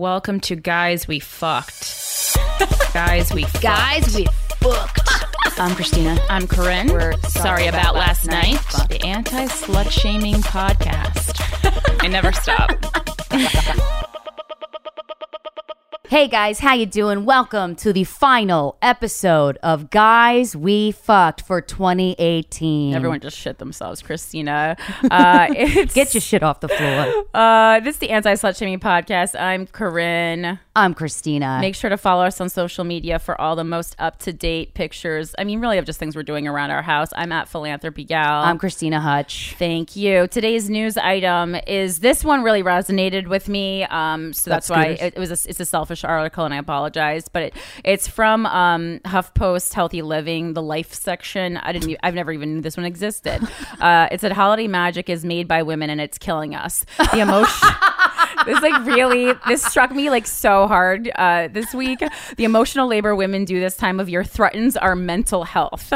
Welcome to Guys We Fucked. Guys We Fucked. Guys, we fucked. I'm Krystyna. I'm Corinne. We're sorry, about, last night. The anti slut shaming podcast. I never stop. Hey guys, how you doing? Welcome to the final episode of Guys We Fucked for 2018. Everyone just shit themselves, Krystyna. Uh, it's, get your shit off the floor. Uh, this is the anti slut shaming podcast. I'm Corinne. I'm Krystyna. Make sure to follow us on social media for all the most up to date pictures. I mean, really, of just things we're doing around our house. I'm at Philanthropy Gal. I'm Krystyna Hutch. Thank you. Today's news item is this one really resonated with me. Um, so that's, That's why it, it was a, it's a selfish article, and I apologize. But it, it's from um, HuffPost Healthy Living, the Life section. I didn't. I've never even knew this one existed. uh, it said holiday magic is made by women, and it's killing us. The emotion. This like really this struck me like so hard uh, this week. The emotional labor women do this time of year threatens our mental health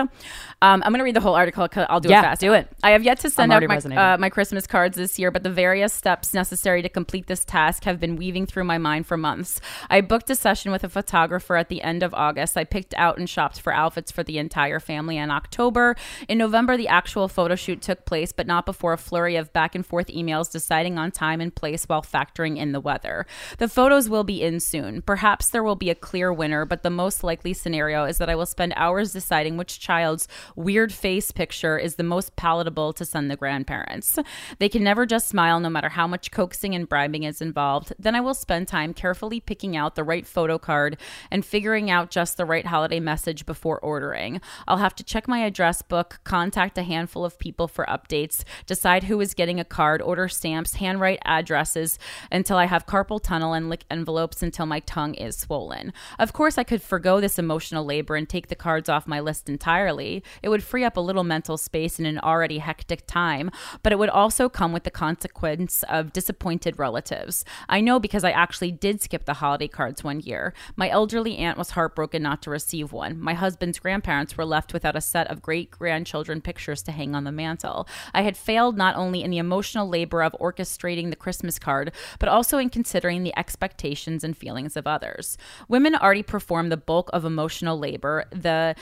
um, i'm gonna read the whole article i'll do Yeah, it fast. Do it. i have yet to send out my, uh, my christmas cards this year but the various steps necessary to complete this task have been weaving through my mind for months. I booked a session with a photographer at the end of august. I picked out and shopped for outfits for the entire family in october. In november the actual photo shoot took place but not before a flurry of back and forth emails deciding on time and place while factoring in the weather. The photos will be in soon. Perhaps there will be a clear winner but the most likely scenario is that i will spend hours deciding which child's weird face picture is the most palatable to send the grandparents. They can never just smile no matter how much coaxing and bribing is involved. Then i will spend time carefully picking out the right photo card and figuring out just the right holiday message before ordering. I'll have to check my address book contact a handful of people for updates decide who is getting a card order stamps handwrite addresses until i have carpal tunnel and lick envelopes until my tongue is swollen. Of course i could forego this emotional labor and take the cards off my list entirely it would free up a little mental space in an already hectic time but it would also come with the consequence of disappointed relatives. I know because i actually did skip the holiday cards one year. My elderly aunt was heartbroken not to receive one. My husband's grandparents were left without a set of great grandchildren pictures to hang on the mantle. I had failed not only in the emotional labor of orchestrating the christmas card but also in considering the expectations and feelings of others. Women already perform the bulk of emotional labor the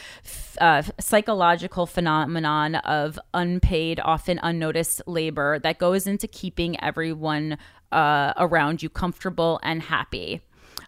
uh, psychological phenomenon of unpaid often unnoticed labor that goes into keeping everyone uh, around you comfortable and happy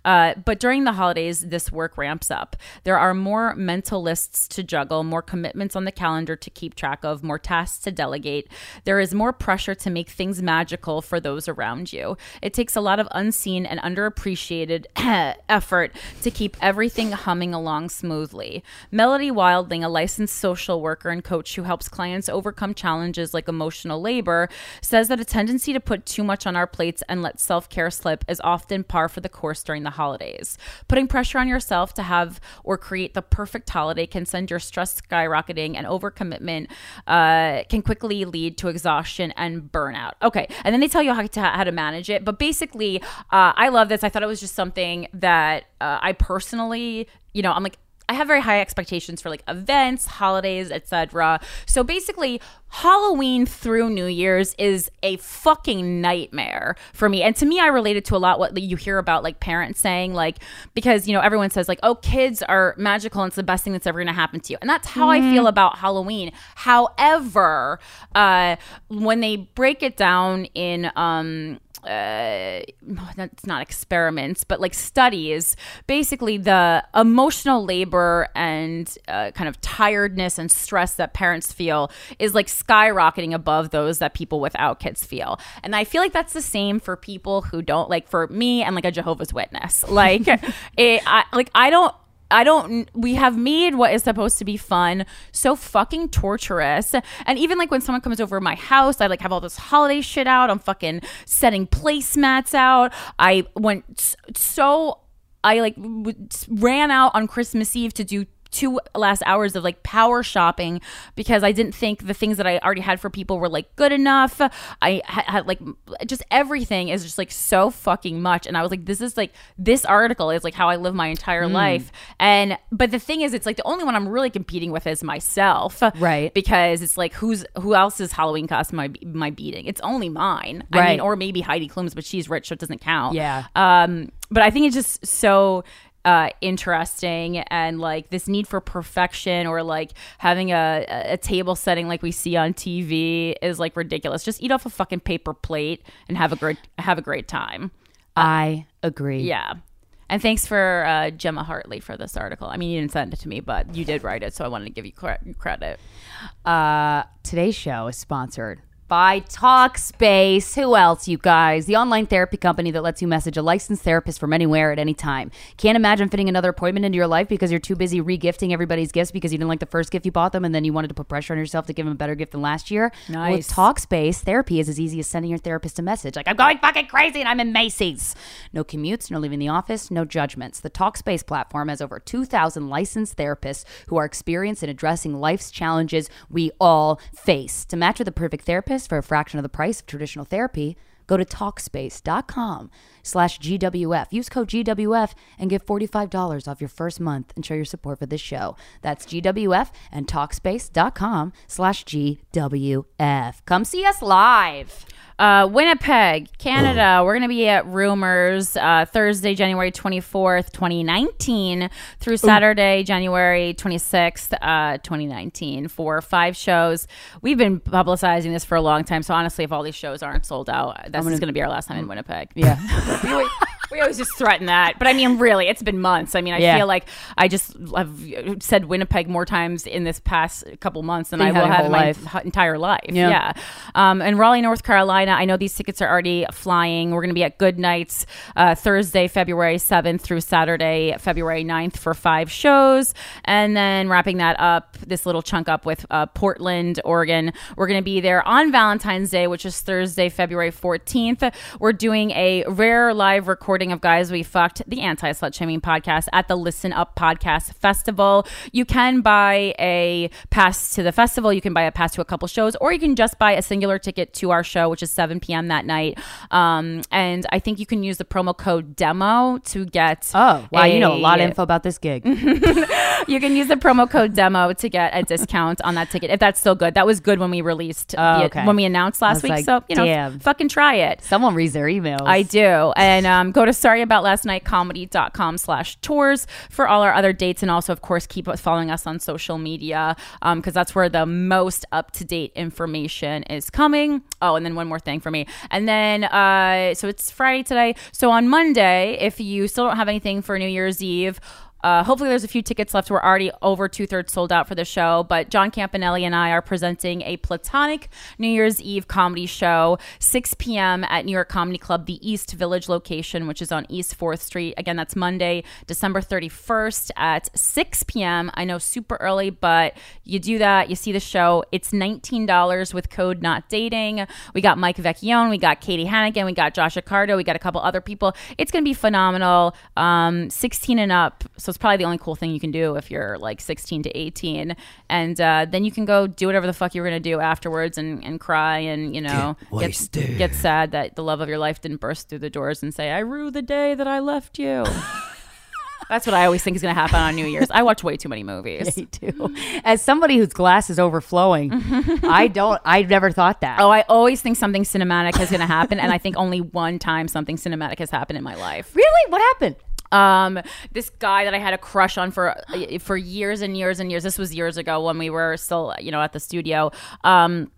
uh, but during the holidays, this work ramps up. There are more mental lists to juggle, more commitments on the calendar to keep track of, more tasks to delegate. There is more pressure to make things magical for those around you. It takes a lot of unseen and underappreciated effort to keep everything humming along smoothly. Melody Wilding, a licensed social worker and coach who helps clients overcome challenges like emotional labor, says that a tendency to put too much on our plates and let self care slip is often par for the course during the holidays. Putting pressure on yourself to have or create the perfect holiday can send your stress skyrocketing, and overcommitment uh, can quickly lead to exhaustion and burnout. Okay, and then they tell you how to, how to manage it. But basically, uh, I love this. I thought it was just something that uh, I personally, you know, I'm like, I have very high expectations for like events, holidays, etc. So basically, Halloween through New Year's is a fucking nightmare for me. And to me, I related to a lot what you hear about like parents saying, like, because, you know, everyone says, like, oh, kids are magical and it's the best thing that's ever going to happen to you. And that's how I feel about Halloween. However, uh, when they break it down in, um, uh, that's not experiments, but like studies, basically the emotional labor and uh, kind of tiredness and stress that parents feel is like skyrocketing above those that people without kids feel. And I feel like that's the same for people who don't like for me and like a Jehovah's Witness. Like it, I, like I don't. I don't, we have made what is supposed to be fun so fucking torturous. And even like when someone comes over my house, I like have all this holiday shit out. I'm fucking setting placemats out. I went so, I like ran out on Christmas Eve to do two last hours of like power shopping because I didn't think the things that I already had for people were like good enough. I had, like just everything is just like so fucking much. And I was like, this is like, this article is like how I live my entire life. And, but the thing is, it's like the only one I'm really competing with is myself. Right. Because it's like, who's, who else's Halloween costume am I, am I beating? It's only mine. I Right. mean, or maybe Heidi Klum's, but she's rich, so it doesn't count. Yeah. Um, but I think it's just so uh, interesting and like this need for perfection or like having a, a table setting like we see on TV is like ridiculous. Just eat off a fucking paper plate and have a great have a great time. I agree. Yeah. And thanks for uh, Gemma Hartley for this article. I mean, you didn't send it to me, but you did write it, so I wanted to give you cre- credit. Uh, today's show is sponsored by Talkspace. Who else, you guys? The online therapy company that lets you message a licensed therapist from anywhere at any time. Can't imagine fitting another appointment into your life because you're too busy regifting everybody's gifts because you didn't like the first gift you bought them and then you wanted to put pressure on yourself to give them a better gift than last year. Well, With Nice. Talkspace, therapy is as easy as sending your therapist a message like, I'm going fucking crazy and I'm in Macy's. No commutes, no leaving the office, no judgments. The Talkspace platform has over 2,000 licensed therapists who are experienced in addressing life's challenges we all face. To match with the perfect therapist for a fraction of the price of traditional therapy, go to Talkspace.com slash GWF. Use code GWF and get $45 off your first month and show your support for this show. That's GWF and Talkspace.com slash GWF. Come see us live. Uh, Winnipeg, Canada. We're going to be at Rumors uh, Thursday, January 24th, 2019 through Saturday, January 26th, uh, 2019 for five shows. We've been publicizing this for a long time. So honestly, if all these shows aren't sold out, this is going to be our last time in Winnipeg. Yeah. we, always, just threaten that. But I mean, really, it's been months. I mean, I Yeah. feel like I just have said Winnipeg more times in this past couple months than I will have in my life. entire life. Yeah. Yeah. Um, and Raleigh, North Carolina, I know these tickets are already flying. We're going to be at Good Nights uh, Thursday, February 7th through Saturday, February 9th for five shows. And then wrapping that up, this little chunk up with uh, Portland, Oregon. We're going to be there on Valentine's Day, which is Thursday, February 14th. We're doing a rare live recording of Guys We Fucked, the anti slut shaming podcast, at the Listen Up Podcast Festival. You can buy a pass to the festival, you can buy a pass to a couple shows, or you can just buy a singular ticket to our show, which is 7 p.m. that night. Um, and I think you can use the promo code DEMO to get. Oh, wow. You know a lot of info about this gig. you can use the promo code demo to get a discount on that ticket if that's still good. That was good when we released Oh, the- okay. when we announced last week. like, so you know, damn. fucking try it. Someone reads their emails. I do. And um, go to sorryboutlastnightcomedy.com slash tours for all our other dates. And also, of course, keep following us on social media because that's where the most up to date information is coming. Oh, and then one more thing for me. And then, uh, so it's Friday today. So on Monday, if you still don't have anything for New Year's Eve, uh, hopefully, there's a few tickets left. We're already over two thirds sold out for the show. But John Campanelli and I are presenting a platonic New Year's Eve comedy show, 6 p.m. at New York Comedy Club, the East Village location, which is on East 4th Street. Again, that's Monday, December 31st at 6 p.m. I know super early, but you do that, you see the show. It's $19 with code not dating. We got Mike Vecchione, we got Katie Hannigan, we got Josh Accardo, we got a couple other people. It's going to be phenomenal. Um, 16 and up. So it's probably the only cool thing you can do if you're like 16 to 18. And uh, then you can go do whatever the fuck you're going to do afterwards and, and cry and, you know, get, get sad that the love of your life didn't burst through the doors and say, I rue the day that I left you. That's what I always think is going to happen on New Year's. I watch way too many movies. Me too. As somebody whose glass is overflowing, I don't. I never thought that. Oh, I always think something cinematic is going to happen, and I think only one time something cinematic has happened in my life. really? What happened? Um, this guy that I had a crush on for for years and years and years. This was years ago when we were still, you know, at the studio. Um,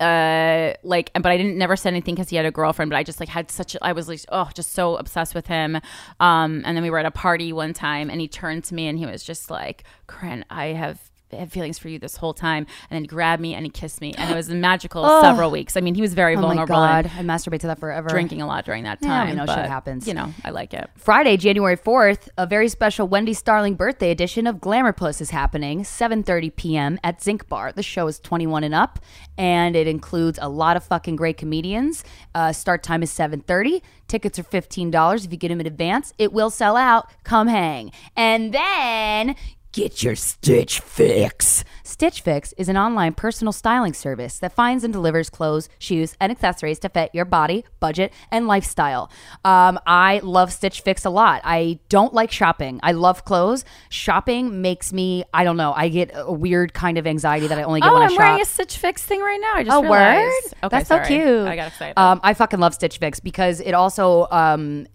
uh like but i didn't never said anything because he had a girlfriend but i just like had such i was like oh just so obsessed with him um and then we were at a party one time and he turned to me and he was just like corinne i have had feelings for you this whole time and then he grabbed me and he kissed me and it was a magical several weeks i mean he was very Oh my vulnerable and god! I masturbate to that forever. drinking a lot during that time. Yeah, I know shit happens. you know i like it Friday, January 4th, a very special Wendy Starling birthday edition of Glamour Puss is happening, 7:30 p.m. at Zinc Bar. The show is 21 and up, and it includes a lot of fucking great comedians. Uh, start time is 7:30. Tickets are $15 if you get them in advance. It will sell out. Come hang. And then get your stitch fix. Stitch Fix is an online personal styling service that finds and delivers clothes, shoes, and accessories to fit your body, budget, and lifestyle. Um, I love Stitch Fix a lot. I don't like shopping. I love clothes. Shopping makes me, I don't know, I get a weird kind of anxiety that I only get Oh, when I I'm wearing a Stitch Fix thing right now. I just Oh, word! realized. Okay, That's so cute. I got excited. Um, I fucking love Stitch Fix because it also um,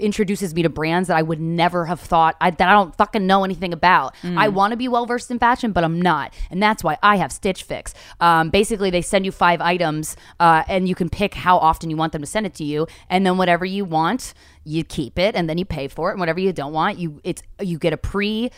introduces me to brands that I would never have thought I, that I don't fucking know anything about. Mm. I want to be well versed in fashion, but I'm not, and that's why I have Stitch Fix. Um, basically, they send you five items, uh, and you can pick how often you want them to send it to you, and then whatever you want, you keep it, and then you pay for it, and whatever you don't want, you it's you get a pre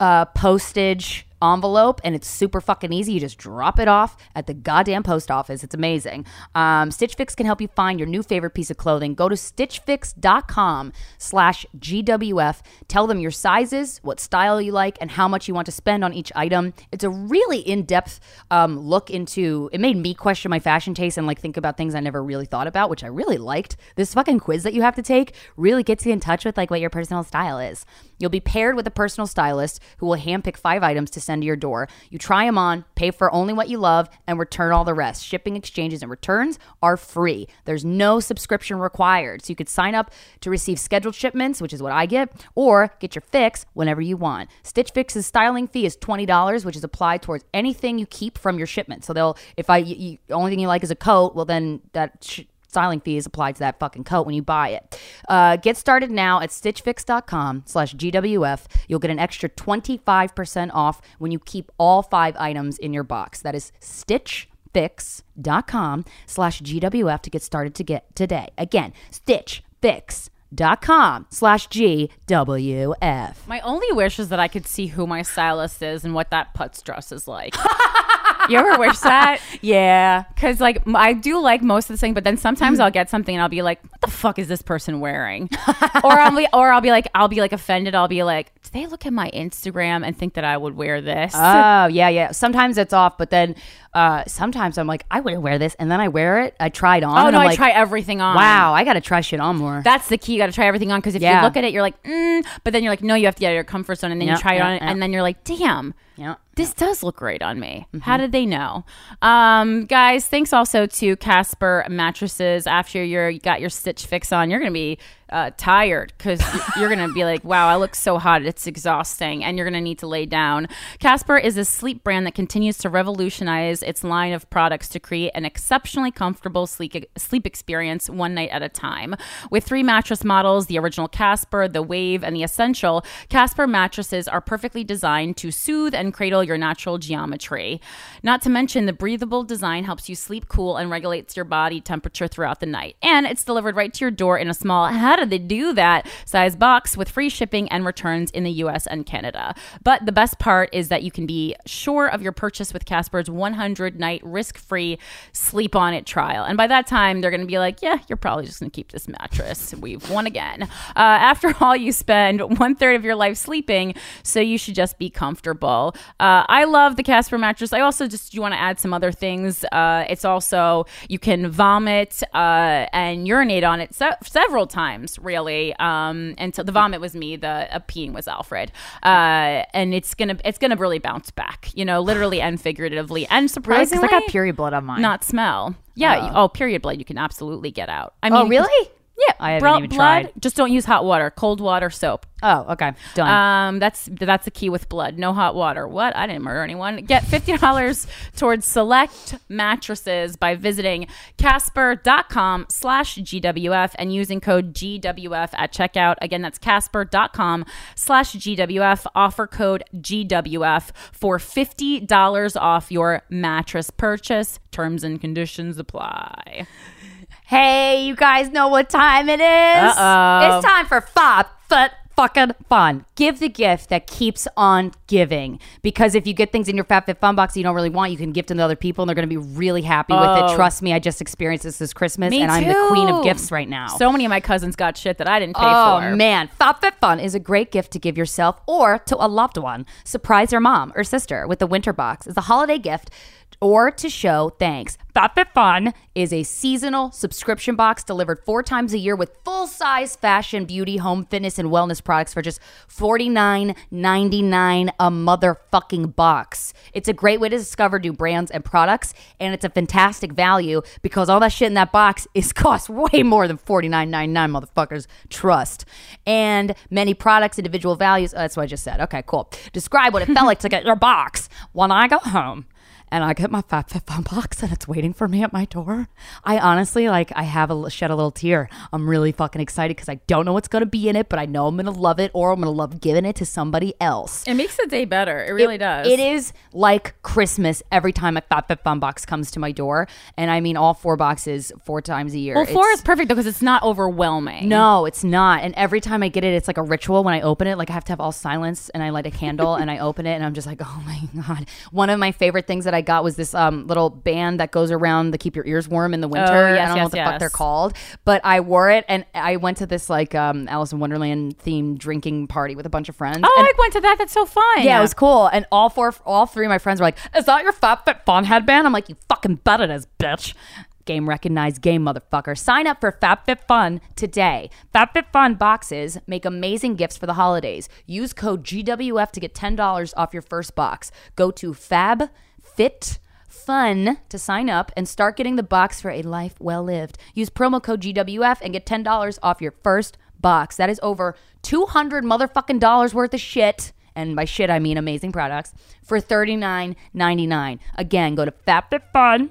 uh, postage envelope and it's super fucking easy. You just drop it off at the goddamn post office. It's amazing. Um, Stitch Fix can help you find your new favorite piece of clothing. Go to stitchfix.com slash GWF. Tell them your sizes, what style you like, and how much you want to spend on each item. It's a really in-depth um, look into, it made me question my fashion taste and like think about things I never really thought about, which I really liked. This fucking quiz that you have to take really gets you in touch with like what your personal style is. You'll be paired with a personal stylist who will handpick five items to send to your door. You try them on, pay for only what you love, and return all the rest. Shipping, exchanges, and returns are free. There's no subscription required. So you could sign up to receive scheduled shipments, which is what I get, or get your fix whenever you want. Stitch Fix's styling fee is $20, which is applied towards anything you keep from your shipment. So they'll, if I, you, only thing you like is a coat, well, then that. Sh- styling fee is applied to that fucking coat when you buy it. Uh, get started now at stitchfix.com slash GWF. You'll get an extra 25% off when you keep all five items in your box. That is stitchfix.com slash GWF to get started to get today. Again, stitchfix.com slash GWF. My only wish is that I could see who my stylist is and what that putz dress is like. you ever wish that? Yeah. Because like I do like most of the thing, but then sometimes I'll get something and I'll be like, "What the fuck is this person wearing?" or I'll be, or I'll be like, I'll be like offended. I'll be like, "Do they look at my Instagram and think that I would wear this?" Oh yeah, yeah. Sometimes it's off, but then uh, sometimes I'm like, I wouldn't wear this, and then I wear it. I tried on. oh no, I like, try everything on. Wow, I gotta try shit on more. That's the key. You got to try everything on because if Yeah. you look at it, you're like, mm, but then you're like, no, you have to get out of your comfort zone, and then Yeah, you try it yeah, on, yeah. and then you're like, damn, yeah. This does look great on me. Mm-hmm. How did they know? Um, guys, thanks also to Casper mattresses. After you're, you got your stitch fix on, you're gonna be uh, tired because you're gonna be like, wow, I look so hot, it's exhausting, and you're gonna need to lay down. Casper is a sleep brand that continues to revolutionize its line of products to create an exceptionally comfortable sleep sleep experience one night at a time. With three mattress models, the original Casper, the Wave, and the Essential, Casper mattresses are perfectly designed to soothe and cradle your natural geometry. Not to mention, the breathable design helps you sleep cool and regulates your body temperature throughout the night. And it's delivered right to your door in a small, how they do that? Size box with free shipping and returns in the US and Canada. But the best part is that you can be sure of your purchase with Casper's 100 night risk free sleep on it trial. And by that time, they're going to be like, yeah, you're probably just going to keep this mattress. We've won again. Uh, after all, you spend one third of your life sleeping, so you should just be comfortable. Uh, I love the Casper mattress. I also just you want to add some other things. Uh, it's also you can vomit uh, and urinate on it se- several times, really. Um, and so the vomit was me, the uh, peeing was Alfred. Uh, and it's gonna it's gonna really bounce back, you know, literally and figuratively, and surprisingly, I got period blood on mine. not smell. Yeah. oh, period blood you can absolutely get out. I mean, oh really? Yeah, I haven't bro- even blood. tried. Just don't use hot water. Cold water, soap. Oh, okay, done. Um, that's that's the key with blood. No hot water. What? I didn't murder anyone. Get fifty dollars towards select mattresses by visiting Casper.com slash GWF and using code GWF at checkout. Again, that's Casper.com slash GWF. Offer code GWF for fifty dollars off your mattress purchase. Terms and conditions apply. Hey, you guys know what time it is? Uh-oh. It's time for Fab Fit fucking fun. Give the gift that keeps on giving. Because if you get things in your FabFitFun box that you don't really want, you can gift them to other people and they're going to be really happy with Oh. it. Trust me, I just experienced this this Christmas Me and I'm the queen too. of gifts right now. So many of my cousins got shit that I didn't pay for. Oh man, for. man, FabFitFun is a great gift to give yourself or to a loved one. Surprise your mom or sister with the Winter Box as a holiday gift. Or to show thanks. FabFitFun is a seasonal subscription box delivered four times a year with full size fashion, beauty, home, fitness, and wellness products for just $49.99 a motherfucking box. It's a great way to discover new brands and products, and it's a fantastic value because all that shit in that box is cost way more than $49.99, motherfuckers. Trust. And many products, individual values. oh, that's what I just said. Okay, cool. Describe what it felt like to get your box. When I go home, and I get my FabFitFun box and it's waiting for me at my door. I honestly like I have a shed a little tear. I'm really fucking excited because I don't know what's gonna be in it, but I know I'm gonna love it or I'm gonna love giving it to somebody else. It makes the day better. It really does. It is like Christmas every time a FabFitFun box comes to my door, and I mean all four boxes four times a year. Well, four It's- is perfect because it's not overwhelming. no, it's not. And every time I get it, it's like a ritual when I open it. Like I have to have all silence and I light a candle and I open it and I'm just like, oh my God. One of my favorite things that I got was this um, little band that goes around to keep your ears warm in the winter. Oh, I don't know what the fuck they're called. But I wore it and I went to this like um, Alice in Wonderland themed drinking party with a bunch of friends. Oh, And- I went to that. That's so fun. yeah, it was cool. And all four, all three of my friends were like, "Is that your FabFitFun headband?" I'm like, "You fucking bet it is, bitch." Game recognized game, motherfucker. Sign up for FabFitFun today. FabFitFun boxes make amazing gifts for the holidays. Use code GWF to get ten dollars off your first box. Go to FabFit fun to sign up and start getting the box for a life well lived. Use promo code GWF and get $10 off your first box. That is over 200 motherfucking dollars worth of shit. And by shit, I mean amazing products for $39.99. Again, go to FabFitFun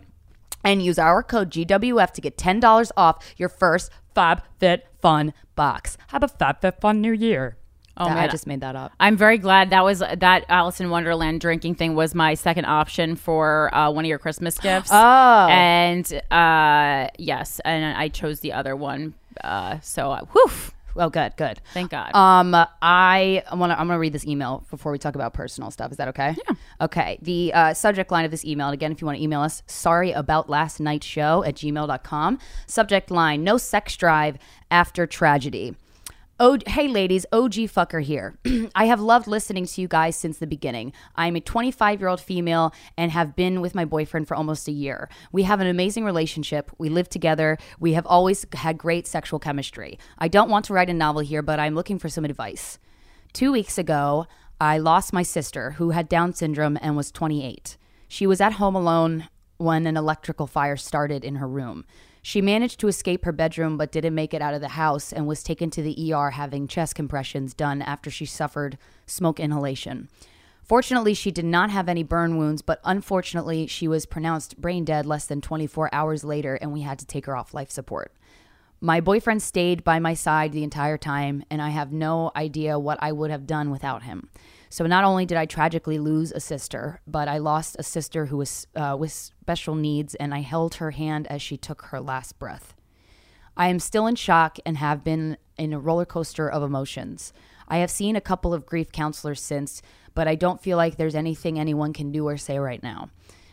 and use our code GWF to get $10 off your first FabFitFun box. Have a FabFitFun new year. Oh, That- I just made that up. I'm very glad that was that Alice in Wonderland drinking thing was my second option for uh, one of your Christmas gifts. Oh. and uh, yes, and I chose the other one. Uh, so, uh, whew, Oh, good, good. thank God. Um, I want to. I'm gonna read this email before we talk about personal stuff. Is that okay? Yeah. Okay. The uh, subject line of this email, and again, if you want to email us, sorry about last night's show at gmail.com. Subject line: No sex drive after tragedy. Oh, hey ladies, OG fucker here. I have loved listening to you guys since the beginning. I'm a 25 year old female and have been with my boyfriend for almost a year. We have an amazing relationship. We live together. We have always had great sexual chemistry. I don't want to write a novel here, but I'm looking for some advice. Two weeks ago, I lost my sister who had Down syndrome and was 28. She was at home alone when an electrical fire started in her room. She managed to escape her bedroom but didn't make it out of the house and was taken to the ER having chest compressions done after she suffered smoke inhalation. Fortunately, she did not have any burn wounds, but unfortunately, she was pronounced brain dead less than 24 hours later and we had to take her off life support. My boyfriend stayed by my side the entire time, and I have no idea what I would have done without him. So not only did I tragically lose a sister, but I lost a sister who was uh, with special needs, and I held her hand as she took her last breath. I am still in shock and have been in a roller coaster of emotions. I have seen a couple of grief counselors since, but I don't feel like there's anything anyone can do or say right now.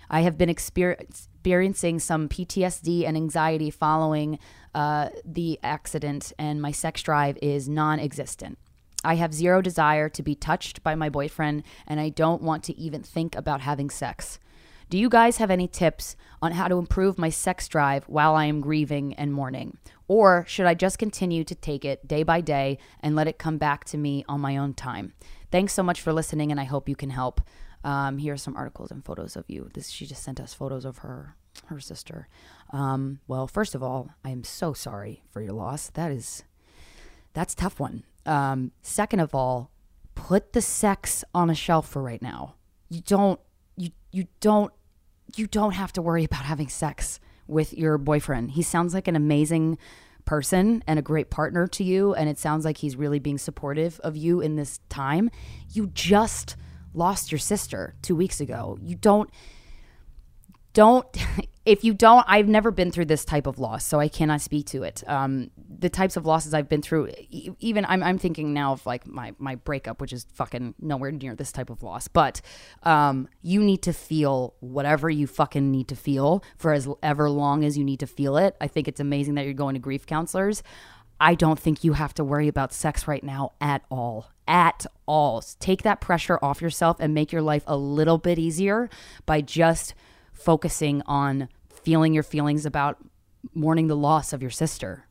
I have been exper- experiencing some PTSD and anxiety following uh, the accident, and my sex drive is non existent. I have zero desire to be touched by my boyfriend, and I don't want to even think about having sex. Do you guys have any tips on how to improve my sex drive while I am grieving and mourning? Or should I just continue to take it day by day and let it come back to me on my own time? Thanks so much for listening, and I hope you can help. Um, here are some articles and photos of you. This she just sent us photos of her her sister. Um, well, first of all, I am so sorry for your loss. That is that's tough one. Um, second of all, put the sex on a shelf for right now. You don't you you don't you don't have to worry about having sex with your boyfriend. He sounds like an amazing person and a great partner to you and it sounds like he's really being supportive of you in this time. You just lost your sister 2 weeks ago. You don't don't if you don't i've never been through this type of loss so i cannot speak to it. Um, the types of losses i've been through e- even I'm, I'm thinking now of like my, my breakup which is fucking nowhere near this type of loss but um, you need to feel whatever you fucking need to feel for as ever long as you need to feel it. I think it's amazing that you're going to grief counselors. I don't think you have to worry about sex right now at all at all. Take that pressure off yourself and make your life a little bit easier by just focusing on feeling your feelings about mourning the loss of your sister.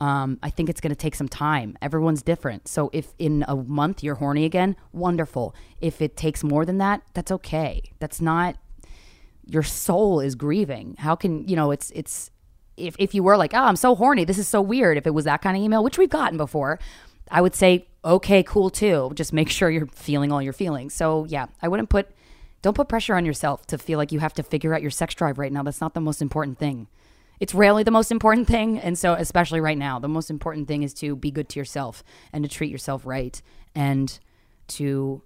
Um, I think it's going to take some time. Everyone's different. So if in a month you're horny again, wonderful. If it takes more than that, that's okay. That's not your soul is grieving. How can, you know, it's it's if if you were like, "Oh, I'm so horny. This is so weird." If it was that kind of email, which we've gotten before, I would say, "Okay, cool too." Just make sure you're feeling all your feelings. So, yeah, I wouldn't put don't put pressure on yourself to feel like you have to figure out your sex drive right now. That's not the most important thing. It's rarely the most important thing. And so, especially right now, the most important thing is to be good to yourself and to treat yourself right and to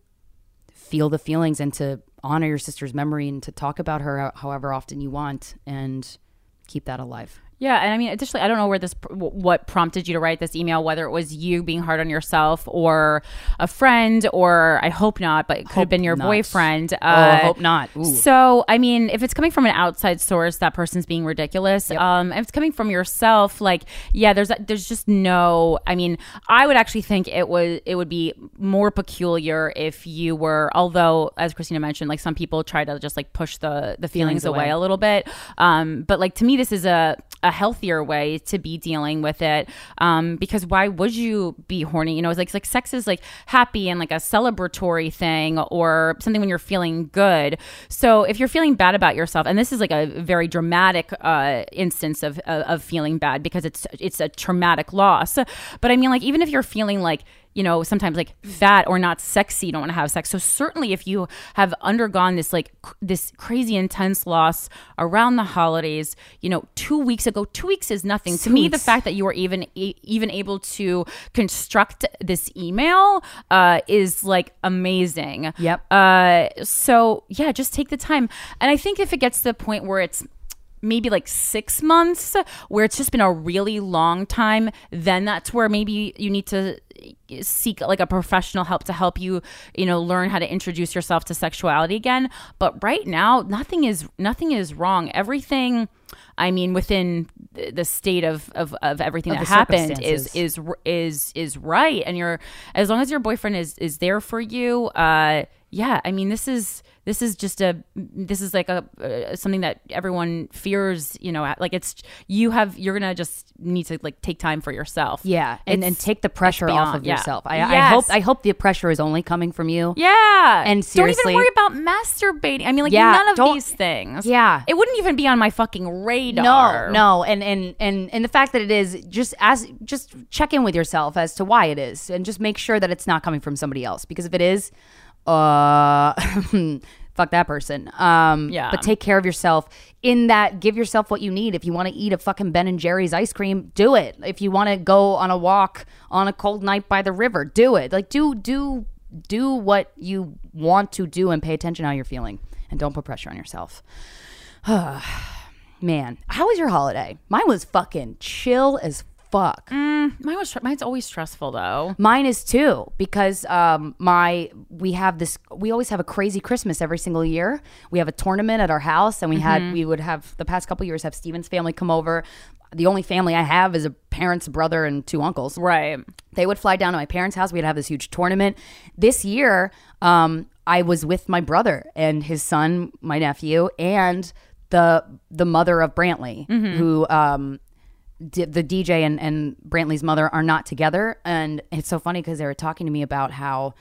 feel the feelings and to honor your sister's memory and to talk about her however often you want and keep that alive. Yeah, and I mean, additionally, I don't know where this, what prompted you to write this email, whether it was you being hard on yourself or a friend, or I hope not, but it could Hope have been your not. boyfriend. oh, I hope not. Ooh. So, I mean, if it's coming from an outside source, that person's being ridiculous. Um, if it's coming from yourself, like, yeah, there's there's just no. I mean, I would actually think it was it would be more peculiar if you were, although as Krystyna mentioned, like some people try to just like push the the feelings, Feelings away. away. a little bit. Um, but like to me, this is a a healthier way to be dealing with it. Um, because why would you be horny? You know, it's like, it's like sex is like happy and like a celebratory thing or something when you're feeling good. So if you're feeling bad about yourself, and this is like a very dramatic uh, instance of, of of feeling bad because it's it's a traumatic loss. But I mean, like even if you're feeling like you know, sometimes like fat or not sexy, you don't want to have sex. So certainly if you have undergone this like this crazy intense loss around the holidays, you know, 2 weeks ago, 2 weeks is nothing. to me the fact that you were even e- even able to construct this email uh is like amazing. Yep. Uh so yeah, just take the time. And I think if it gets to the point where it's maybe like six months where it's just been a really long time then that's where maybe you need to seek like a professional help to help you you know learn how to introduce yourself to sexuality again. But right now nothing is nothing is wrong. Everything i mean within the the state of of, of everything Of that happened is is is is right. And you're as long as your boyfriend is is there for you uh yeah i mean this is this is just a this is like a uh, something that everyone fears you know like it's you have you're gonna just need to like take time for yourself Yeah, and, and take the pressure it's off of yeah. yourself. I, I hope I hope the pressure is only coming from you. yeah And seriously don't even worry about masturbating i mean like Yeah, none of these things Yeah. it wouldn't even be on my fucking radar No, no, and and and and the fact that it is just as just check in with yourself as to why it is, and just make sure that it's not coming from somebody else. Because if it is, uh, fuck that person. Um, Yeah. But take care of yourself. In that, give yourself what you need. If you want to eat a fucking Ben and Jerry's ice cream, do it. If you want to go on a walk on a cold night by the river, do it. Like do do do what you want to do and pay attention how you're feeling, and don't put pressure on yourself. Man, how was your holiday? Mine was fucking chill as fuck. Mine was, mine's always stressful though Mine is too because um, my we have this. We always have a crazy Christmas every single year. We have a tournament at our house, and we had we would have the past couple years have Steven's family come over. The only family I have is a parent's brother and two uncles. right They would fly down to my parents' house. We'd have this huge tournament. This year, um, I was with my brother and his son, my nephew, and the the mother of Brantley, who um, d- the DJ and, and Brantley's mother are not together. And it's so funny because they were talking to me about how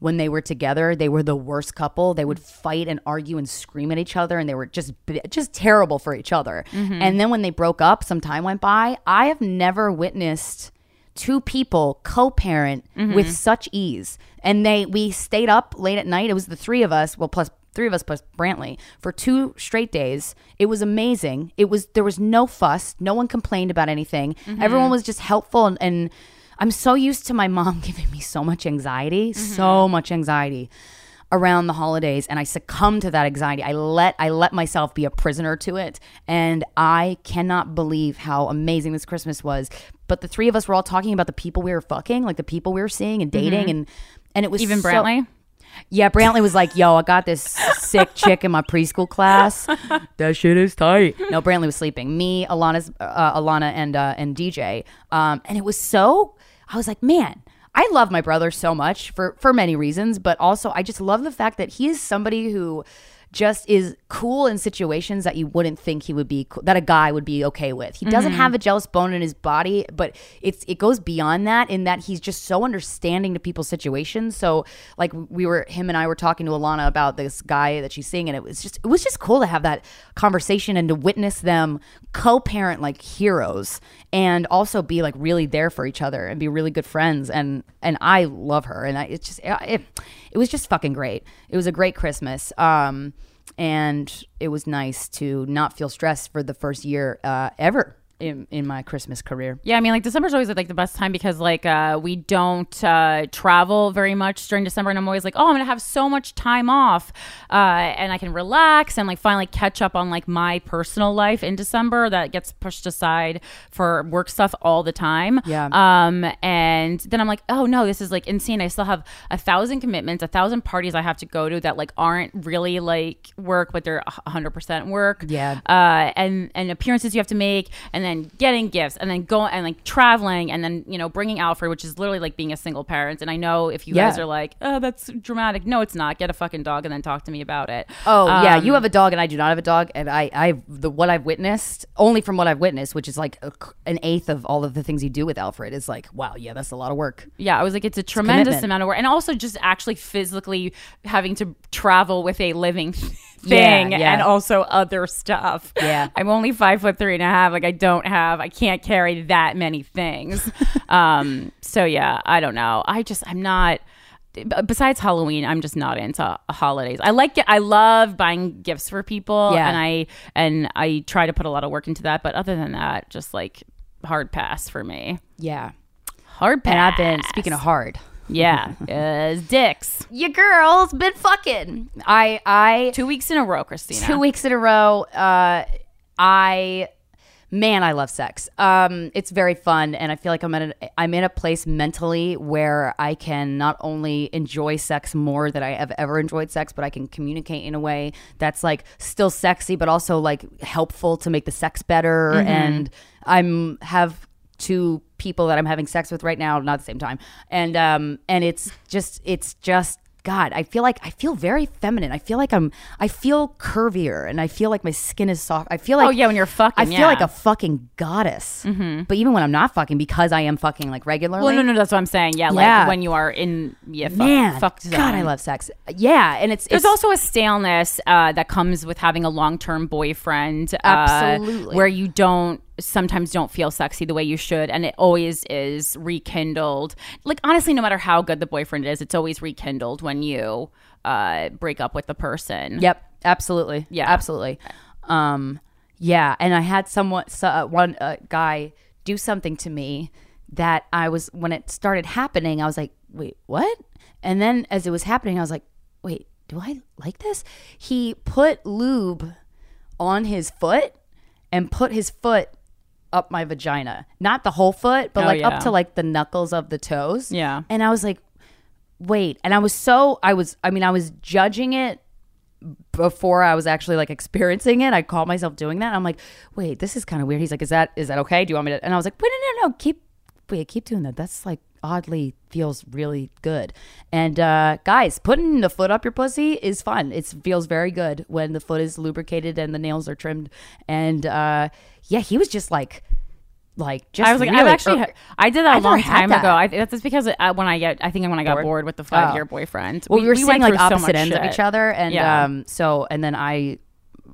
when they were together, they were the worst couple. They would fight and argue and scream at each other, and they were just just terrible for each other. Mm-hmm. And then when they broke up, some time went by. I have never witnessed two people co-parent mm-hmm. with such ease and they we stayed up late at night it was the three of us well plus three of us plus brantley for two straight days. It was amazing. It was there was no fuss. No one complained about anything. Mm-hmm. Everyone was just helpful and, and i'm so used to my mom giving me so much anxiety mm-hmm. so much anxiety around the holidays and I succumbed to that anxiety. I let I let myself be a prisoner to it and I cannot believe how amazing this Christmas was. But the three of us were all talking about the people we were fucking, like the people we were seeing and dating mm-hmm. and and it was even so- brantley yeah, Brantley was like, "Yo, I got this sick chick in my preschool class. that shit is tight." No, Brantley was sleeping. Me, Alana's, uh, Alana, and uh, and DJ. Um, and it was so. I was like, man, I love my brother so much for for many reasons, but also I just love the fact that he is somebody who just is cool in situations that you wouldn't think he would be that a guy would be okay with. He doesn't have a jealous bone in his body, but it's it goes beyond that in that he's just so understanding to people's situations. So like we were him and I were talking to Alana about this guy that she's seeing and it was just it was just cool to have that conversation and to witness them co-parent like heroes and also be like really there for each other and be really good friends and and I love her and I, it's just it, it was just fucking great. It was a great Christmas. Um and it was nice to not feel stressed for the first year uh, ever in, in my Christmas career. Yeah, I mean, like December's always like the best time because like uh, we don't uh, travel very much during December, and I'm always like, oh, I'm gonna have so much time off, uh, and I can relax and like finally catch up on like my personal life in December that gets pushed aside for work stuff all the time. Yeah. Um, and then I'm like, oh no, this is like insane. I still have a thousand commitments, a thousand parties I have to go to that like aren't really like work, but they're 100 percent work. Yeah. Uh, and and appearances you have to make, and then getting gifts, and then going and like traveling, and then you know bringing Alfred, which is literally like being a single parent. And I know if you Yeah. guys are like, oh, that's dramatic. No, it's not. Get a fucking dog and then talk to me about it. Oh yeah, Um, you have a dog and I do not have a dog, and I I the what I've witnessed only from what I've witnessed, which is like a, an eighth of all of the things you do with Alfred is like wow, yeah, that's a lot of work. Yeah, I was like, it's a tremendous commitment. amount of work, and also just actually physically having to travel with a living Yeah, thing yeah. and also other stuff. Yeah. I'm only five foot three and a half. Like I don't have, I can't carry that many things. um. So yeah, I don't know. I just, I'm not. Besides Halloween, I'm just not into holidays. I like it. I love buying gifts for people, Yeah. and I and I try to put a lot of work into that. But other than that, just like hard pass for me. Yeah, Hard pass. and I've been speaking of hard. Yeah, uh, dicks. Your girl's been fucking. I I Two weeks in a row, Krystyna. two weeks in a row. Uh, I man, I love sex. Um, it's very fun, and I feel like I'm at a, I'm in a place mentally where I can not only enjoy sex more than I have ever enjoyed sex, but I can communicate in a way that's like still sexy, but also like helpful to make the sex better. And I'm have two people that I'm having sex with right now, not at the same time, and um, and it's just it's just God, I feel like I feel very feminine. I feel like I'm I feel curvier and I feel like my skin is soft. I feel like Oh, yeah, when you're fucking, I feel yeah. like a fucking goddess. But even when I'm not fucking, because I am fucking like regularly. Well, no, no, that's what I'm saying. Yeah, like Yeah. when you are in, yeah, fuck, Man, fuck God, I love sex. Yeah, and it's There's it's, also a staleness uh, that comes with having a long-term boyfriend, uh, Absolutely. where you don't sometimes don't feel sexy the way you should, and it always is rekindled. Like honestly, no matter how good the boyfriend is, it's always rekindled when you uh, break up with the person. Yep, absolutely. Yeah. absolutely. Um, yeah, and I had someone, so, uh, one uh, guy, do something to me that I was when it started happening. I was like, wait, what? And then as it was happening, I was like, wait, do I like this? He put lube on his foot and put his foot up my vagina, not the whole foot, but Oh, like yeah. up to like the knuckles of the toes. Yeah. And I was like, wait. And I was so, I was, I mean, I was judging it before I was actually like experiencing it. I called myself doing that. I'm like, wait, this is kind of weird. He's like, is that, is that okay? Do you want me to? And I was like, wait, no, no, no, keep, wait, keep doing that. That's like oddly feels really good. And uh, guys, putting the foot up your pussy is fun. It feels very good when the foot is lubricated and the nails are trimmed. And uh, yeah, he was just like, like just I was like, really- I've actually, er- I did that a I've never long time that. ago. I, that's because uh, when I get, I think when I got Bored? bored, with the five year Oh. boyfriend. Well, we, were went saying like through so opposite much ends of each other, and Yeah. um, so and then I,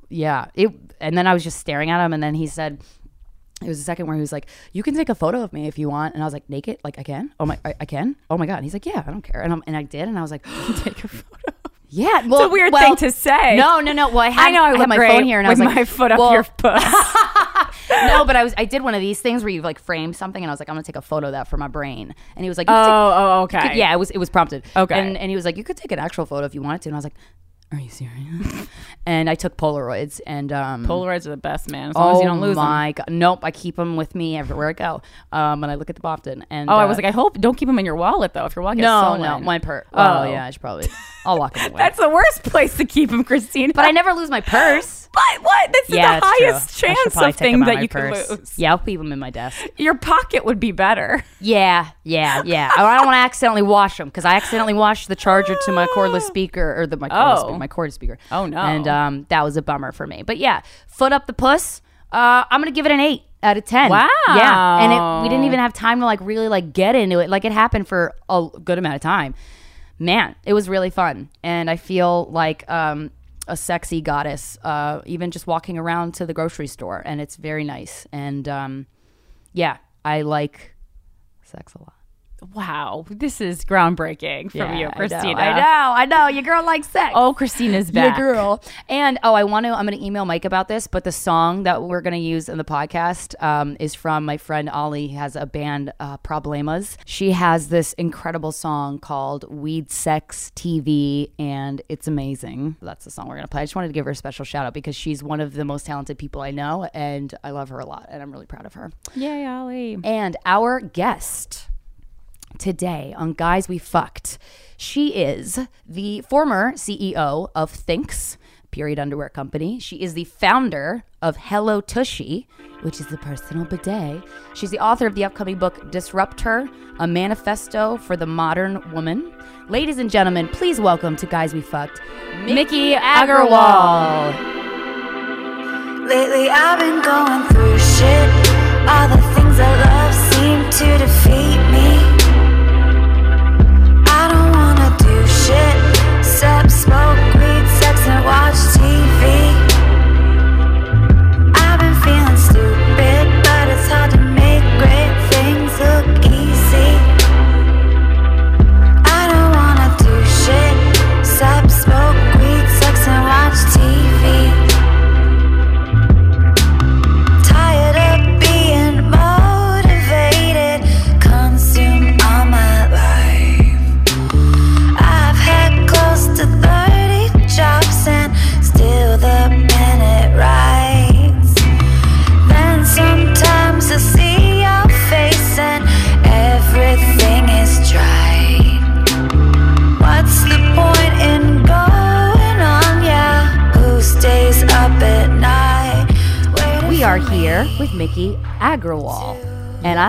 yeah, it, and then I was just staring at him, and then he said, it was the second where he was like, "You can take a photo of me if you want," and I was like, "Naked? Like I can? Oh my, I, I can? Oh my god!" And he's like, "Yeah, I don't care," and I'm, and I did, and I was like, Take a photo. "Yeah." Well, It's a weird well, thing to say. No, no, no. Well, I had, I know I, had my phone here, and I was like, my foot up well, your puss. no, but I was, I did one of these things where you like frame something, and I was like, "I'm gonna take a photo of that for my brain," and he was like, "You can take- oh, oh, okay. could- yeah, it was it was prompted. Okay. And and he was like, you could take an actual photo if you wanted to. And I was like, are you serious? and I took Polaroids and um Polaroids are the best, man. As long as you don't lose them. my god! Nope, I keep them with me everywhere I go. Um, and I look at them often. And Oh, I uh, was like, I hope don't keep them in your wallet though. If your wallet no, no, my purse. Oh. Oh, yeah, I should probably. I'll lock them away. That's the worst place to keep them, Christine. but I never lose my purse. But what? This is yeah, the it's true. highest chance of thing them out of that you purse. can lose. Yeah, I'll keep them in my desk. Your pocket would be better. Yeah, yeah, yeah. Oh, I don't want to accidentally wash them because I accidentally washed the charger to my cordless speaker or the my cordless, Oh. speaker, my cordless speaker. Oh, no. And um, that was a bummer for me. But yeah, foot up the puss. Uh, I'm gonna give it an eight out of ten. Wow. Yeah, and it, we didn't even have time to like really like get into it. Like it happened for a good amount of time. Man, it was really fun, and I feel like um, a sexy goddess. Uh, even just walking around to the grocery store, and it's very nice. And um, yeah, I like sex a lot. Wow, this is groundbreaking from you, I know, Krystyna. I know, I know. Your girl likes sex. Oh, Krystyna's back. your girl. And oh, I want to. I'm going to email Mike about this. But the song that we're going to use in the podcast um, is from my friend Ollie. He has a band, uh, Problemas. She has this incredible song called "Weed Sex TV," and it's amazing. That's the song we're going to play. I just wanted to give her a special shout out because she's one of the most talented people I know, and I love her a lot, and I'm really proud of her. Yay, Ollie. And our guest today on Guys We Fucked, she is the former CEO of Thinx, period underwear company. She is the founder of Hello Tushy, which is the personal bidet. She's the author of the upcoming book Disrupt Her, a manifesto for the modern woman. Ladies and gentlemen, please welcome to Guys We Fucked, Miki Agrawal. Lately I've been going through shit. All the things I love seem to defeat smoke weed, sex, and watch TV.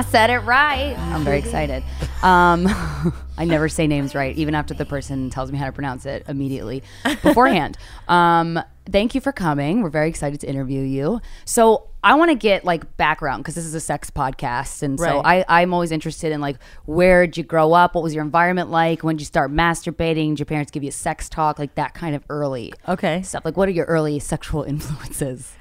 Said it right. I'm very excited. Um, I never say names right, even after the person tells me how to pronounce it immediately beforehand. um, thank you for coming. We're very excited to interview you. So I want to get like background because this is a sex podcast, and so Right. I, I'm always interested in like where did you grow up? What was your environment like? When did you start masturbating? Did your parents give you sex talk? Like that kind of early Okay. stuff. Like what are your early sexual influences?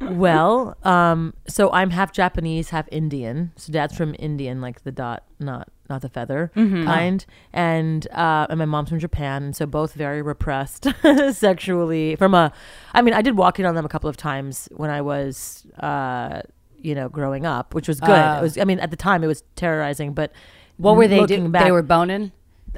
Well, um, so I'm half Japanese, half Indian. So dad's from Indian, like the dot, not not the feather kind, and uh, and my mom's from Japan, and so both very repressed sexually. From a, I mean, I did walk in on them a couple of times when I was, uh, you know, growing up, which was good. Oh. it was, I mean, at the time it was terrorizing, but What were they doing? Back, They were boning.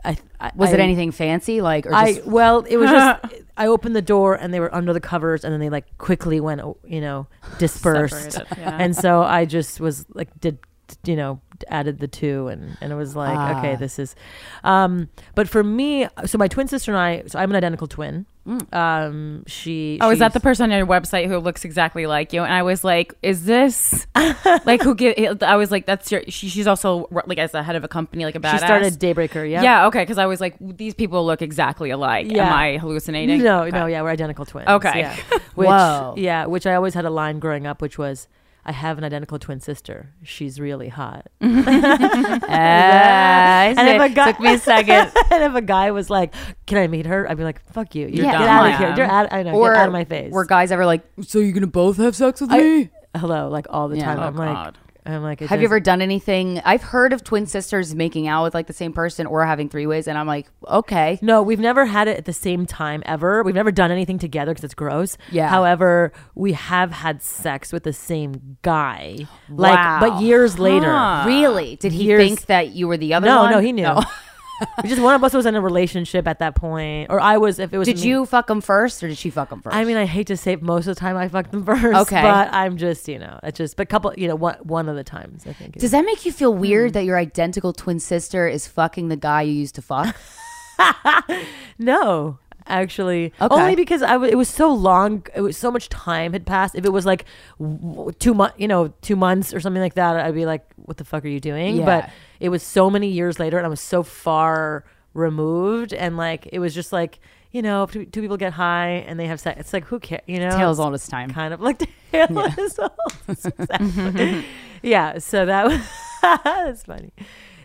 I, I, Was it I- anything fancy? Like, or I well, it was just I opened the door and they were under the covers, and then they like quickly went, oh, you know, dispersed, yeah. and so I just was like, did you know, added the two, and and it was like, Ah. okay, this is, um, but for me, so my twin sister and I, so I'm an identical twin. Um, she. Oh, is that the person on your website who looks exactly like you? And I was like, is this like who Get, I was like, that's your. She, she's also like as the head of a company, like a badass. She started Daybreaker, yeah. Yeah, okay, because I was like, these people look exactly alike. Yeah. Am I hallucinating? No, Okay. no, yeah, we're identical twins. Okay. yeah. Which, Whoa. Yeah, which I always had a line growing up, which was, "I have an identical twin sister. She's really hot." And if a guy- took me a second. and if a guy was like, "Can I meet her?" I'd be like, "Fuck you! You're, Yeah, get out of here! You're out! I know. or get out of my face!" Were guys ever like, so you're gonna both have sex with I- me? Hello, like all the Yeah. time. Oh, I'm like, God. I'm like, it Have you ever done anything? I've heard of twin sisters making out with like the same person or having three ways, and I'm like, okay. No, we've never had it at the same time ever. We've never done anything together because it's gross. Yeah. However, we have had sex with the same guy, like, Wow. but years later. Huh. Really? Did he Years- think that you were the other No, one? no, he knew. Just one of us was in a relationship at that point, or I was. If it was, Did me- you fuck him first, or did she fuck him first? I mean, I hate to say it, most of the time I fucked them first. Okay. but I'm just, you know, it's just, but couple, you know, one one of the times I think. does that make you feel weird hmm. that your identical twin sister is fucking the guy you used to fuck? No, actually, Okay. only because I w- it was so long. It was so much time had passed. If it was like w- two months, you know, two months or something like that, I'd be like, "What the fuck are you doing?" Yeah. But it was so many years later, and I was so far removed, and like it was just like you know, if two, two people get high and they have sex. It's like who cares? You know, Tales It's all this time. kind of like as old. Exactly. yeah. So that was that's funny.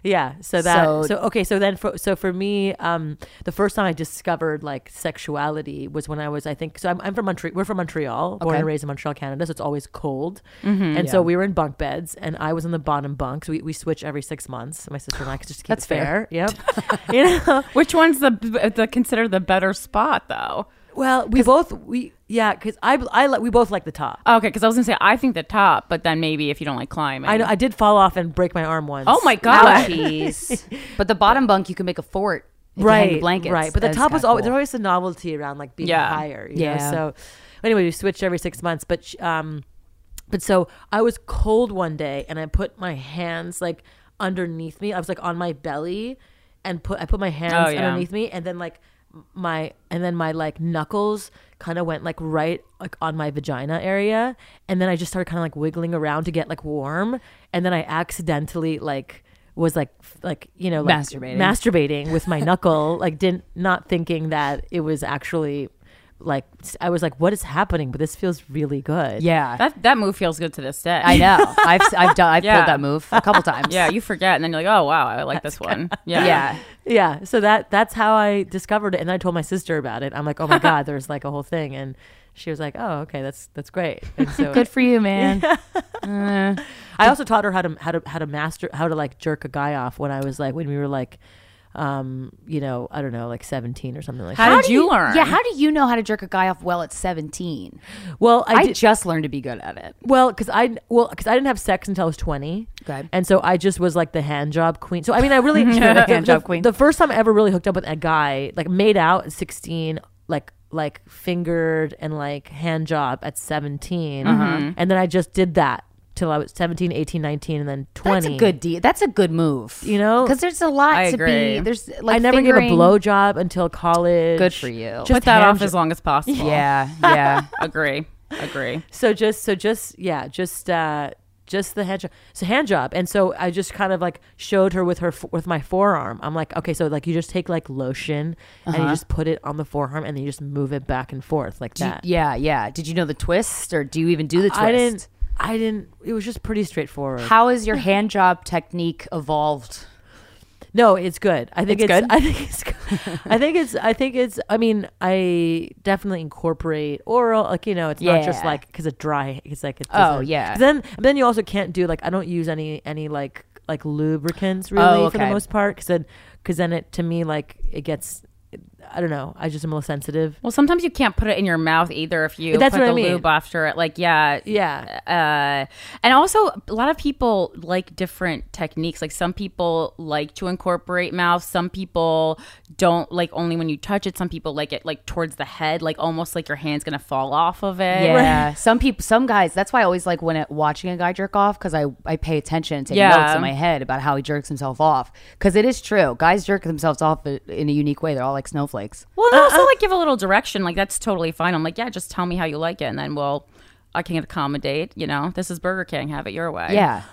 Yeah. So that So- so, okay. So then for so for me, um, the first time I discovered like sexuality was when I was I think so I'm, I'm from Montreal. We're from Montreal, born Okay. and raised in Montreal, Canada. So it's always cold, and so we were in bunk beds, and I was in the bottom bunk. So we, we switch every six months. My sister and I could just keep That's it fair. fair. Yep. you know. Which one's the the considered the better spot though? Well, we both we yeah because I I like we both like the top. Okay, because I was gonna say I think the top, but then maybe if you don't like climbing, I know I did fall off and break my arm once. Oh my god! Ouchies. but the bottom bunk, you can make a fort. if you hang the right, blankets. right. But the That's top was always cool. there's always a novelty around like being Yeah. higher. You Yeah. Know? So anyway, we switched every six months. But um, but so I was cold one day, and I put my hands like underneath me. I was like on my belly, and put I put my hands Oh, yeah. underneath me, and then like my and then my like knuckles kind of went like right like on my vagina area and then i just started kind of like wiggling around to get like warm and then i accidentally like was like f- like you know like Masturbating. masturbating with my knuckle like didn't not thinking that it was actually like i was like what is happening but this feels really good Yeah. That that move feels good to this day. I know. I've I've done I've Yeah. pulled that move a couple times. Yeah, you forget, and then you're like, oh wow, I like this one. Yeah, Yeah. yeah so that that's how i discovered it and then i told my sister about it i'm like oh my god there's like a whole thing and she was like oh okay that's that's great and so Good for you, man. Uh. I also taught her how to how to how to master how to like jerk a guy off when I was like when we were like um you know I don't know like 17 or something like How that. did you learn? Yeah, how do you know how to jerk a guy off well at 17? Well, I, I, did, just learned to be good at it. well cuz I well cuz I didn't have sex until I was 20. Okay. And so I just was like the hand job queen. So I mean I really The the, hand job queen. The first time I ever really hooked up with a guy like made out at 16 like like fingered and like hand job at 17 Uh-huh. and then I just did that till I was 17 18 19 and then 20 That's a good deal. That's a good move. You know? because there's a lot I to agree. be. There's like I never fingering- gave a blowjob until college. Good for you. Just Put that off jo- as long as possible. Yeah, yeah. agree, agree. So just so just yeah, just uh just the hand job. So hand job, and so I just kind of like showed her with her with my forearm. I'm like, okay, so like you just take like lotion and you just put it on the forearm, and then you just move it back and forth like Do you- that. yeah, yeah. Did you know the twist, or do you even do the twist? I didn't. I didn't. It was just pretty straightforward. How has your hand job technique evolved? No, it's good. I think It's it's, good? I think it's good. I think it's I think it's I mean, I definitely incorporate oral like you know, it's not just like cuz it dry it's like it Oh, yeah. Then but then you also can't do like I don't use any any like like lubricants really Oh, for the most part cuz then cuz then it to me like it gets I don't know. I just am a little sensitive. Well, sometimes you can't put it in your mouth either if you That's put what I the mean. lube after it. Like, yeah, Yeah. uh, and also a lot of people like different techniques. Like some people like to incorporate mouth. Some people don't like only when you touch it. Some people like it like towards the head, like almost like your hand's gonna fall off of it. Yeah, some people, some guys. That's why I always like when it, watching a guy jerk off because I I pay attention and take Yeah. notes in my head about how he jerks himself off because it is true. Guys jerk themselves off i- in a unique way. They're all like snowflakes. Well, and also uh-uh. like give a little direction. Like that's totally fine. I'm like, yeah, just tell me how you like it, and then we'll. I can accommodate. You know, this is Burger King. Have it your way. Yeah.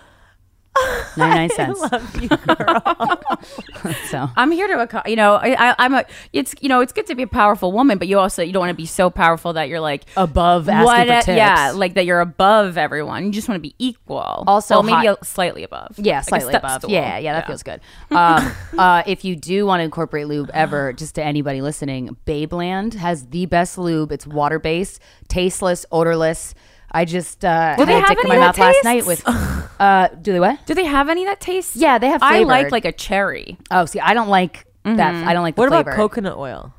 99 cents. so I'm here to, you know, I, I, I'm a. It's you know, it's good to be a powerful woman, but you also you don't want to be so powerful that you're like above asking what? for tips. yeah, like that you're above everyone. You just want to be equal. Also well, maybe hot- slightly above. Yeah, slightly step above. stool. Yeah, yeah, that feels good. Um, uh, if you do want to incorporate lube ever, just to anybody listening, Babeland has the best lube. It's water based, tasteless, odorless. I just uh, Do had they a have dick in any my that mouth last night with. Uh, do they what? Do they have any that taste? Yeah, they have I like flavored. like a cherry. Oh, see, I don't like that. I don't like the What about flavor. coconut oil?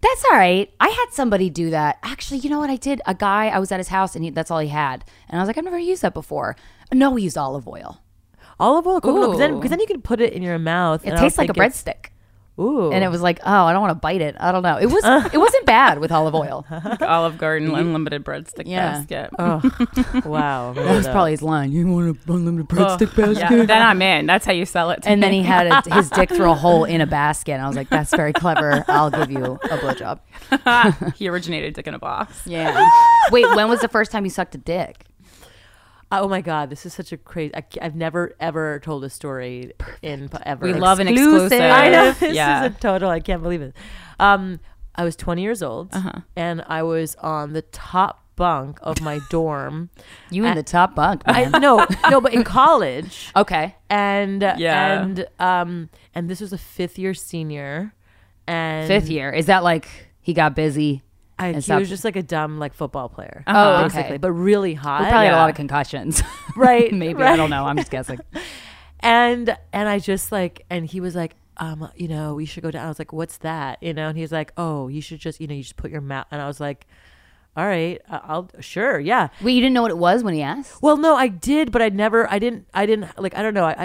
That's all right. I had somebody do that. Actually, you know what I did? A guy, I was at his house and he, that's all he had. And I was like, I've never used that before. No, we used olive oil. Olive oil, coconut, because then, Ooh. 'cause then you can put it in your mouth. It and I don't tastes like a think it's- breadstick. Ooh. and it was like, oh, I don't want to bite it. I don't know. It was it wasn't bad with olive oil. Olive Garden unlimited breadstick Yeah. basket. Oh, wow. That was probably his line. You want a unlimited breadstick basket? Yeah, then I'm in. That's how you sell it. To And then he had a, his dick through a hole in a basket. And I was like, that's very clever. I'll give you a blowjob. he originated Dick in a Box. Yeah. Wait, when was the first time you sucked a dick? Oh my god, this is such a crazy. I, have never ever told a story in ever. We love an Exclusive. I know this yeah. is a total. I can't believe it. Um, I was 20 years old, Uh-huh. and I was on the top bunk of my dorm. You in the top bunk, I no, no, but in college, okay. and Yeah. and um, and this was a fifth year senior, and Fifth year. Is that like he got busy? I, he was just like a dumb like football player, Oh, basically, okay. but really hot. We probably had a lot of concussions. right, Maybe. I don't know. I'm just guessing. and and I just like and he was like um you know we should go down I was like what's that you know and he's like oh you should just you know you just put your mouth and I was like all right I- I'll sure yeah Wait, you didn't know what it was when he asked? well no I did but I never I didn't I didn't like I don't know I, I,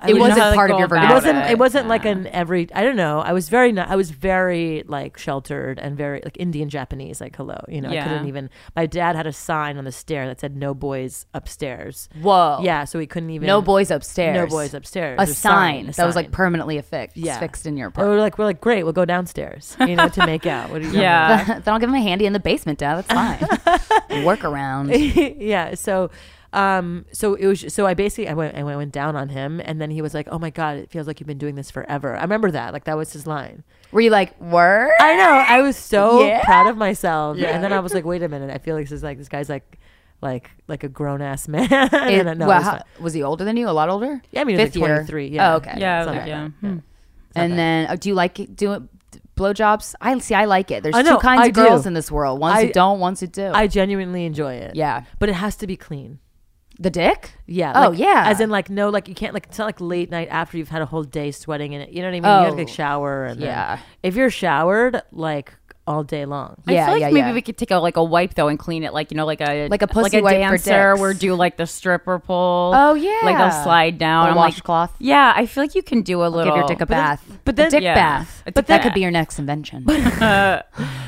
I It was wasn't part of your about it wasn't it. it wasn't like an every I don't know I was very not, I was very like sheltered and very like Indian Japanese like hello you know I couldn't even my dad had a sign on the stair that said no boys upstairs Whoa. yeah so we couldn't even No boys upstairs. no boys upstairs A There's sign, a that was like permanently affixed, Yeah. fixed in your And apartment. we're like, we're like, great, we'll go downstairs, you know, to make out. What do you? Yeah. then I'll give him a handy in the basement, Dad. That's fine. Work around. yeah. So, um, so it was. So I basically, I went, I went down on him, and then he was like, "Oh my god, it feels like you've been doing this forever." I remember that. Like that was his line. Were you like, word? I know. I was so Yeah. proud of myself, Yeah. and then I was like, wait a minute. I feel like this is like this guy's like. Like like a grown ass man. It- no, well, was how- was he older than you? A lot older? yeah, I mean, Fifth like year. 23. Yeah. Oh, okay. Yeah, It's like, yeah. Yeah. Hmm. And bad. then, uh, do you like it- doing blowjobs? I see. I like it. There's I two kinds I of girls in this world. Ones I- who don't, ones who do. I genuinely enjoy it. yeah. but it has to be clean. The dick? Yeah. Oh, like- yeah. As in, like, no, like you can't, like, it's not like late night after you've had a whole day sweating in it. You know what I mean? You gotta Oh. like shower and then- Yeah. if you're showered, like all day long. I Yeah, feel like yeah, maybe yeah. we could take a like a wipe though and clean it like you know like a Like a pussy like a wipe dancer dicks. where do like the stripper pull. Oh, yeah. like they'll slide down. Or I'm washcloth. Like, yeah, I feel like you can do a little. Give your dick a but then- bath. but then- a dick Yeah. bath. A But dick that could be your next invention.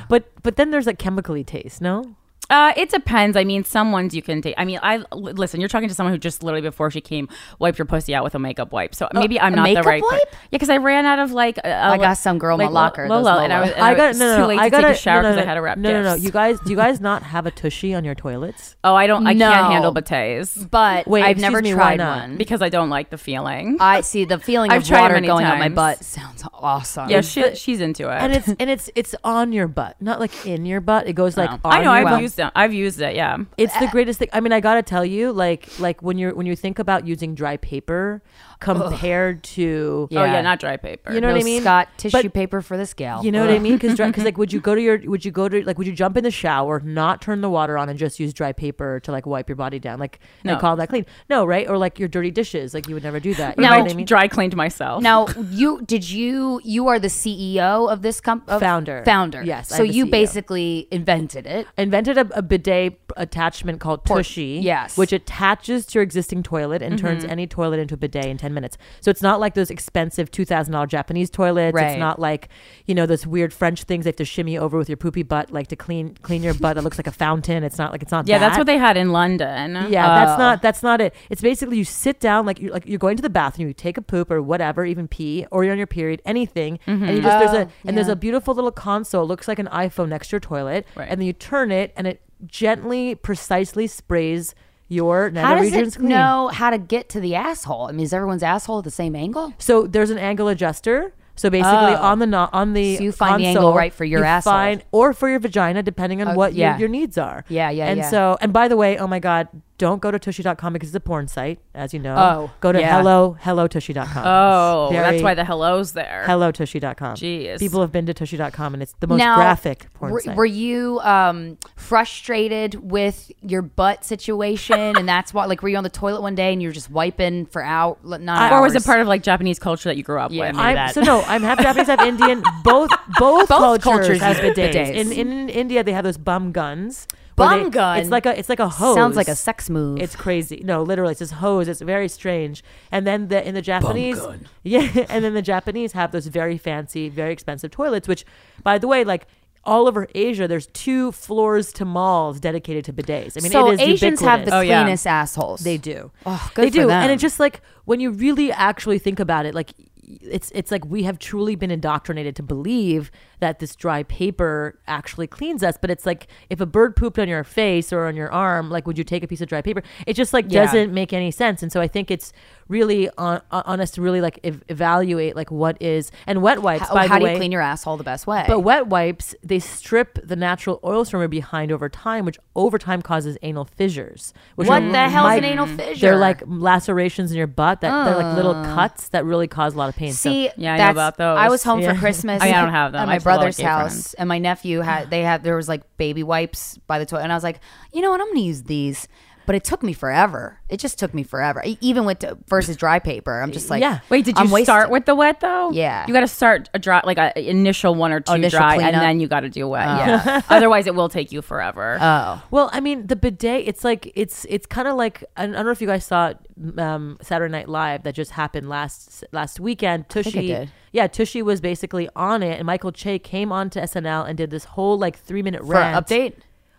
But but then there's a chemically taste. No. Uh, it depends. I mean, some ones you can take. I mean, I l- listen. You're talking to someone who just literally before she came wiped your pussy out with a makeup wipe. So maybe I'm a not the makeup right. per- wipe? Yeah, because I ran out of like. Uh, I got some girl in my locker, those Lola, and I was. And I I got was no no no. I got take a a shower no, no, because no, I had to wrap. No no no. You guys, do you guys not have a tushy on your toilets? Oh, I don't. I can't handle bidets but Wait, I've never me, tried one. because I don't like the feeling. I see the feeling I've of water many going up my butt sounds awesome. yeah, she, she's into it. And it's and it's it's on your butt, not like in your butt. It goes like I know. I've butt. Used. I've used it. Yeah. It's the greatest thing. I mean, I gotta tell you, like, like when you're when you think about using dry paper compared to, Yeah. Oh yeah, not dry paper. You know no what I mean? Scott tissue But- paper for this gal. you know what I mean? Because because like, would you go to your would you go to like would you jump in the shower, not turn the water on, and just use dry paper to like wipe your body down, like No. and call that clean? No, right? Or like your dirty dishes, like you would never do that. You Now- know I what I mean? dry cleaned myself. Now you did you you are the CEO of this company Founder. founder Yes, so I'm the you CEO. basically invented it invented a, a bidet attachment called Tushy, yes. Mm-hmm. which attaches to your existing toilet and turns any toilet into a bidet in 10 minutes. So it's not like those expensive $2,000 Japanese toilets. Right. It's not like, you know, those weird French things they have to shimmy over with your poopy butt, like to clean clean your butt. It looks like a fountain. It's not like, it's not yeah, that. that's what they had in London. Yeah, Oh. that's not that's not it. It's basically you sit down like you're, like you're going to the bathroom, you take a poop or whatever, even pee, or you're on your period, anything, and you mm-hmm. just there's Oh, a and there's a beautiful little console, it looks like an iPhone next to your toilet, Right. and then you turn it and it gently, precisely sprays your how does regions it clean. know how to get to the asshole I mean is everyone's asshole at the same angle So there's an angle adjuster. So basically, Oh. on the no- on the So you find the angle right for your you asshole. find- or for your vagina, depending on Oh, what yeah. your, your needs are. Yeah, yeah, And yeah. so, and by the way, oh my God, don't go to tushy.com because it's a porn site, as you know. Oh, go to yeah. hello hellotushy.com. Oh, Very- that's why the hello's there. hellotushy.com. Jeez. People have been to tushy.com and it's the most now, graphic porn were, site. were you um, frustrated with your butt situation, and that's why? Like, were you on the toilet one day and you were just wiping for out not or was it part of like Japanese culture that you grew up Yeah, with? maybe. I'm, that. so no, I'm half Japanese, half Indian. Both both, Both cultures, cultures have use bidets. bidets. In in India, they have those bum guns, where Bum gun? It's like a it's like a hose. Sounds like a sex move. It's crazy. No, literally, it's this hose. It's very strange. And then the in the Japanese, yeah, and then the Japanese have those very fancy, very expensive toilets. Which, by the way, like all over Asia, there's two floors to malls dedicated to bidets. I mean, so it is Asians have the Oh, yeah. cleanest assholes. they do. Oh, good they for do. them. And it's just like when you really actually think about it, like it's it's like we have truly been indoctrinated to believe that this dry paper actually cleans us. But it's like if a bird pooped on your face or on your arm, like would you take a piece of dry paper? It just like Yeah. doesn't make any sense. And so I think it's really on, uh, on us to really like ev- evaluate like what is and wet wipes. Oh, how, by how the do way, you clean your asshole the best way? but wet wipes, they strip the natural oil streamer behind over time, which over time causes anal fissures. Which what are the hell's an anal fissure? They're like lacerations in your butt that they're like little uh. cuts that really cause a lot of pain. So- See, Yeah, I know about those. I was home Yeah. for Christmas. Oh, yeah, I don't have them. At I my have a lot of brother's house, and my nephew had. They had. There was like baby wipes by the toilet, and I was like, you know what? I'm going to use these. But it took me forever. It just took me forever. E- Even with versus dry paper, I'm just like, Yeah. Wait, did you I'm wasted. start with the wet though? Yeah. You got to start a dry, like a initial one or two Initial dry, and then you got to do wet. Yeah. Otherwise, it will take you forever. Oh, Well, I mean, the bidet, it's like it's it's kind of like I don't know if you guys saw um, Saturday Night Live that just happened last last weekend. think I Tushy, did. yeah, Tushy was basically on it, and Michael Che came onto SNL and did this whole like three minute for rant update.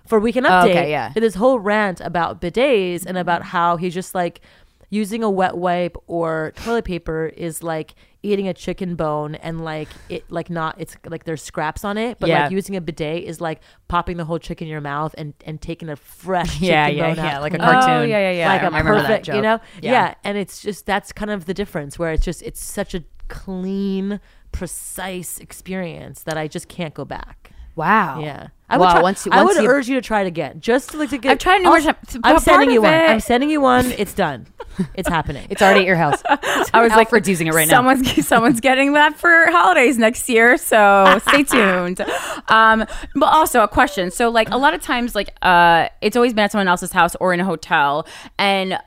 For Weekend Oh, Update. okay, yeah. Did this whole rant about bidets and about how he's just like using a wet wipe or toilet paper is like eating a chicken bone and like it like not it's like there's scraps on it but Yeah. like using a bidet is like popping the whole chicken in your mouth and and taking a fresh Yeah, chicken yeah, bone yeah, out like a oh, cartoon. Oh, yeah, yeah, yeah. like I a remember that perfect joke. you know Yeah. yeah. and it's just that's kind of the difference where it's just it's such a clean precise experience that I just can't go back Wow. yeah. I would, Wow, try, once you- I would you- urge you to try it again. Just to, like, to get. I've tried numerous times. I'm sending you one. it- I'm sending you one. It's done. It's happening. It's already at your house. I was like, Alfred's using it right now. someone's, Someone's getting that for holidays next year, so stay tuned. Um, but also a question. So, like a lot of times, like uh, it's always been at someone else's house or in a hotel, and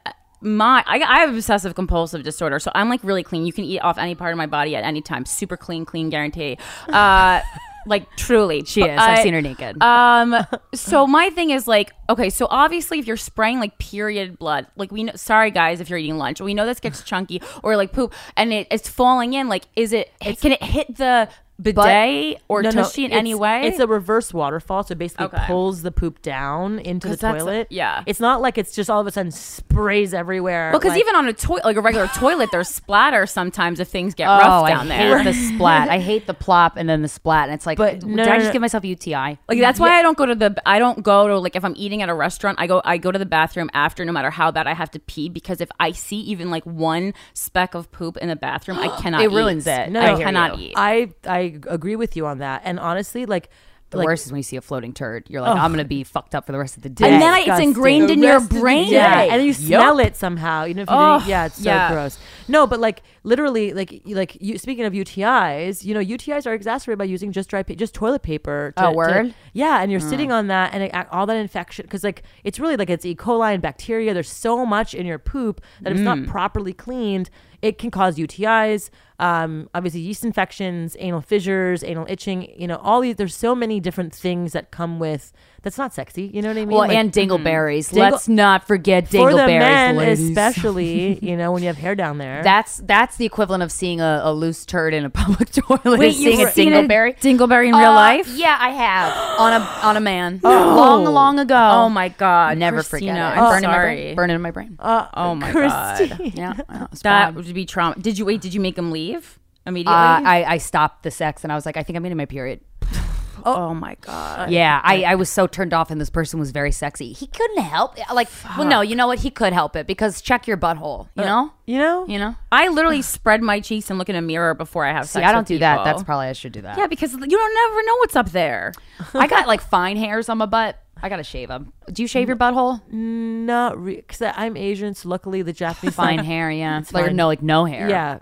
my I, I have obsessive compulsive disorder, so I'm like really clean. You can eat off any part of my body at any time. Super clean, clean guarantee. Uh, like truly, She is. I've seen her naked. um, so my thing is like, okay, so obviously if you're spraying like period blood, like we know, sorry guys if you're eating lunch, we know this gets chunky or like poop and it, it's falling in. Like, is it? can it hit the bidet or No, no, in any way? It's a reverse waterfall, so it basically Okay. pulls the poop down into the toilet. yeah. it's not like it's just all of a sudden sprays everywhere. well, because like- even on a toilet, like a regular toilet, there's splatter sometimes if things get Oh, rough I down hate there. the splat. I hate the plop and then the splat, and it's like, But did no, I just give myself a UTI? Like that's why I don't go to the I don't go to like if I'm eating at a restaurant I go I go to the bathroom after no matter how bad I have to pee because if I see even like one speck of poop in the bathroom I cannot It eat. ruins it. No, I no, cannot you. eat. I I agree with you on that. And honestly, like The like, worst is when you see a floating turd. You're like, I'm gonna be fucked up for the rest of the day. and then it's Disgusting. ingrained The in your rest of the brain. Yeah, and you Yup. smell it somehow. You know, if you Oh, yeah, it's so yeah. gross. No, but like literally, like like you. Speaking of UTIs, you know, UTIs are exacerbated by using just dry, pa- just toilet paper. To, Oh, to- word? yeah, and you're mm. sitting on that, and it, all that infection, because like it's really like it's E. coli and bacteria. There's so much in your poop that if it's not mm. properly cleaned, it can cause UTIs. Um, obviously, yeast infections, anal fissures, anal itching. You know, all these. There's so many different things that come with. That's not sexy. You know what I mean? well, Like- and dingleberries. Dingle- Let's not forget for the dingleberries, men ladies. especially you know when you have hair down there That's that's the equivalent of seeing a, a loose turd in a public toilet. Wait, is seeing a you've seen a dingleberry. dingleberry in real Uh, life? Yeah, I have on a on a man long long ago. Oh my god! Never Krystyna, forget it. I'm Burn in my sorry. brain. Burn it in my brain. uh, Oh my Christine. yeah, I That bad. would be trauma. Did you wait? Did you make him leave immediately? Uh, I, I stopped the sex and I was like, I think I'm getting my period. Oh, oh my god! Yeah, I, I was so turned off, and this person was very sexy. He couldn't help. Uh, like, well, no, you know what? He could help it because check your butthole. You uh, know, you know you know. I literally spread my cheeks and look in a mirror before I have See, sex. I don't with do that. people. That's probably I should do that. yeah, because you don't never know what's up there. I got like fine hairs on my butt. I gotta shave them. Do you shave your butthole? not because i'm asian so luckily the japanese Fine hair, yeah. It's Like fine. no, like no hair. yeah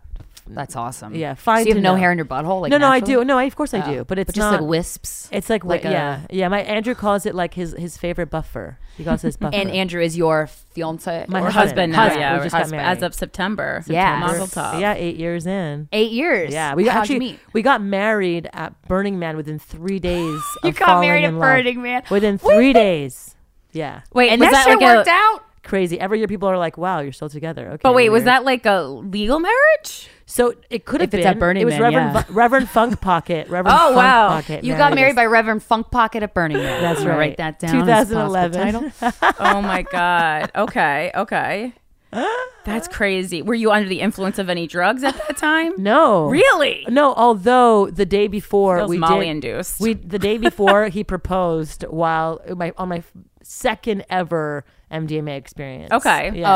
that's awesome. Yeah, fine So you have no know. hair in your butthole? Like no no i do no I, of course i Oh. do but it's just not like wisps. it's like, like like a- yeah yeah my andrew calls it like his his favorite buffer he calls it his buffer And Andrew is your fiance. My Or or husband husband. now, Husband. yeah, We just husband, married. as of September. Yeah. Mazel yeah eight years in Eight years. yeah, we How'd actually you meet? we got married at Burning Man within three days. You of got married at. Burning Man. within three days. Yeah, Wait, and was that that shit like worked out. crazy. Every year, people are like, "Wow, you're still together." Okay, But wait, was that like a legal marriage? So it could have If it's been. at Burning it was Man, Reverend yeah. Fu- Reverend Funk Pocket. Reverend Oh, Funk wow. Pocket. You got married by Reverend Funk Pocket at Burning Man. That's right. Write that down. as a possible 2011. title. oh my god. Okay. Okay. That's crazy. Were you under the influence of any drugs at that time? No, Really? No, although the day before we Molly did, induced. we the day before he proposed while my on my second ever MDMA experience. Okay. Yes.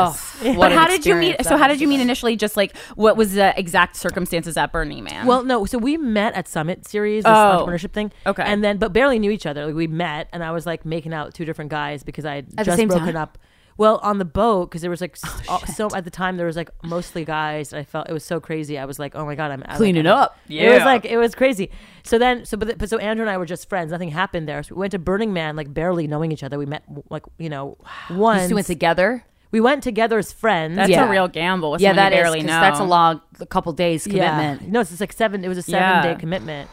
Oh, But what an how did you meet? So how did you meet initially? Just like what was the exact circumstances at Burning Man? Well, no. So we met at Summit Series, this Oh. entrepreneurship thing. Okay. And then, but barely knew each other. Like we met, and I was like making out with two different guys because I had At the just same broken time? up. Well, on the boat because there was like Oh, s- all- so at the time there was like mostly guys. And I felt it was so crazy. I was like, oh my god, I'm I- like, Cleaning I'm- up. Yeah. It was like it was crazy. So then, so but, but so Andrew and I were just friends. Nothing happened there. So we went to Burning Man, like barely knowing each other. We met like you know You once. just went together. we went together as friends. that's yeah. a real gamble. Yeah, someone that you is. know. That's a long, a couple days commitment. Yeah. No, it's just like seven. It was a seven Yeah. day commitment,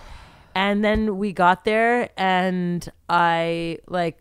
and then we got there, and I like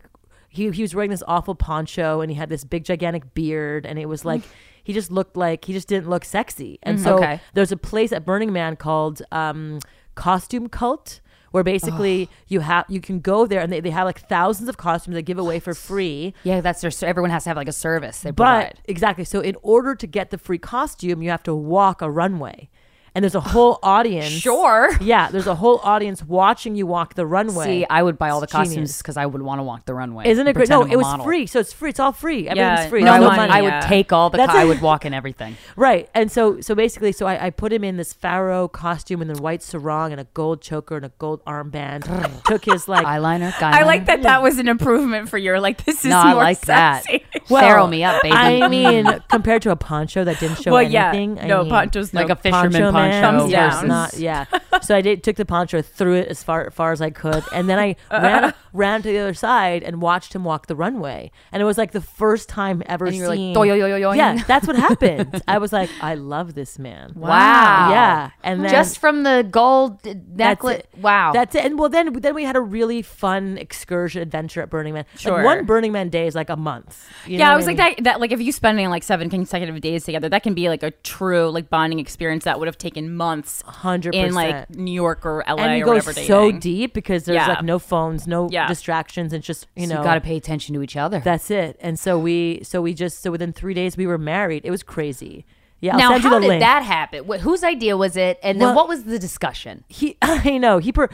he he was wearing this awful poncho, and he had this big gigantic beard, and it was like. He just looked like he just didn't look sexy, and so okay. there's a place at Burning Man called um, Kostume Kult, where basically you have you can go there and they, they have like thousands of costumes they give away for free. Yeah, that's their. So everyone has to have like a service they But provide. exactly. So in order to get the free costume, you have to walk a runway. And there's a whole audience. Sure. Yeah, there's a whole audience watching you walk the runway. See, I would buy all the genius. costumes because I would want to walk the runway. Isn't it great? No, a it was model. free. So it's free. It's all free. Everything's Yeah, free. No, No I would, money, I would yeah. take all the. That's Co- I would walk in everything. Right. And so so basically so I, I put him in this pharaoh costume and the white sarong and a gold choker and a gold armband. Took his like Eyeliner, guy. I like that. That was an improvement for your like. This is No, I more like that. sexy. well, Pharaoh me up, baby. I mean, compared to a poncho that didn't show well, yeah. anything. I no, mean, poncho's like no a fisherman man, poncho. Thumbs yeah, down. Not, yeah. So I did took the poncho, threw it as far far as I could, and then I uh-huh. ran ran to the other side and watched him walk the runway. And it was like the first time ever And you were like, seen. "Doy-yo-yo-yo-yoing." yeah, that's what happened. I was like, I love this man. Wow. Yeah, and then just from the gold that's necklace. it. Wow. That's it. And well, then then we had a really fun excursion adventure at Burning Man. Sure. Like one Burning Man day is like a month. You yeah, what I was mean? like that. That like if you spending like seven consecutive days together, that can be like a true like bonding experience that would have taken months Hundred in like New York or LA and we or go whatever. so dating. deep because there's Yeah. like no phones, no Yeah. distractions. It's just you So know you got to pay attention to each other. That's it. And so we, so we just, so within three days we were married. It was crazy. Yeah, I'll now, send you how the did link. that happen? Wh- whose idea was it? And then Well- what was the discussion? he, I know he, per,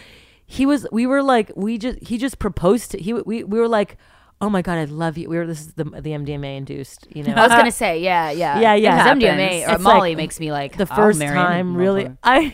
he was. We were like, we just, he just proposed to. He, we, we were like, oh my god, I love you. We were. This is the the MDMA induced. You know, I was uh, gonna say, yeah, yeah, Yeah, yeah. Because MDMA or It's Molly like makes me like the I'll first marry him, time really motherfucker. I,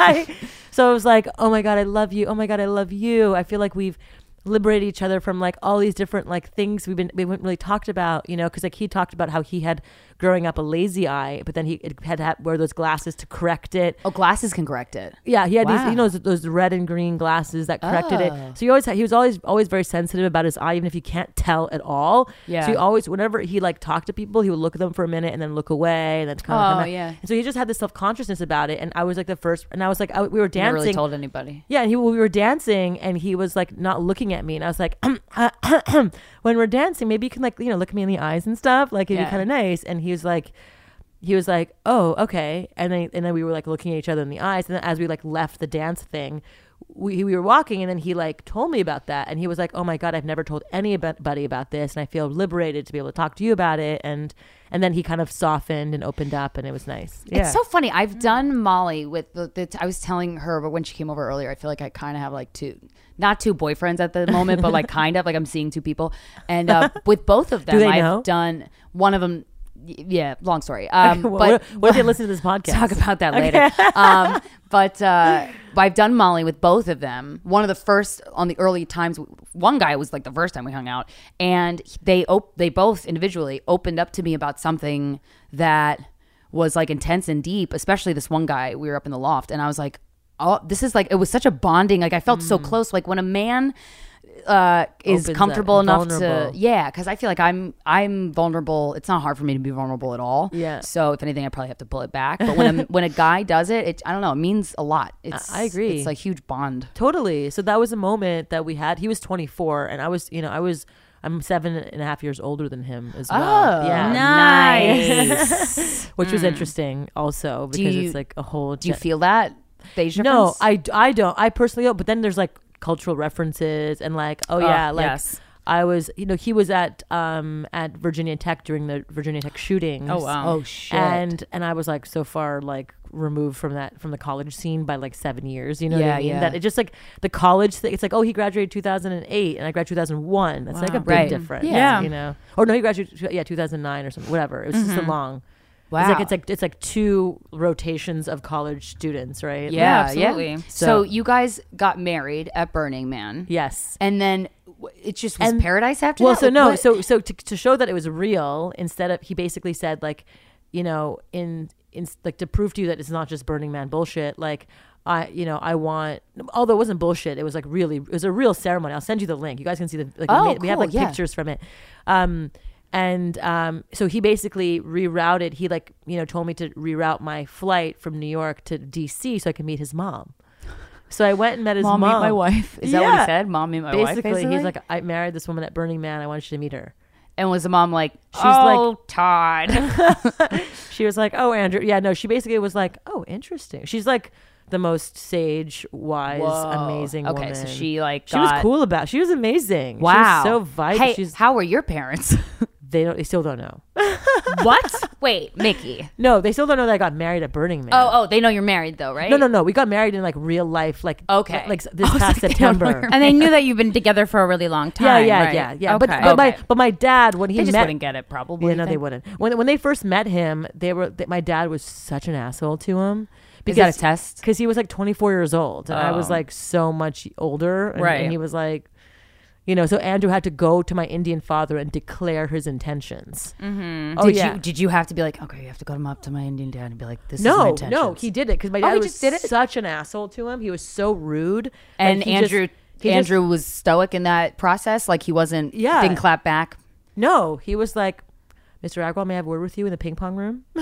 I so I was like oh my god I love you oh my god I love you I feel like we've liberated each other from like all these different like things we've been we haven't really talked about you know because like he talked about how he had growing up a lazy eye but then he had to wear those glasses to correct it Oh, glasses can correct it. yeah, he had these, you know, those, those red and green glasses that corrected Oh. it. So he always had, he was always always very sensitive about his eye, even if you can't tell at all. Yeah. So he always, whenever he like talked to people, he would look at them for a minute and then look away and then kind of. Oh, come yeah. And so he just had this self consciousness about it, and I was like the first, and I was like, I, we were Never dancing. really told anybody. Yeah, and he we were dancing, and he was like not looking at me, and I was like, when we're dancing, maybe you can like you know look at me in the eyes and stuff, like it'd Yeah. be kind of nice. And he was like, he was like, oh okay, and then and then we were like looking at each other in the eyes, and then as we like left the dance thing. We, we were walking and then he like told me about that and he was like oh my god i've never told anybody about this and i feel liberated to be able to talk to you about it and and then he kind of softened and opened up and it was nice yeah It's so funny. I've done Molly with the, the. I was telling her, but when she came over earlier, I feel like I kind of have like two, not two boyfriends at the moment, but like kind of like I'm seeing two people, and uh, with both of them, they I've know? done one of them. Yeah, long story. Um, what, but what if they listen to this podcast talk about that later. um, but uh, I've done Molly with both of them. One of the first on the early times. One guy was like the first time we hung out, and they op- they both individually opened up to me about something that was like intense and deep. Especially this one guy. We were up in the loft, and I was like, "Oh, this is like it was such a bonding. Like I felt so close. Like when a man." Uh is comfortable enough vulnerable. to yeah because i feel like i'm i'm vulnerable it's not hard for me to be vulnerable at all Yeah. so if anything i probably have to pull it back but when a, when a guy does it it i don't know it means a lot it's I agree. it's like huge bond Totally. So that was a moment that we had. He was 24 and I was, you know, I was I'm seven and a half years older than him as Oh, well. yeah, nice. which was interesting also because you- it's like a whole. Do you feel that phase no, difference? I, I don't. I personally don't. But then there's like cultural references and like oh yeah, like yes. I was you know he was at um at Virginia Tech during the Virginia Tech shootings. Oh wow. Oh shit. And and I was like so far like removed from that from the college scene by like seven years. You know what Yeah, I mean? yeah. That it just like the college thing. It's like oh he graduated 2008 and I graduated 2001. That's like a big Right. difference. Yeah. You know. Or no, he graduated yeah 2009 or something. Whatever. It was just a long. Wow. It's like it's like it's like two rotations of college students, right? yeah, Yeah, absolutely. So, So- you guys got married at Burning Man. Yes. And then it just was And- paradise after well that? so Like, no what- so so to, to show that it was real instead of he basically said like you know in in like to prove to you that it's not just burning man bullshit like i you know i want although it wasn't bullshit it was like really it was a real ceremony i'll send you the link you guys can see the like Oh, we, made- we have like yeah. pictures from it um and um so he basically rerouted he like you know told me to reroute my flight from new york to dc so i could meet his mom so i went and met his Mom, mom, meet my wife. Is that what he said? Mom, meet my wife. basically, Basically, he's like i married this woman at burning man i wanted you to meet her and was the mom like, She's oh, Todd. she was like, "Oh, Andrew." Yeah, no, she basically was like, "Oh, interesting." She's like the most sage, wise, Whoa. amazing Okay, woman. so she like she was cool about. She was amazing. Wow. she was so vital. Hey, She's how were your parents? they don't. They still don't know. what? Wait, Miki. No, they still don't know that I got married at Burning Man. Oh, oh, they know you're married though, right? no, no, no. We got married in like real life, like Okay. like, like this oh, I was past like, they don't know September. you're and they knew that you've been together for a really long Yeah, time. yeah, right? yeah, yeah. Okay. But but my Okay. but my dad when he They just met wouldn't get it, probably. Yeah, you no, they think? wouldn't. When when they first met him, they were th- my dad was such an asshole to him. Is that a test? Because he was like 24 years old, and I was Oh. like so much older, and, Right. and he was like, you know, so Andrew had to go to my Indian father and declare his intentions. Mm-hmm. Oh did yeah. you did you have to be like, okay, you have to come up to my Indian dad and be like, this is my no, intentions. no, he did it because my Oh, dad he was just did it? such an asshole to him. He was so rude, And Like, he just- Andrew just- Andrew was stoic in that process, like he wasn't Yeah. didn't clap back. no, he was like, Mr. Agrawal, may I have a word with you in the ping pong room?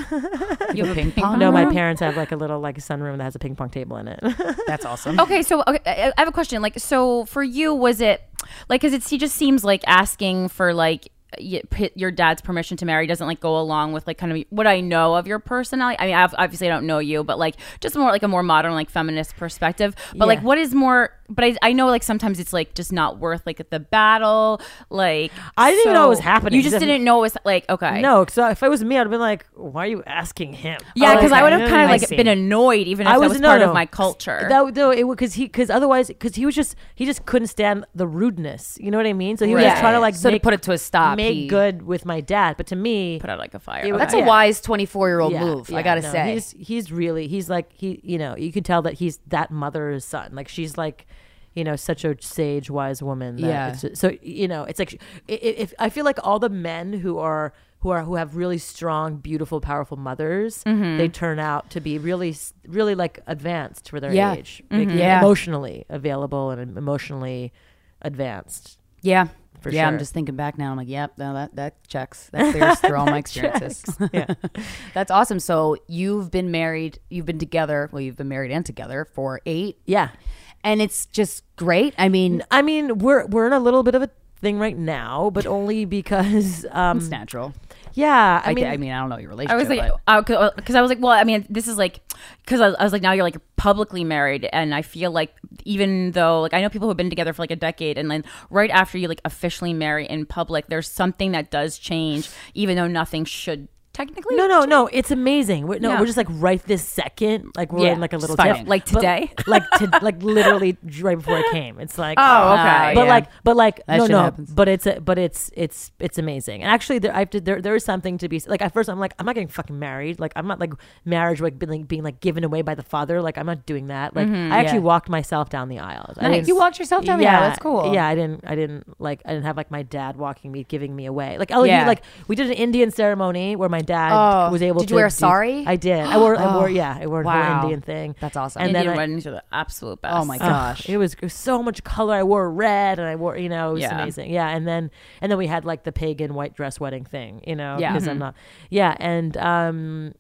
You have a ping pong. no, my parents have like a little like sunroom that has a ping pong table in it. That's awesome. Okay, so okay, I I have a question. Like, so for you, was it like because it's he just seems like asking for like y- your dad's permission to marry doesn't like go along with like kind of what I know of your personality. I mean, I've, obviously I don't know you, but like just more like a more modern like feminist perspective. But like, what is more? But I, I know like sometimes it's like just not worth like the battle. Like I didn't even know it was happening. You just didn't know it was like okay. No, so uh, if it was me, I'd have been like, "Why are you asking him?" Yeah, because I would have kind of like been annoyed, even if I that was was no, part no. of my culture. That no, it because he because otherwise because he was just he just couldn't stand the rudeness. You know what I mean? So he was Right. just trying to like So to put it to a stop, make he- good with my dad. But to me, Put out like a fire. It was- That's Okay. a wise twenty four year old yeah, move. I gotta no, say. he's he's really he's like he you know you can tell that he's that mother's son. Like she's like. You know, such a sage, wise woman. that Yeah. so you know, it's like if I feel like all the men who are who are who have really strong, beautiful, powerful mothers, Mm-hmm. they turn out to be really, really like advanced for their Yeah. age, like, Yeah. emotionally available and emotionally advanced. yeah. For yeah, I'm just thinking back now. I'm like, yep, no, that that checks. That clears through all my experiences. Yeah. That's awesome. So you've been married, you've been together. Well, you've been married and together for eight, Yeah. And it's just great. I mean, I mean, we're we're in a little bit of a thing right now, but only because um it's natural. yeah, I, I mean, I mean, I don't know your relationship. I was like, because I was like, well, I mean, this is like, because I, I was like, now you're like publicly married, and I feel like even though like I know people who've been together for like a decade, and then right after you like officially marry in public, there's something that does change, even though nothing should technically. no, no, no. It's amazing. We're, no, Yeah. we're just like right this second, like we're Yeah, in like a little just tiff. fine. Like But, today? like to, like literally right before it came. It's like Oh, okay. Uh, but yeah. like but like That no shit no happens. but it's a, but it's it's it's amazing and actually there I have there there is something to be like at first I'm like I'm not getting fucking married like I'm not like marriage like being like, being like given away by the father like I'm not doing that like mm-hmm. I actually Yeah. walked myself down the aisle I Nice. didn't- You walked yourself down the yeah, aisle. That's cool. yeah I didn't I didn't like I didn't have like my dad walking me giving me away like oh Yeah. yeah. like we did an Indian ceremony where my dad Oh. was able Did to you wear a do- sari? I did I wore I wore yeah I wore a Wow. whole Indian thing That's awesome. and Indian then I- weddings are the absolute best. Oh my Ugh, gosh. it was so much color. I wore red, and I wore, you know, it was Yeah. amazing. Yeah, and then and then we had like the pagan white dress wedding thing, you know, Yeah. because I'm not, yeah, and um,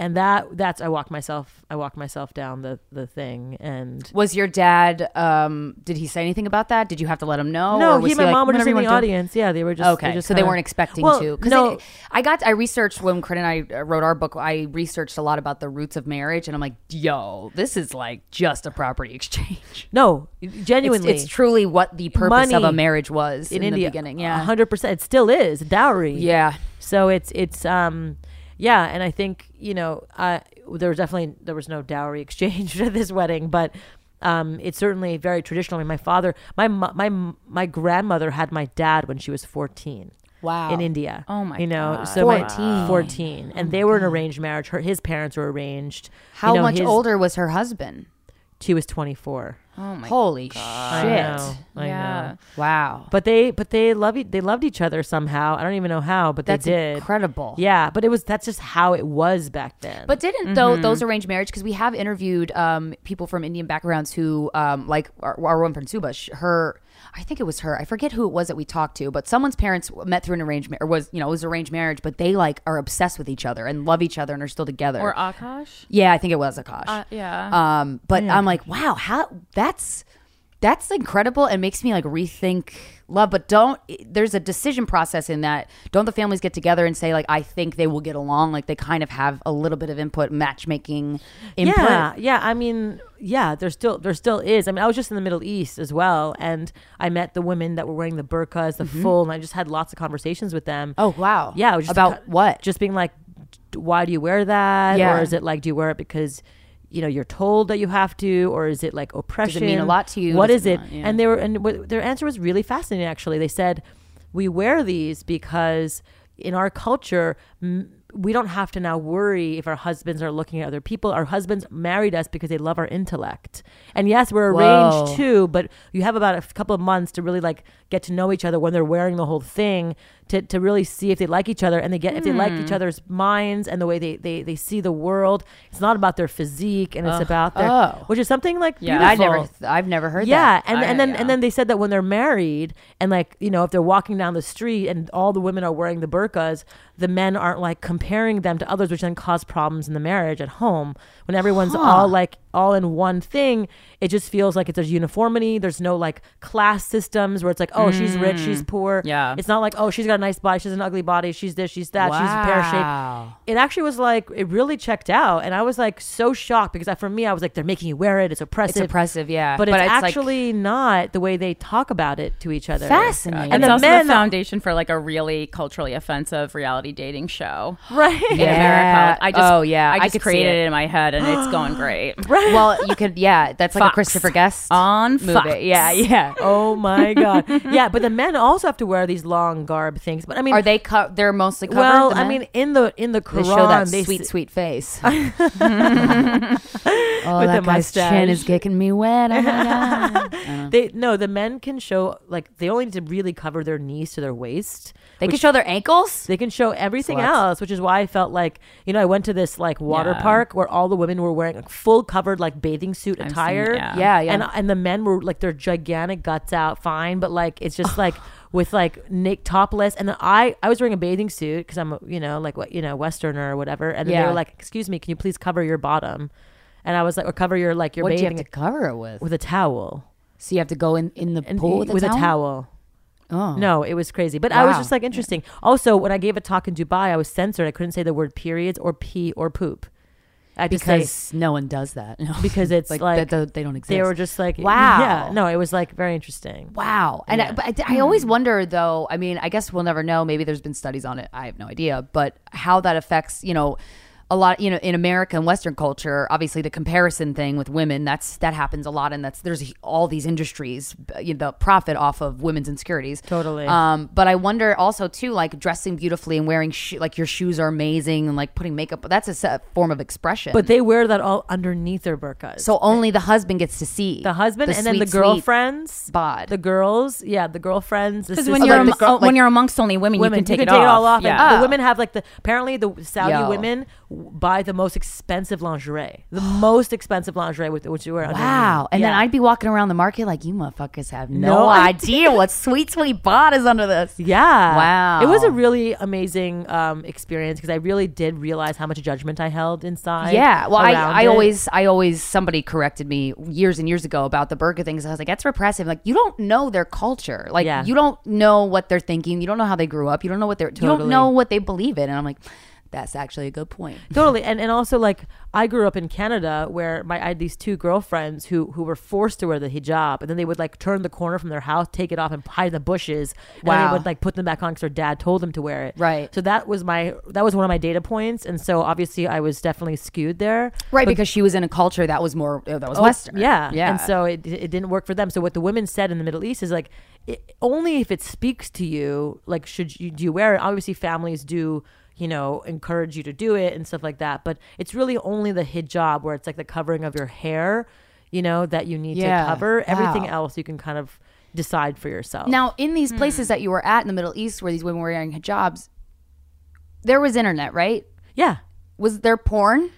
and that that's I walked myself I walked myself down the the thing and Was your dad? Um, did he say anything about that? Did you have to let him know? no, he and my like, mom were just in the audience. Yeah, they were just Okay, they just so they kinda- weren't expecting Well, to. Because no, I got, I researched when Corinne and I uh, wrote our book. I researched a lot about the roots of marriage, and I'm like, yo, this is like just a property exchange. no, genuinely, it's truly what the purpose of a marriage was in, in, the beginning. Yeah, hundred percent. It still is dowry. yeah. So it's it's um yeah, and I think you know uh, there was definitely there was no dowry exchange at this wedding, but um it's certainly very traditional. I mean, my father, my my my grandmother had my dad when she was fourteen. Wow. In India. Oh my You know, God. so my 14. 14. And they were an arranged marriage. Her his parents were arranged. You How know, much his- older was her husband? She was 24. Oh my Holy shit! I know. I Yeah. know. Wow, But they but they love e- they loved each other somehow. I don't even know how, but that's they did. incredible. Yeah, but it was that's just how it was back then. But didn't though those arranged marriage? Because we have interviewed um, people from Indian backgrounds who, um, like our, our one friend Suba, sh- her, I think it was her. I forget who it was that we talked to, but someone's parents met through an arrangement or was you know it was arranged marriage, but they like are obsessed with each other and love each other and are still together. Or Akash? yeah, I think it was Akash. Uh, yeah. Um, but I'm like, wow, how that's that's incredible and makes me like rethink love. But don't there's a decision process in that. Don't the families get together and say like, I think they will get along? Like they kind of have a little bit of input, matchmaking input. Yeah, yeah. I mean, yeah. There still there still is. I mean, I was just in the Middle East as well, and I met the women that were wearing the burqas, the mm-hmm. full, and I just had lots of conversations with them. Oh wow. yeah. It was just about ki- what? Just being like, why do you wear that? Yeah. Or is it like, do you wear it because you know you're told that you have to, or is it like oppression? mean a lot to you? what is it it? not? Yeah. And they were, and what, their answer was really fascinating. Actually, they said, we wear these because in our culture. M- we don't have to now worry if our husbands are looking at other people. Our husbands married us because they love our intellect. And yes, we're arranged Whoa. too, but you have about a couple of months to really like get to know each other when they're wearing the whole thing to, to really see if they like each other and they get if they like Hmm. each other's minds and the way they, they, they see the world. It's not about their physique and it's about their Oh. which is something like Yeah. I never, I've never heard Yeah, that. and I- and then yeah. and then they said that when they're married and like you know if they're walking down the street and all the women are wearing the burqas, the men aren't like comparing them to others, which then cause problems in the marriage at home. When everyone's all like all in one thing, it just feels like it's there's uniformity. There's no like class systems where it's like oh she's rich, mm. she's poor. Yeah. it's not like oh she's got a nice body, she's an ugly body, she's this, she's that, she's pear shaped Wow. it actually was like it really checked out and i was like so shocked because I, for me i was like they're making you wear it it's oppressive It's oppressive, yeah. but it's, like, actually not the way they talk about it to each other Fascinating. and it's the also men the foundation for like a really culturally offensive reality dating show right in Yeah. America. I just, Oh, yeah. I I just see created it. it in my head, and it's going great. Well, you could, yeah. That's like a Christopher Guest On movie. Fox. Yeah, yeah. oh my god yeah but the men also have to wear these long garb things but i mean Are they? Co- they're mostly covered. well i mean in the in the they show that they sweet, s- sweet face. oh, that the guy's chin is getting me wet. Oh they no the men can show like they only need to really cover their knees to their waist They can show their ankles. They can show everything Sluts. else, which is why I felt like, you know, I went to this like water Yeah. park where all the women were wearing like full covered like bathing suit I've seen attire. it, yeah. Yeah, yeah. And and the men were like their gigantic guts out, fine, but like it's just like with like Nick topless. And then I I was wearing a bathing suit because I'm you know like what you know westerner or whatever. And then they were like, "Excuse me, can you please cover your bottom?" And I was like, "Or cover your like your what do you have bathing to cover it with? with a towel." So you have to go in in the And pool with, a, towel? towel. Oh No, it was crazy. But I was just like interesting. Also, when I gave a talk in Dubai, I was censored. I couldn't say the word periods or pee or poop. I had to say because no one does that. No. because it's like, like, that- they don't exist. they were just like Wow. Yeah, no, it was like very interesting. Wow. And I, but I, I always wonder, though. I mean, I guess we'll never know. Maybe there's been studies on it. I have no idea. But how that affects, you know, a lot, you know, in America and Western culture, obviously the comparison thing with women, that's that happens a lot, and that's there's all these industries, you know, the profit off of women's insecurities. Totally. Um, but I wonder also too, like dressing beautifully and wearing sho- like your shoes are amazing and like putting makeup. That's a se- form of expression. But they wear that all underneath their burqas. so only the husband gets to see the husband and then the girlfriends, bod. the girls, yeah, the girlfriends. Because when you're like the girl- am- when you're amongst only women, women, you can take, you it, take off. it all off. Yeah. And the Oh. women have like the apparently the Saudi Yo. women buy the most expensive lingerie, the most expensive lingerie with which you wear. underneath. Wow. And then I'd be walking around the market like, you motherfuckers have no, No idea what sweet, sweet bot is under this. Yeah. Wow. It was a really amazing um, experience because I really did realize how much judgment I held inside. Yeah. Well, I, I it. always, I always, somebody corrected me years and years ago about the burqa things. I was like, that's repressive. Like, you don't know their culture. Like, Yeah. you don't know what they're thinking. You don't know how they grew up. You don't know what they're, Totally. you don't know what they believe in. And I'm like, that's actually a good point. totally and and also like I grew up in Canada where my I had these two girlfriends who who were forced to wear the hijab and then they would like turn the corner from their house take it off and hide in the bushes Wow. and then they would like put them back on because their dad told them to wear it Right. so that was my that was one of my data points and so obviously I was definitely skewed there Right. because she was in a culture that was more, that was Oh, Western. Yeah, Yeah. And so it it didn't work for them. So what the women said in the Middle East is like, it, only if it speaks to you, like should you do you wear it? Obviously, families do. You know, encourage you to do it and stuff like that. But it's really only the hijab where it's like the covering of your hair, you know, that you need Yeah. to cover. Everything else you can kind of decide for yourself. Now, in these hmm. places that you were at in the Middle East where these women were wearing hijabs, there was internet, right? yeah, Was there porn?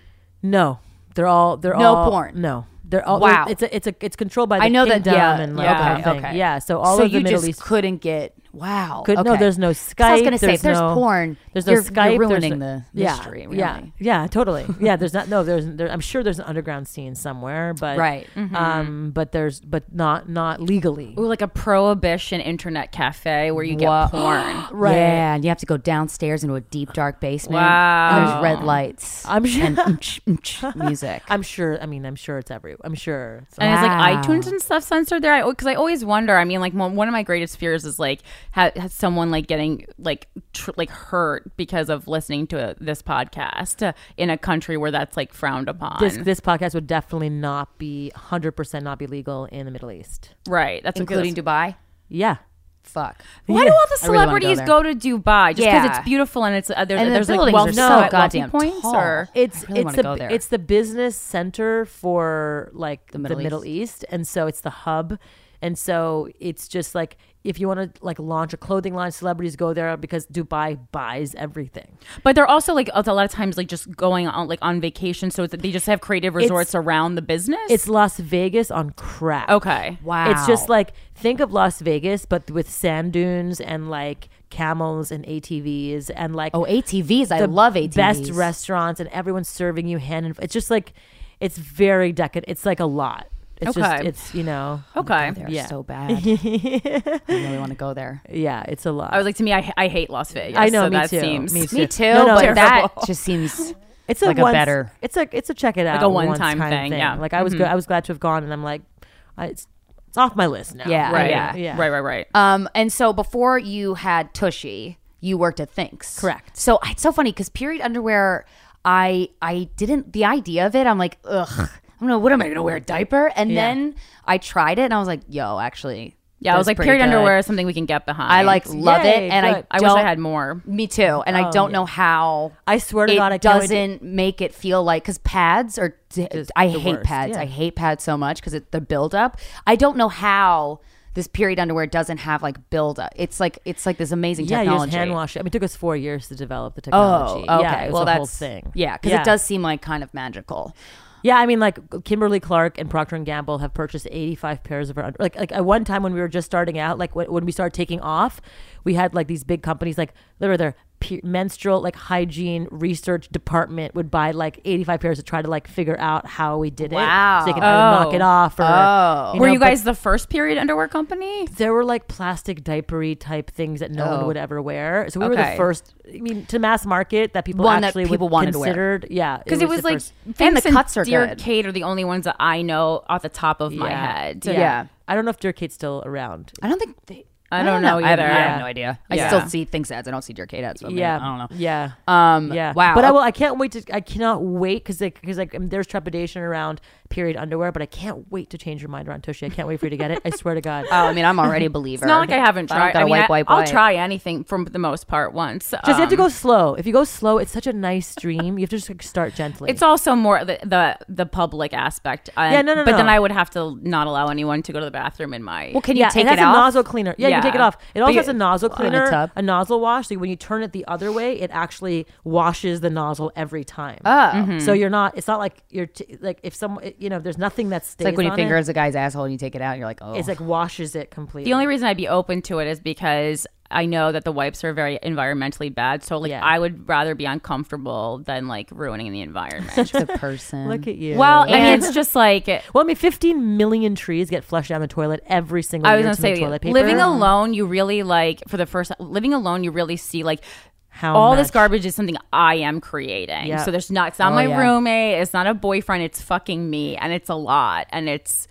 no, they're all they're No all porn. No, they're all Wow. It's a it's a it's controlled by the I know that- kingdom yeah, and like yeah, that thing. okay. Yeah, so all so of the you Middle just East couldn't get. Wow. Could, No, there's no Skype. I was gonna say, there's if there's no, porn, There's no you're, Skype. You're there's ruining no- the yeah, mystery. Yeah, really. yeah, totally. yeah, there's not. No, there's. There, I'm sure there's an underground scene somewhere, but Right. Um, but there's, but not not legally. Ooh, like a prohibition internet cafe where you get Wha- porn. Right. Yeah, and you have to go downstairs into a deep dark basement. Wow. And there's red lights. I'm sure. and umch, umch music. I'm sure. I mean, I'm sure it's every. I'm sure. It's And is Wow. like iTunes and stuff censored there? I Because I, always wonder. I mean, like one one of my greatest fears is like ha- has someone like getting like tr- like hurt because of listening to this podcast uh, in a country where that's like frowned upon. this this podcast would definitely not be 100 percent not be legal in the Middle East. right. That's including Dubai. Dubai. Yeah. Fuck. Why do all the I really wanna go celebrities there. go, to Dubai? Just because Yeah. it's beautiful and it's uh, there, And the there's like buildings wealthy, are so wealthy goddamn points tall. or It's I really it's wanna the go there. it's the business center for like the Middle Middle, East. and so it's the hub, and so it's just like if you want to like launch a clothing line, celebrities go there because Dubai buys everything. But they're also like a lot of times like just going on like on vacation, so it's, they just have creative resorts around the business. It's Las Vegas on crack. okay. Wow. It's just like think of Las Vegas, but with sand dunes and like camels and ATVs and like Oh, ATVs. I love ATVs. best restaurants and everyone's serving you hand and it's just like it's very decadent. It's like a lot. It's just Okay. it's you know Okay. They're Yeah. so bad. I really want to go there. yeah, it's a lot. I was like, to me, I, I hate Las Vegas. I know, so me that too. Seems Me too. Me too, No, no, but it's- that just seems it's a like a once- better- It's a it's a check it out a one-time kind of thing, yeah. Like I was good. I was glad to have gone, and I'm like, I, it's it's off my list now. Yeah, right. yeah. yeah. Right. Right. Right. Um, and so before you had Tushy, you worked at Thinx. Correct. So it's so funny because period underwear, I I didn't the idea of it. I'm like, ugh. I'm gonna what am I gonna wear a diaper? And Yeah. then I tried it and I was like, yo, actually, yeah. I was like, period good. underwear is something we can get behind. I like love Yay, it, and I good. I wish I had more. Me too, and I Oh, don't yeah. know how. I swear to it God, I can't wait to- doesn't make it feel like because pads are. Just I hate worst, pads. yeah. I hate pads so much because the buildup. I don't know how this period underwear doesn't have like buildup. It's like it's like this amazing Yeah, you technology. just hand wash it. I mean, it took us four years to develop the technology. Oh, technology. okay. Yeah, it was well, a that's whole thing. Yeah, because it does seem like kind of magical. Yeah, I mean, like Kimberly Clark and Procter and Gamble have purchased 85 pairs of our like like at one time when we were just starting out, like when, when we started taking off, we had like these big companies like literally their pe- menstrual like hygiene research department would buy like 85 pairs to try to like figure out how we did Wow. it, so they can either knock Oh. it off or. Oh. Were know, you guys the first period underwear company? There were like plastic diapery type things that no Oh. one would oh. ever wear. So we were the first. I mean, to mass market that people One that actually people would wanted to wear. Yeah, Because it, was, the like first- And the Thinx cuts are Dear good. Kate are the only ones that I know off the top of my head. Yeah. Yeah. I don't know if Dear Kate's still around. I don't think they. I don't know I have- I have no idea. I still see Thinx ads. I don't see Kate ads. So yeah, I don't know. Yeah, Um, yeah. Wow. But I will. I can't wait to. I cannot wait because because like there's trepidation around period underwear, but I can't wait to change your mind around Tushy. I can't wait for you to get it. I swear to God. Oh, I mean, I'm already a believer. It's not like I haven't If I don't tried. gotta I mean, wipe, I, wipe, I'll wipe. try anything for the most part once. Just you have to Um, go slow. If you go slow, it's such a nice dream. You have to just like start gently. It's also more the the, the public aspect. Uh, Yeah, no, no, But then. I would have to not allow anyone to go to the bathroom in my. Well, can you yeah, take it has it a nozzle cleaner. Yeah, you can take it off. It also you- has a nozzle in a cleaner, a nozzle wash. So when you turn it the other way, it actually washes the nozzle every time. Oh. Mm-hmm. So you're not. It's not like you're t- like if someone you know. There's nothing that stays. It's like when you on finger it. as a guy's asshole and you take it out, and you're like, oh. It's like washes it completely. the only reason I'd be open to it is because I know that the wipes are very environmentally bad. So like Yeah. I would rather be uncomfortable than like ruining the environment. the person. Look at you. well, I mean, And- it's just like well, I mean, 15 million trees get flushed down the toilet every single I was to gonna make say, toilet paper. living alone, you really like for the first living alone, you really see like How all this garbage is something I am creating. Yeah. So there's not. It's not Oh, my yeah. roommate. It's not a boyfriend. It's fucking me, and it's a lot, and it's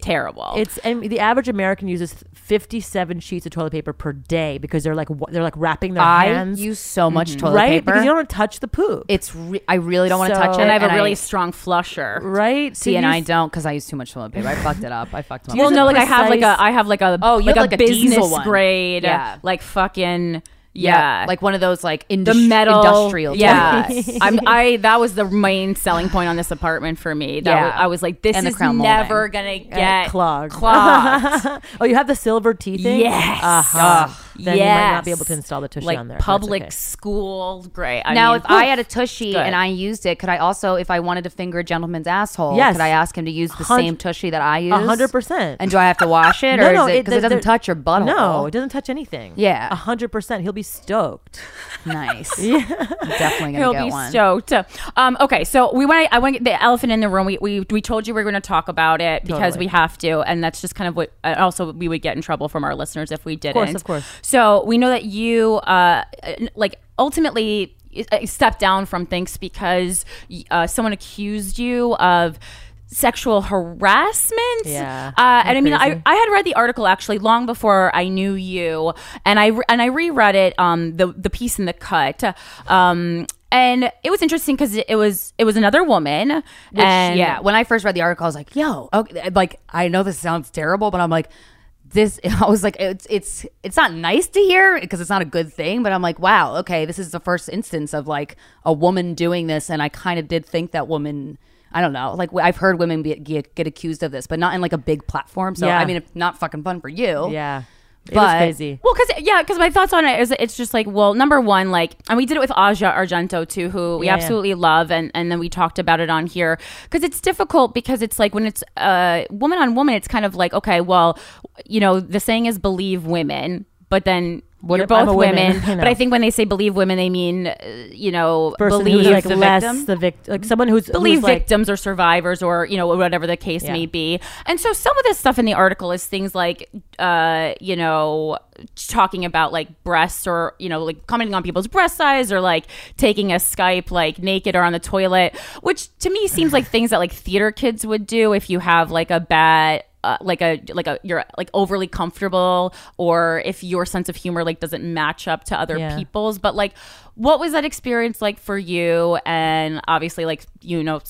terrible. It's and the average American uses 57 sheets of toilet paper per day because they're like they're like wrapping their I hands use so much mm-hmm. toilet right paper. because you don't want to touch the poop. it's re- I really don't want to touch it. and I have a really I, strong flusher. right. see, So and I don't because I use too much toilet paper. I fucked it up. I fucked up. Well, no, like I have like a I have like a Oh, you like have a like a diesel business one. grade, Yeah. like fucking yeah, like one of those like the metal industrial. Yeah. I'm I that was the main selling point on this apartment for me. That Yeah. was, I was like, this And is never gonna Uh, get clogged. clogged. oh, you have the silver teething. Yes. Uh-huh. Then you might not be able to install the tushy like on there. Public okay. school, great. I now, mean, if I had a tushy Good. and I used it, could I also, if I wanted to finger a gentleman's asshole, Yes. could I ask him to use the same tushy that I use? A hundred percent. And do I have to wash it, or is it because it, doesn't touch your butthole? No, it doesn't touch anything. Yeah. a hundred percent. He'll be stoked. Nice. Yeah, I'm definitely gonna He'll get be one. stoked. Um, okay, so we want. I want the elephant in the room. We we, we told you we are going to talk about it because Totally. we have to, and that's just kind of what. Uh, also, we would get in trouble from our listeners if we didn't. Of course, of course. So we know that you, uh, like, ultimately uh, stepped down from Thinx because uh, someone accused you of sexual harassment. Yeah. Uh, and I mean, I. I had read the article actually long before I knew you, and I and I reread it, um, the the piece in the cut, um, and it was interesting because it, it was it was another woman, Which, and yeah, when I first read the article, I was like, "Yo, okay." Like, I know this sounds terrible, but I'm like, this. I was like, it's it's it's not nice to hear because it's not a good thing. But I'm like, wow, okay, this is the first instance of like a woman doing this, and I kind of did think that woman. I don't know. Like I've heard women be, get, get accused of this, but not in like a big platform. So Yeah. I mean, it's not fucking fun for you. Yeah, it But- crazy. Well, because yeah, because my thoughts on it is it's just like well, number one, like, and we did it with Asia Argento too, who we Yeah, yeah. absolutely love, and and then we talked about it on here because it's difficult because it's like when it's uh woman on woman, it's kind of like okay, well, you know, the saying is believe women, but then. What you're both women, I know. but I think when they say believe women, they mean, uh, you know, Person believe like the less victim the victim, like someone who's believe who's like, victims or survivors or you know whatever the case Yeah. may be and so some of this stuff in the article is things like uh you know talking about like breasts or you know like commenting on people's breast size or like taking a skype like naked or on the toilet which to me seems like things that like theater kids would do if you have like a bad uh, like a like a you're like overly comfortable or if your sense of humor like doesn't match up to other Yeah. people's but like what was that experience like for you and obviously like you know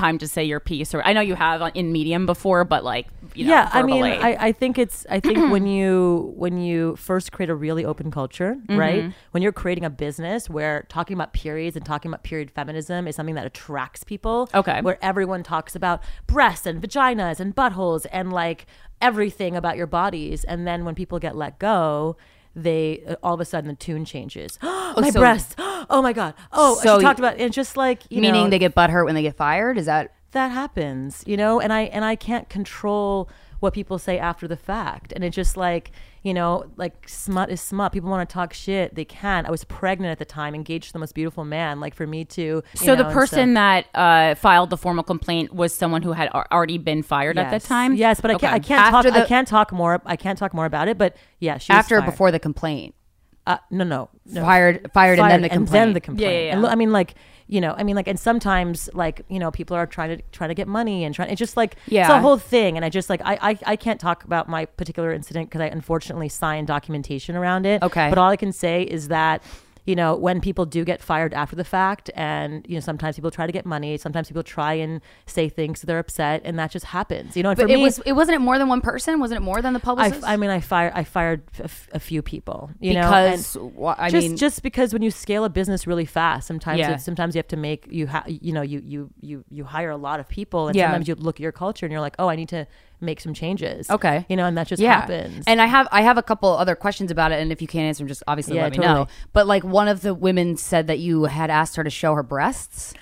time to say your piece or i know you have on- in medium before but like you know, yeah i mean. I, I think it's i think when you when you first create a really open culture Mm-hmm. right when you're creating a business where talking about periods and talking about period feminism is something that attracts people Okay. where everyone talks about breasts and vaginas and buttholes and like everything about your bodies and then when people get let go they uh, all of a sudden the tune changes. My so- breasts. Oh my god. Oh So she talked about it's just like you Meaning know, they get butthurt when they get fired. Is that that happens you know? And i and i can't control what people say after the fact. And it's just like you know like smut is smut. People want to talk shit. They can i was pregnant at the time engaged to the most beautiful man. Like for me to so know, the person that uh, filed the formal complaint was someone who had al- already been fired at Yes. the time? Yes but i can't i can't talk After i can't talk more i can't talk more about it but yeah she after before the complaint? Uh, no no no Fired, fired, and then the complaint. then the complaint. Yeah, yeah, yeah. And lo- I mean, like you know, I mean, like, and sometimes like you know, people are trying to trying to get money and trying. It's just like yeah. it's Yeah. a whole thing. And I just like I I, I can't talk about my particular incident because I unfortunately signed documentation around it. Okay. but all I can say is that you know, when people do get fired after the fact, and you know, sometimes people try to get money, sometimes people try and say things so they're upset, and that just happens. You know, and But for it me, was it wasn't it more than one person? Wasn't it more than the I, publicist? I mean, I fired I fired a, f- a few people. You know, because wha- I just mean, just because when you scale a business really fast, sometimes Yeah. it's, sometimes you have to make you ha- you know you you you you hire a lot of people, and Yeah. sometimes you look at your culture and you're like, oh, I need to make some changes. Okay. you know, and that just yeah. happens. And I have I have a couple other questions about it, and if you can't answer them, just obviously Yeah, let me totally. know. But like one of the women said that you had asked her to show her breasts.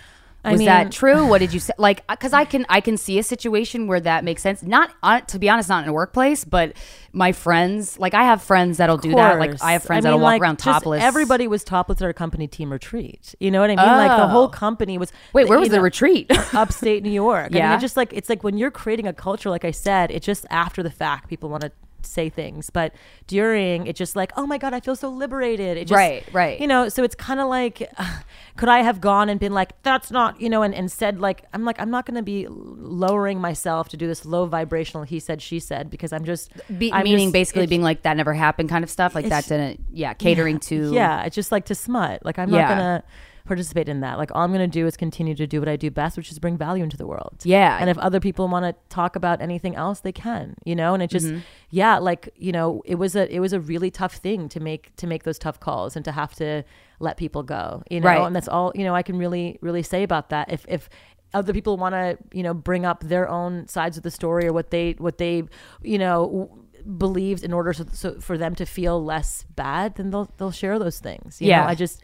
I Was mean- that true? What did you say? Like, uh, because I can I can see a situation where that makes sense. Not on, to be honest, not in a workplace, but my friends, like I have friends that'll do that. Like. I have friends I that'll mean, walk like, around topless. Everybody was topless at our company team retreat. You know what I mean? Like the whole Oh. company was. Wait, where was the retreat? upstate New York. I mean, Yeah. it just like it's like when you're creating a culture, like I said, it's just after the fact people want to say things, but during it just like, oh my god, I feel so liberated. It just, Right, right. You know, so it's kind of like, uh, could I have gone and been like, that's not, you know, and, and said like, I'm like, I'm not going to be lowering myself to do this low vibrational he said she said because I'm just Be, I'm meaning just- basically it's- being like that never happened kind of stuff. Like that didn't. Yeah, catering to. yeah, it's just like to smut. Like I'm Yeah. not gonna participate in that. Like all I'm gonna do is continue to do what I do best, which is bring value into the world. Yeah. And if other people want to talk about anything else, they can. You know. And it just, Mm-hmm. yeah, like you know, it was a it was a really tough thing to make to make those tough calls and to have to let people go. You know. Right. And that's all you know I can really really say about that. If if other people want to you know bring up their own sides of the story or what they what they you know w- believed in order so, so for them to feel less bad then they'll they'll share those things you Yeah. know, i just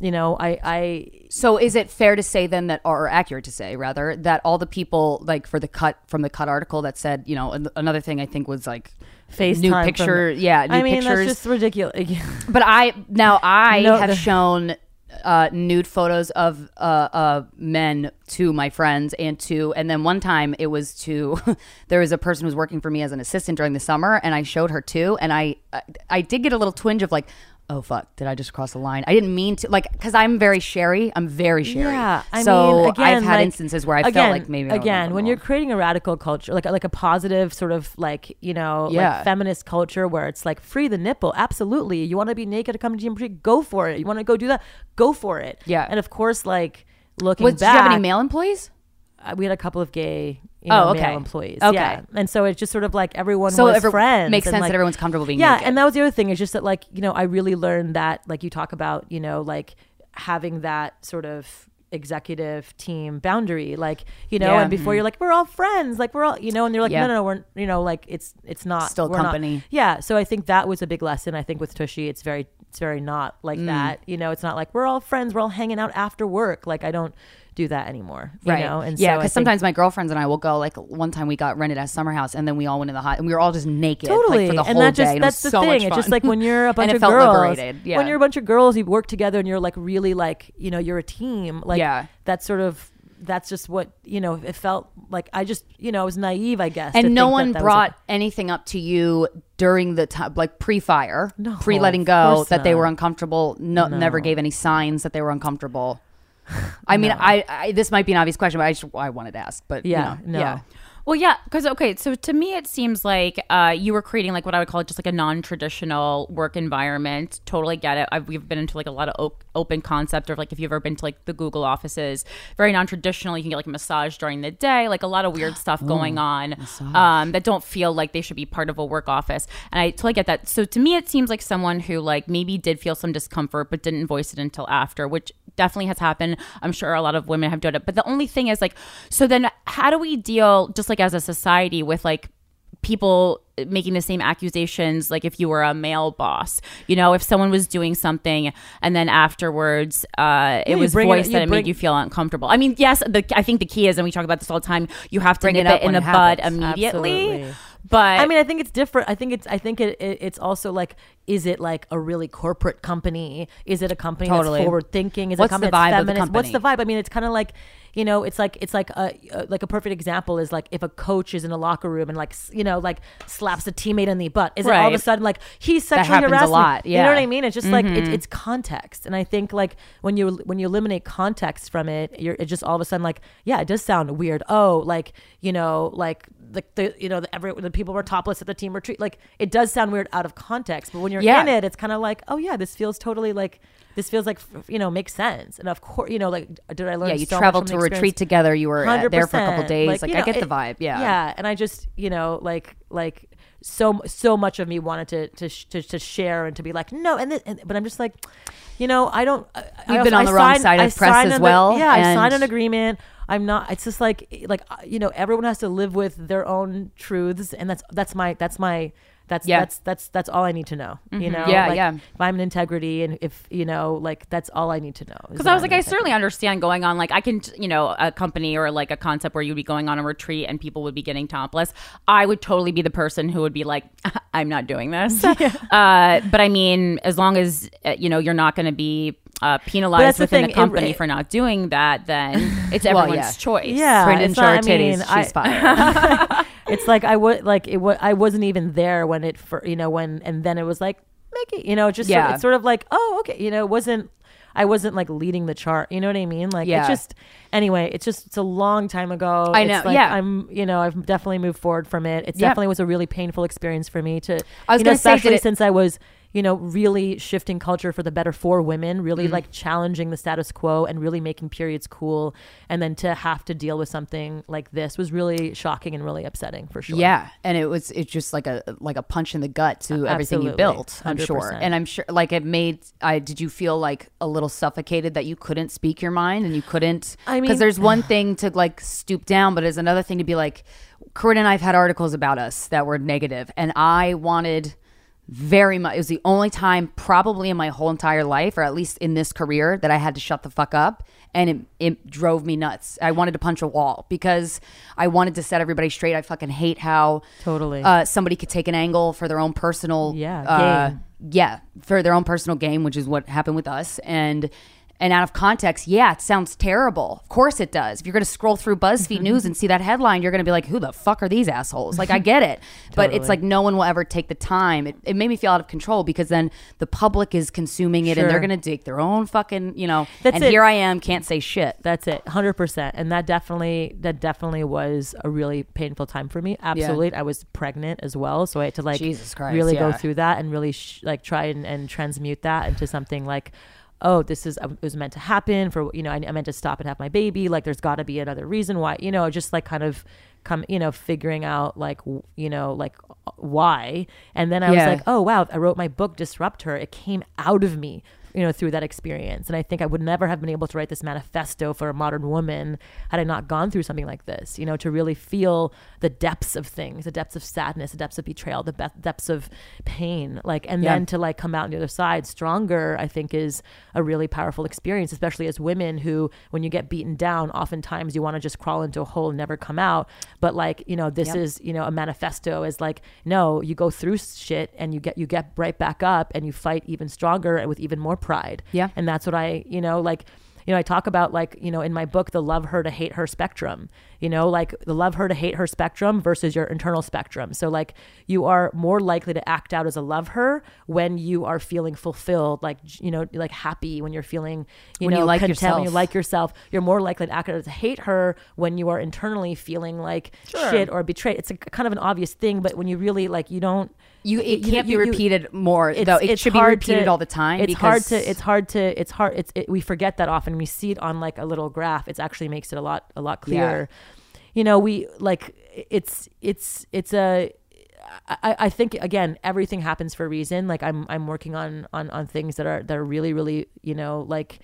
you know i i So is it fair to say then that, or accurate to say rather, that all the people like for the cut from the cut article that said, you know, an- another thing I think was like FaceTime new from- picture, yeah, new i mean pictures. that's just ridiculous but I now I No, have the- shown uh, nude photos of uh, uh, men to my friends and to, and then one time it was to, there was a person who was working for me as an assistant during the summer, and I showed her too, and I I, I did get a little twinge of like. Oh fuck! Did I just cross the line? I didn't mean to. Like, because I'm very sherry. I'm very sherry. Yeah, I so mean, again, I've had like- instances where I again, felt like maybe I again when you're creating a radical culture, like like a positive sort of like you know Yeah. like feminist culture where it's like free the nipple, absolutely. You want to be naked to come to gym, retreat, go for it. You want to go do that, go for it. Yeah. and of course, like looking Was, did back, you have any male employees? uh, we had a couple of gay. You Oh, okay. male employees. Okay. Yeah. And so it's just sort of like everyone So was every- friends. makes sense like- that everyone's comfortable being yeah, naked. and that was the other thing. Is just that like you know I really learned that like you talk about you know like having that sort of executive team boundary like you know Yeah. and before you're like we're all friends like we're all you know and they're like Yeah. no no no we're you know like it's it's not Still we're not- company. yeah so I think that was a big lesson I think with Tushy it's very it's very not like Mm. that you know it's not like we're all friends we're all hanging out after work like I don't do that anymore you right. know and yeah, because think- sometimes my girlfriends and I will go. Like one time we got rented a summer house, and then we all went in the hot, and we were all just naked, like, Totally, for the and whole that just day. that's the so thing. It's just like when you're a bunch of girls. yeah. When you're a bunch of girls, you work together, and you're like really like you know you're a team. Like Yeah. that's sort of that's just what you know. It felt like I just you know I was naive, I guess. and no think that one that brought a- anything up to you during the time, like pre-fire, No, pre letting go, that they were uncomfortable. No, No. never gave any signs that they were uncomfortable. I mean, I, I this might be an obvious question, but I just I wanted to ask. But you Yeah, know, no. yeah. Well, yeah, because okay, so to me it seems like uh, you were creating like what I would call just like a non-traditional work environment. Totally get it. I've, we've been into like a lot of op- open concept of like if you've ever been to like the Google offices, very non-traditional. You can get like a massage during the day, like a lot of weird stuff going on um, that don't feel like they should be part of a work office. And I totally get that. So to me, it seems like someone who like maybe did feel some discomfort but didn't voice it until after, which definitely has happened. I'm sure a lot of women have done it. But the only thing is like, so then how do we deal just like as a society with like people making the same accusations like if you were a male boss you know if someone was doing something and then afterwards uh it was bring it- voiced that it bring- made you feel uncomfortable i mean yes the, i think the key is and we talk about this all the time you have to Bring it nip up it in the it bud immediately Absolutely. but I mean, I think it's different. I think it's. I think it, it. It's also like, is it like a really corporate company? Is it a company Totally. that's forward thinking? Is What's it a company the vibe that's feminist? What's the vibe? I mean, it's kind of like, you know, it's like it's like a uh, like a perfect example is like if a coach is in a locker room and like you know like slaps a teammate in the butt. Is it all of a sudden like he's sexually a harassing? me? lot, You know what I mean? It's just like Mm-hmm. it's it's context, and I think like when you when you eliminate context from it, you're it just all of a sudden like yeah, it does sound weird. Oh, like you know like the, the you know the every the people were topless at the team retreat. Like it does sound weird out of context, but when you're Yeah. in it, it's kind of like oh yeah, this feels totally like this feels like you know makes sense. And of course, you know, like did I learn? Yeah, you so traveled to a retreat together. You were uh, there for a couple 100%. days. Like, you I know, get the vibe. Yeah. yeah. And I just, you know, like like so so much of me wanted to to to, to share and to be like no, and, and but I'm just like, you know, I don't. I- I You've also- been on I the wrong signed- side of I press as an- well, Yeah, I signed an agreement. I'm not. It's just like like uh, you know, everyone has to live with their own truths, and that's that's my that's my. That's Yeah. that's that's that's all I need to know. You know, Yeah, Like, yeah. If I'm in integrity, and if you know, like that's all I need to know. Because I was I'm like, I certainly understand going on. Like, I can, you know, a company or like a concept where you'd be going on a retreat and people would be getting topless. I would totally be the person who would be like, I'm not doing this. uh, but I mean, as long as, uh, you know, you're not going to be uh, penalized the within thing, the company it- for not doing that, then it's Well, everyone's yeah. choice. Yeah, Brandon it's not- show her I mean, titties. I- She's fired. it's like I would like it. wa- I wasn't even there when it for you know when and then it was like make it you know just sort it's sort of like oh okay you know it wasn't I wasn't like leading the chart you know what I mean like Yeah. it's just anyway it's just it's a long time ago I It's know, like, yeah. I'm you know I've definitely moved forward from it it Yeah. definitely was a really painful experience for me to I was you know, say, especially it- since I was you know really shifting culture for the better for women really mm-hmm. like challenging the status quo and really making periods cool and then to have to deal with something like this was really shocking and really upsetting for sure Yeah, and it was it's just like a like a punch in the gut to everything you built. I'm sure, 100%. and I'm sure like it made. I did you feel like a little suffocated that you couldn't speak your mind and you couldn't. I mean, because there's one thing to like stoop down, but there's another thing to be like. Corinne and I've had articles about us that were negative, and I wanted very much. It was the only time, probably in my whole entire life, or at least in this career, that I had to shut the fuck up. And it, it drove me nuts. I wanted to punch a wall because I wanted to set everybody straight. I fucking hate how Totally. uh, somebody could take an angle for their own personal Yeah, uh, yeah for their own personal game which is what happened with us and and out of context yeah it sounds terrible. Of course it does. If you're going to scroll through buzzfeed mm-hmm. news and see that headline you're going to be like who the fuck are these assholes? Like i get it. But it's like no one will ever take the time. It, it made me feel out of control because then the public is consuming it and they're going to dig their own fucking you know That's and it. here i am can't say shit. That's it, hundred percent, and that definitely that definitely was a really painful time for me. Absolutely, I was pregnant as well, so I had to like Jesus Christ, really go through that and really sh- like try and, and transmute that into something like, oh, this is it was meant to happen for you know I, I meant to stop and have my baby. Like, there's got to be another reason why you know just like kind of come you know figuring out like you know like uh, why, and then I Yeah. was like, oh wow, I wrote my book Disrupt Her. It came out of me you know, through that experience. And I think I would never have been able to write this manifesto for a modern woman had I not gone through something like this, you know, to really feel the depths of things, the depths of sadness, the depths of betrayal, the be- depths of pain, like, and Yeah. then to like come out on the other side stronger, I think is a really powerful experience, especially as women who, when you get beaten down, oftentimes you want to just crawl into a hole and never come out. But like, you know, this Yep. is, you know, a manifesto is like, no, you go through shit and you get, you get right back up and you fight even stronger and with even more pride. Yeah. And that's what I, you know, like, you know, I talk about like, you know, in my book, the love her to hate her spectrum, you know, like the love her to hate her spectrum versus your internal spectrum. So like you are more likely to act out as a love her when you are feeling fulfilled, like, you know, like happy when you're feeling, you When you know, like content, when you yourself. like yourself, you're more likely to act out as a hate her when you are internally feeling like shit or betrayed. It's a kind of an obvious thing, but when you really like, you don't, you it you- can't you- be you- repeated more it's, though it should be repeated to- all the time It's hard to. It's hard to. It's hard. It's. It, we forget that often. We see it on like a little graph. It actually makes it a lot a lot clearer. You know, we like it's it's it's a. I, I think again everything happens for a reason. Like I'm I'm working on on on things that are that are really really you know like.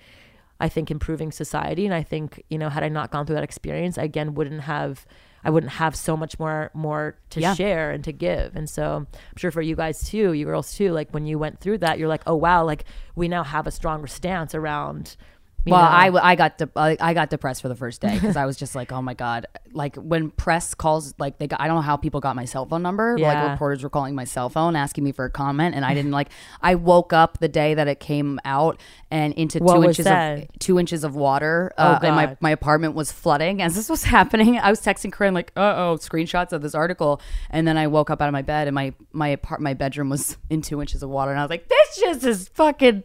I think improving society, and I think you know, had I not gone through that experience, I again wouldn't have, I wouldn't have so much more more to Yeah. share and to give. And so I'm sure for you guys too, you girls too, like when you went through that, you're like, oh wow, like we now have a stronger stance around. Well, know, I, I got de- I got depressed for the first day because I was just like, oh my god! Like when press calls, like they got, I don't know how people got my cell phone number. Yeah. Like reporters were calling my cell phone asking me for a comment, and I didn't like. I woke up the day that it came out, and into What two inches said? of two inches of water. Oh, uh, and my my apartment was flooding as this was happening. I was texting Corinne like, uh oh, screenshots of this article, and then I woke up out of my bed, and my my apart my bedroom was in two inches of water, and I was like, this just is fucking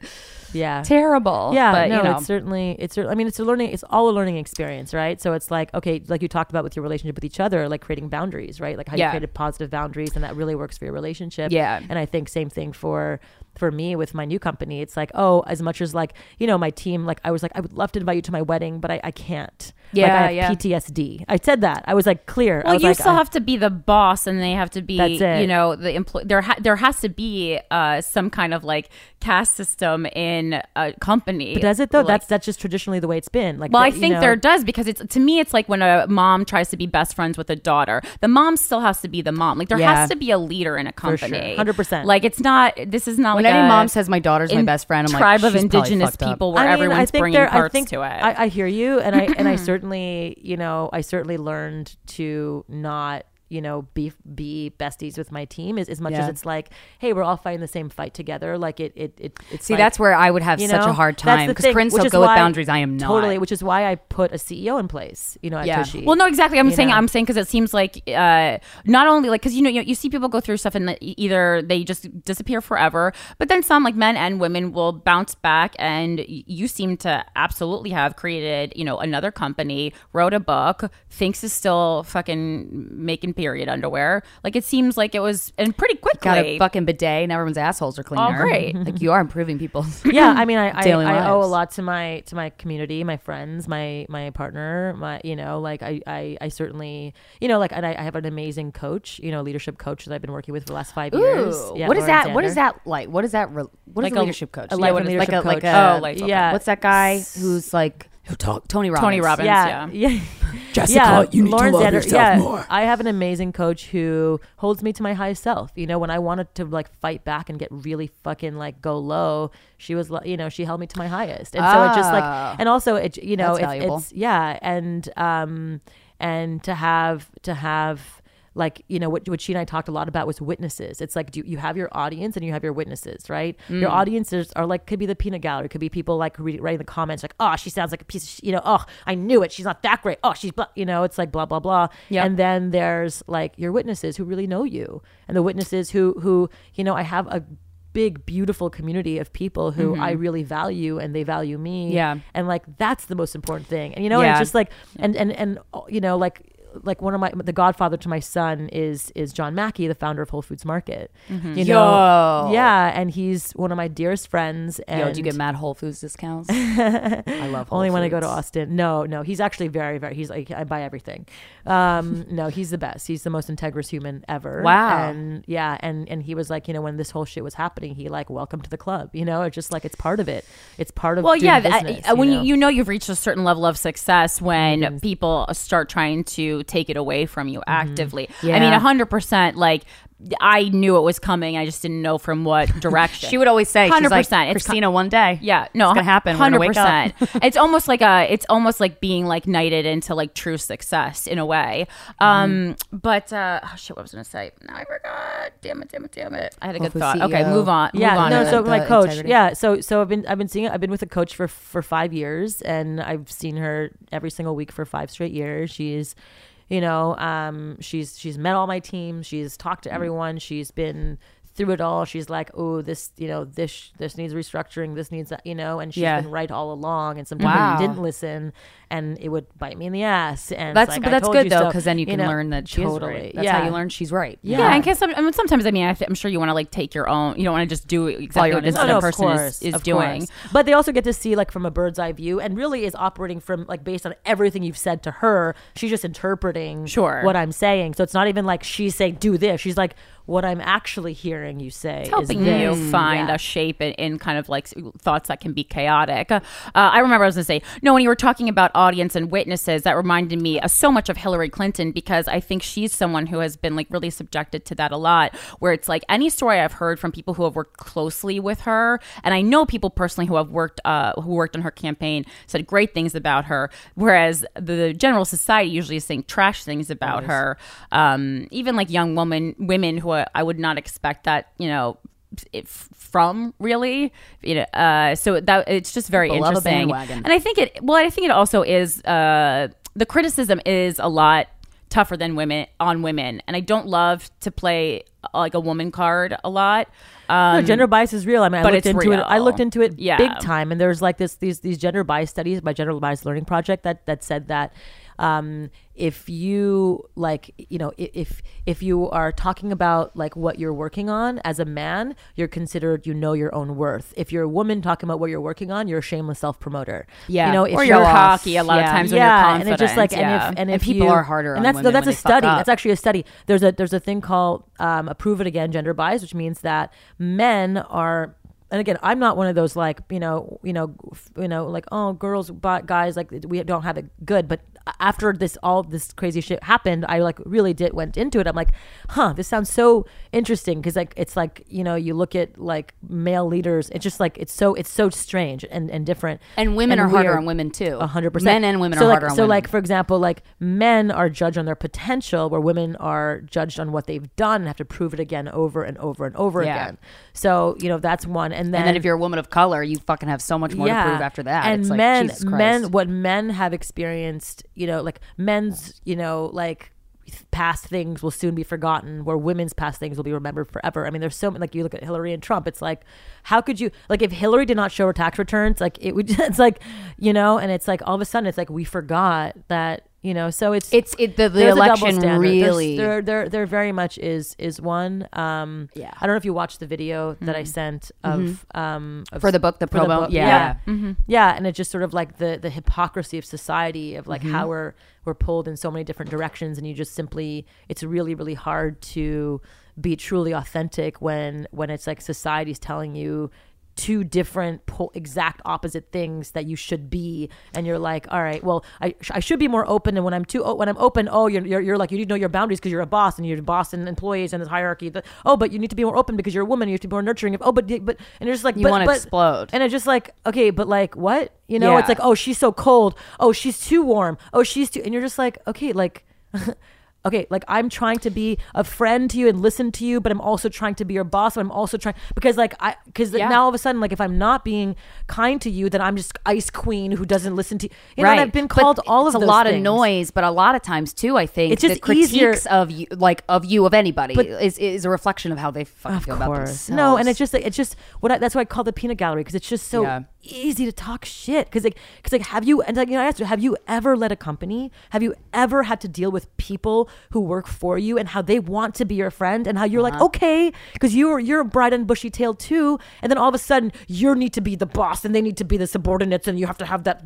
yeah. terrible. Yeah, but no, you know, it's certainly it's. I mean, it's a learning. It's all a learning experience, right? So it's like okay, like you talked about with your relationship with each other, like creating boundaries, right? Like how Yeah. you created positive boundaries, and that really works for your relationship. Yeah. and I think same thing for for me with my new company. It's like oh, as much as like you know my team, like I was like I would love to invite you to my wedding, but I, I can't. like, Yeah, I have yeah. PTSD. I said that. I was like clear. I Well, you like, still I- have to be the boss, and they have to be, That's it. you know, the employ. There, ha- there has to be uh, some kind of like caste system in a company. But does it though? Like- that's that's just traditionally the way it's been. Like, well, the- I think know- there does because it's to me, it's like when a mom tries to be best friends with a daughter. The mom still has to be the mom. Like there Yeah. has to be a leader in a company. 100%. Like it's not. This is not when like any mom says my daughter's my in- best friend, I'm like tribe of "She's probably indigenous fucked up." people where I mean, everyone's I think bringing there, parts I think to it. I, I hear you, and I and I certainly, you know, I certainly learned to not, you know, be be besties with my team as, as much as it's like, hey, we're all fighting the same fight together. Like it, it, it it's See, like- that's where I would have such know? a hard time because prince so is good with boundaries. I am not. totally, which is why I put a CEO in place. You know, at Yeah. Tushy. Well, no, exactly. I'm saying know? I'm saying because it seems like uh, not only like because you know you, you see people go through stuff and either they just disappear forever, but then some like men and women will bounce back. And you seem to absolutely have created you know another company, wrote a book, Thinx is still fucking making period underwear. Like it seems like it was and pretty quickly. Got a fucking bidet, and everyone's assholes are cleaner. Oh, great. like you are improving people's. yeah i mean i I, I owe a lot to my to my community my friends my my partner my you know like i i, I certainly you know like and I, I have an amazing coach you know leadership coach that i've been working with for the last five years Ooh, Yeah, what is Lauren that? What Zander. is that like? What is that? Re- what is Like a a- leadership coach? a life and what is- leadership like a, like coach. a, Oh, like- yeah What's that guy who's like who talk? Tony Robbins. Tony Robbins. yeah, yeah. yeah. Jessica, yeah, you need Lauren to love Zander- yourself yeah, more. I have an amazing coach who holds me to my highest self. You know, when I wanted to like fight back and get really fucking like go low, she was, li- you know, she held me to my highest. And so it just Ah. like, and also it, you know, That's it's, valuable. it's yeah, and um, and to have to have like you know what, what she and I talked a lot about was witnesses. It's like do you, you have your audience and you have your witnesses, right? Mm. Your audiences are like could be the peanut gallery, could be people like read, writing the comments like, oh, she sounds like a piece of sh-, you know, oh, I knew it, she's not that great, oh, she's blah, you know, it's like blah blah blah. Yep. And then there's like your witnesses who really know you, and the witnesses who who you know I have a big beautiful community of people who I really value and they value me Mm-hmm. Yeah. and like that's the most important thing and you know Yeah. it's just like and and and you know like like one of my the godfather to my son is is John Mackey the founder of Whole Foods Market you know Yo. yeah and he's one of my dearest friends and Yo, do you get mad Whole Foods discounts? I love Whole only when I go to Austin. No, no, he's actually very, very. He's like I buy everything. Um, no, he's the best. He's the most integrous human ever. Wow. And yeah, and and he was like, you know, when this whole shit was happening, he like, welcome to the club. You know, it's just like it's part of it. It's part of. Well, doing yeah. business, th- when know? you, you know you've reached a certain level of success when Mm-hmm. people start trying to take it away from you actively. I Yeah. mean, hundred percent. Like I knew it was coming. I just didn't know from what direction. She would always say, "She's like 100%. It's Krystyna, one day, Yeah, no, it's gonna happen. We're gonna wake up." it's almost like a, it's almost like being like knighted into like true success in a way. Um, Mm-hmm. but uh, oh shit, what was I gonna say? Now I forgot. Damn it, damn it, damn it. I had a good Hopefully thought. Okay, move on. yeah move on. no so the- my coach integrity. yeah so so i've been i've been seeing i've been with a coach for for five years and i've seen her every single week for five straight years she's you know um she's she's met all my teams she's talked Mm. to everyone she's been through it all she's like oh this you know this this needs restructuring this needs that you know and she's Yeah. been right all along and sometimes Wow. I didn't listen and it would bite me in the ass and That's like, but that's good you though so, because then you can know? learn that she totally right. That's yeah how you learn she's right. Yeah. yeah, and cause some, I mean, sometimes I mean, I th- I'm sure you want to like take your own. You don't want to just do exactly what this other no, person of is, is doing. course. But they also get to see like from a bird's eye view, and really is operating from like based on everything you've said to her. She's just interpreting Sure. what I'm saying. So it's not even like she's saying do this. She's like what I'm actually hearing you say is helping you find Yeah. a shape in, in kind of like thoughts that can be chaotic. Uh, I remember I was going to say, no, when you were talking about audience and witnesses, that reminded me uh, so much of Hillary Clinton because I think she's someone who has been like really subjected to that a lot, where it's like any story I've heard from people who have worked closely with her, and I know people personally who have worked uh, who worked on her campaign said great things about her, whereas the general society usually is saying trash things about her. Um, even like young woman women who I would not expect that you know from really you know uh so that it's just very People interesting and i think it well i think it also is uh the criticism is a lot tougher than women on women, and I don't love to play uh, like a woman card a lot. Um, no, gender bias is real. I mean, I but looked it's into it. I looked into it Yeah. big time, and there's like this these these gender bias studies by Gender Bias Learning Project that that said that um, if you like, you know, if if you are talking about like what you're working on as a man, you're considered you know your own worth. If you're a woman talking about what you're working on, you're a shameless self promoter. Yeah. you know, if Or you're you're cocky a lot of Yeah. times when you're and it's just like confident, and if and, And people you- are harder and on that's that's a study. That's actually a study. There's a there's a thing called um, a prove it again gender bias, which means that men are. And again, I'm not one of those like you know you know you know like oh girls but guys like we don't have it good. But after this all this crazy shit happened, I like really did went into it. I'm like, huh, this sounds so interesting because like it's like you know you look at like male leaders. It's just like it's so it's so strange and and different. And women are harder on women too. A hundred percent. Men and women so are like, harder on So women. like for example, like men are judged on their potential, where women are judged on what they've done and have to prove it again over and over and over Yeah. again. So you know that's one. And then and then if you're a woman of color, you fucking have so much more to prove after that. And it's like, men, Jesus Christ. men, what men have experienced, you know, like men's, you know, like past things will soon be forgotten where women's past things will be remembered forever. I mean there's so many like you look at hillary and trump it's like how could you like if hillary did not show her tax returns like it would it's like you know and it's like all of a sudden it's like we forgot that you know so it's It's it the, the there's a double election really. there there there very much is is one um Yeah. i don't know if you watched the video that i sent of um of For the book, the for promo? book. Yeah. yeah and it's just sort of like the the hypocrisy of society of like Mm-hmm. how we're we're pulled in so many different directions and you just simply it's really really hard to be truly authentic when when it's like society's telling you two different po- exact opposite things that you should be. And you're like all right well i, sh- I should be more open and when i'm too o- when i'm open oh you're, you're, you're like you need to know your boundaries because you're a boss and you're a boss and employees and this hierarchy but, oh but you need to be more open because you're a woman you have to be more nurturing. Oh but but and you're just like You wanna explode. and it's just like okay but like what? You know Yeah. it's like oh she's so cold. Oh she's too warm. Oh she's too and you're just like okay like okay like i'm trying to be a friend to you and listen to you but i'm also trying to be your boss but i'm also trying because like i because Yeah. now all of a sudden like if i'm not being kind to you then i'm just ice queen who doesn't listen to you you know and i've been But called all it's of a lot of noise, but a lot of times too, I think It's just the critiques easier- of you, like of you of anybody, But- is is a reflection of how they fucking feel about course themselves. no and it's just like it's just what I, that's why i call the peanut gallery because it's just so Yeah. easy to talk shit because like because like have you and like you know i asked you have you ever led a company have you ever had to deal with people who work for you and how they want to be your friend and how you're Uh-huh. like okay because you're you're bright and bushy tailed too and then all of a sudden you need to be the boss and they need to be the subordinates and you have to have that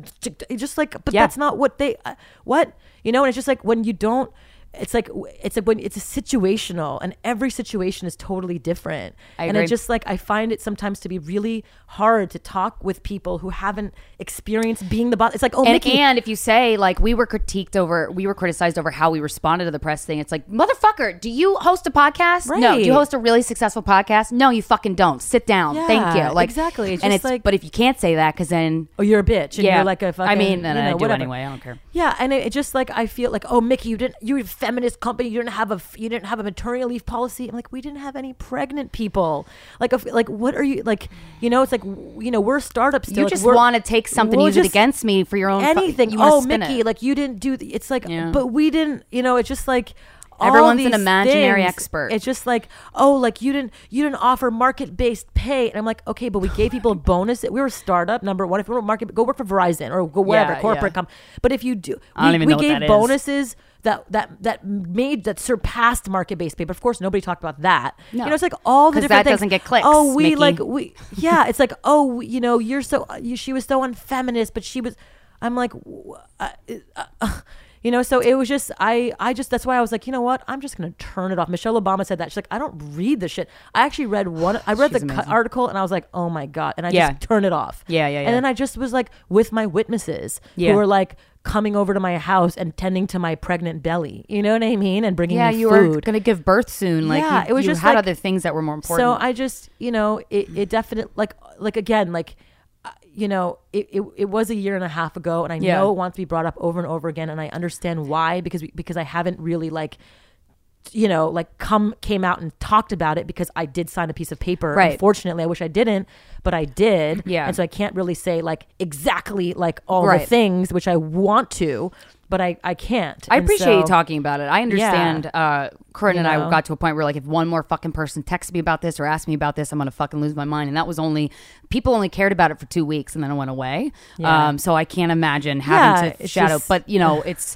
it's just like but Yeah. that's not what they uh, what you know and it's just like when you don't it's like it's like when it's a situational and every situation is totally different I and it just like i find it sometimes to be really hard to talk with people who haven't experienced being the boss it's like oh and, Miki, and if you say like we were critiqued over, we were criticized over how we responded to the press thing. It's like motherfucker, do you host a podcast? No. Do you host a really successful podcast? No, you fucking don't. Sit down. Thank you. Like exactly. It's and it's like- but if you can't say that, because then oh you're a bitch and yeah, you're like a fucking I mean, and you know, I do whatever. anyway. I don't care. Yeah, and it, it just like I feel like, oh, Miki, you didn't, you're a feminist company, you didn't have a, you didn't have a maternity leave policy. I'm like, we didn't have any pregnant people. Like, if, like, what are you like? You know, it's like, you know, we're startups. Still. You like, just want to take something, we'll use it against me for your own fu- anything. you oh, Miki, it. like you didn't do. The, it's like, Yeah. but we didn't. You know, it's just like. Everyone's an imaginary things. expert. It's just like, oh, like you didn't, you didn't offer market based pay, and I'm like, okay, but we gave people a bonus. We were a startup. Number one, if we were market, go work for Verizon or go wherever Yeah, corporate yeah. come. But if you do, we, we gave that is. bonuses that that that made that surpassed market based pay. But of course, nobody talked about that. No. You know, it's like all the different that things. doesn't get clicks, Oh, we Miki. like we yeah. It's like oh, you know, you're so you, she was so unfeminist, but she was. I'm like, uh, uh, uh, you know. So it was just I I just that's why I was like, you know what? I'm just gonna turn it off. Michelle Obama said that. She's like, I don't read the shit. I actually read one. I read She's the amazing. article and I was like, oh my god, and I Yeah. just turned it off. Yeah, yeah, yeah. And then I just was like with my witnesses Yeah. who were like coming over to my house and tending to my pregnant belly. You know what I mean? And bringing yeah, me you were food. gonna give birth soon. Like Yeah, you, it was you just had like- other things that were more important. So I just, you know, it, it definitely like like again like you know, it, it, it was a year and a half ago, and I Yeah. know it wants to be brought up over and over again, and I understand why because we, because I haven't really like, you know, like come came out and talked about it because I did sign a piece of paper. Right. Unfortunately, I wish I didn't, but I did. Yeah. And so I can't really say like exactly like all Right. the things which I want to. But I I can't. I And appreciate you talking about it. I understand. Uh, Corinne You and I got to a point where, like, if one more fucking person texts me about this or asks me about this, I'm gonna fucking lose my mind. And that was only people only cared about it for two weeks, and then it went away. Yeah. Um, so I can't imagine having Yeah, to it's shadow. just- but you know, it's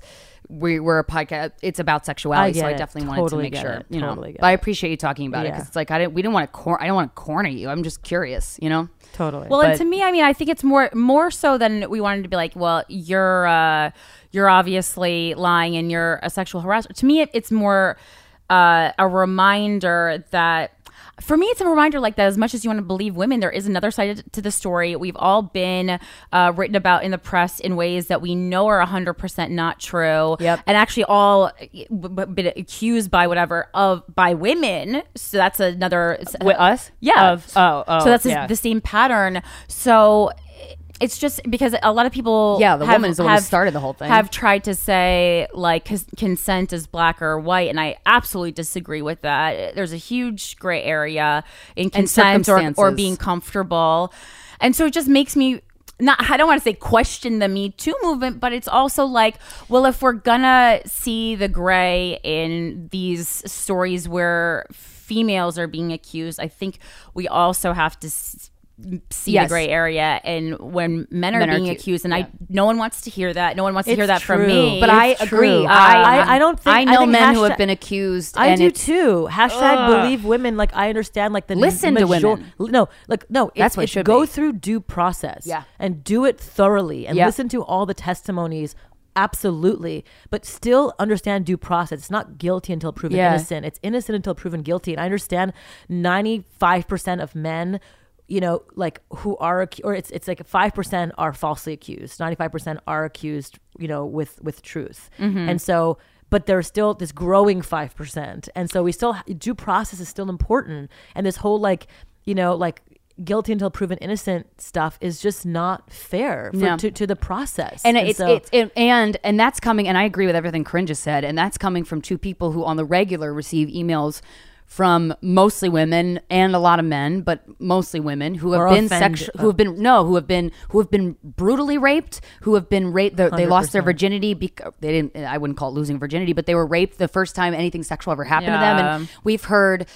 we, we're a podcast. It's about sexuality, I so I get it. definitely wanted to make sure. it. You know, Totally but I appreciate you talking about it because it's like I didn't. We didn't want to. Cor- I don't want to corner you. I'm just curious. You know. Totally. Well, and to me, I mean, I think it's more more so than we wanted to be like, well, you're uh, you're obviously lying and you're a sexual harasser. To me, it, it's more uh, a reminder that. For me, it's a reminder like that. As much as you want to believe women, there is another side to the story. We've all been uh, written about in the press in ways that we know are hundred percent not true. Yep. and actually all been accused by whatever of by women. So that's another With us? yeah. Of- oh, oh, so that's yeah. the same pattern. So it's just because a lot of people, Yeah, the have, woman is the one who started the whole thing. Have tried to say like consent is black or white, and I absolutely disagree with that. There's a huge gray area in consent or, or being comfortable, and so it just makes me. Not, I don't want to say question the Me Too movement, but it's also like, well, if we're gonna see the gray in these stories where females are being accused, I think we also have to see Yes. the gray area and when men are Men are being accused, accused and yeah. i no one wants to hear that no one wants to hear It's that from me But I It's agree. I, I- um, I don't think- I I know think men who have been accused. I do too. Hashtag believe women. Like I understand. Like the Listen to women. No, like no. That's what should go be. through due process. Yeah. and do it thoroughly and Yeah. listen to all the testimonies. Absolutely, but still understand due process. It's not guilty until proven Yeah. innocent. It's innocent until proven guilty. And I understand ninety five percent of men you know, like who are or it's it's like five percent are falsely accused, ninety five percent are accused, you know, with with truth, mm-hmm. and so. But there's still this growing five percent, and so we still due process is still important, and this whole like, you know, like guilty until proven innocent stuff is just not fair for, No. to to the process, and it's so- it's it, and and that's coming and I agree with everything Corinne just said and that's coming from two people who on the regular receive emails from mostly women and a lot of men but mostly women who have Or been sexual who have been no who have been who have been brutally raped who have been raped they they lost their virginity because they didn't I wouldn't call it losing virginity but they were raped the first time anything sexual ever happened to them. And we've heard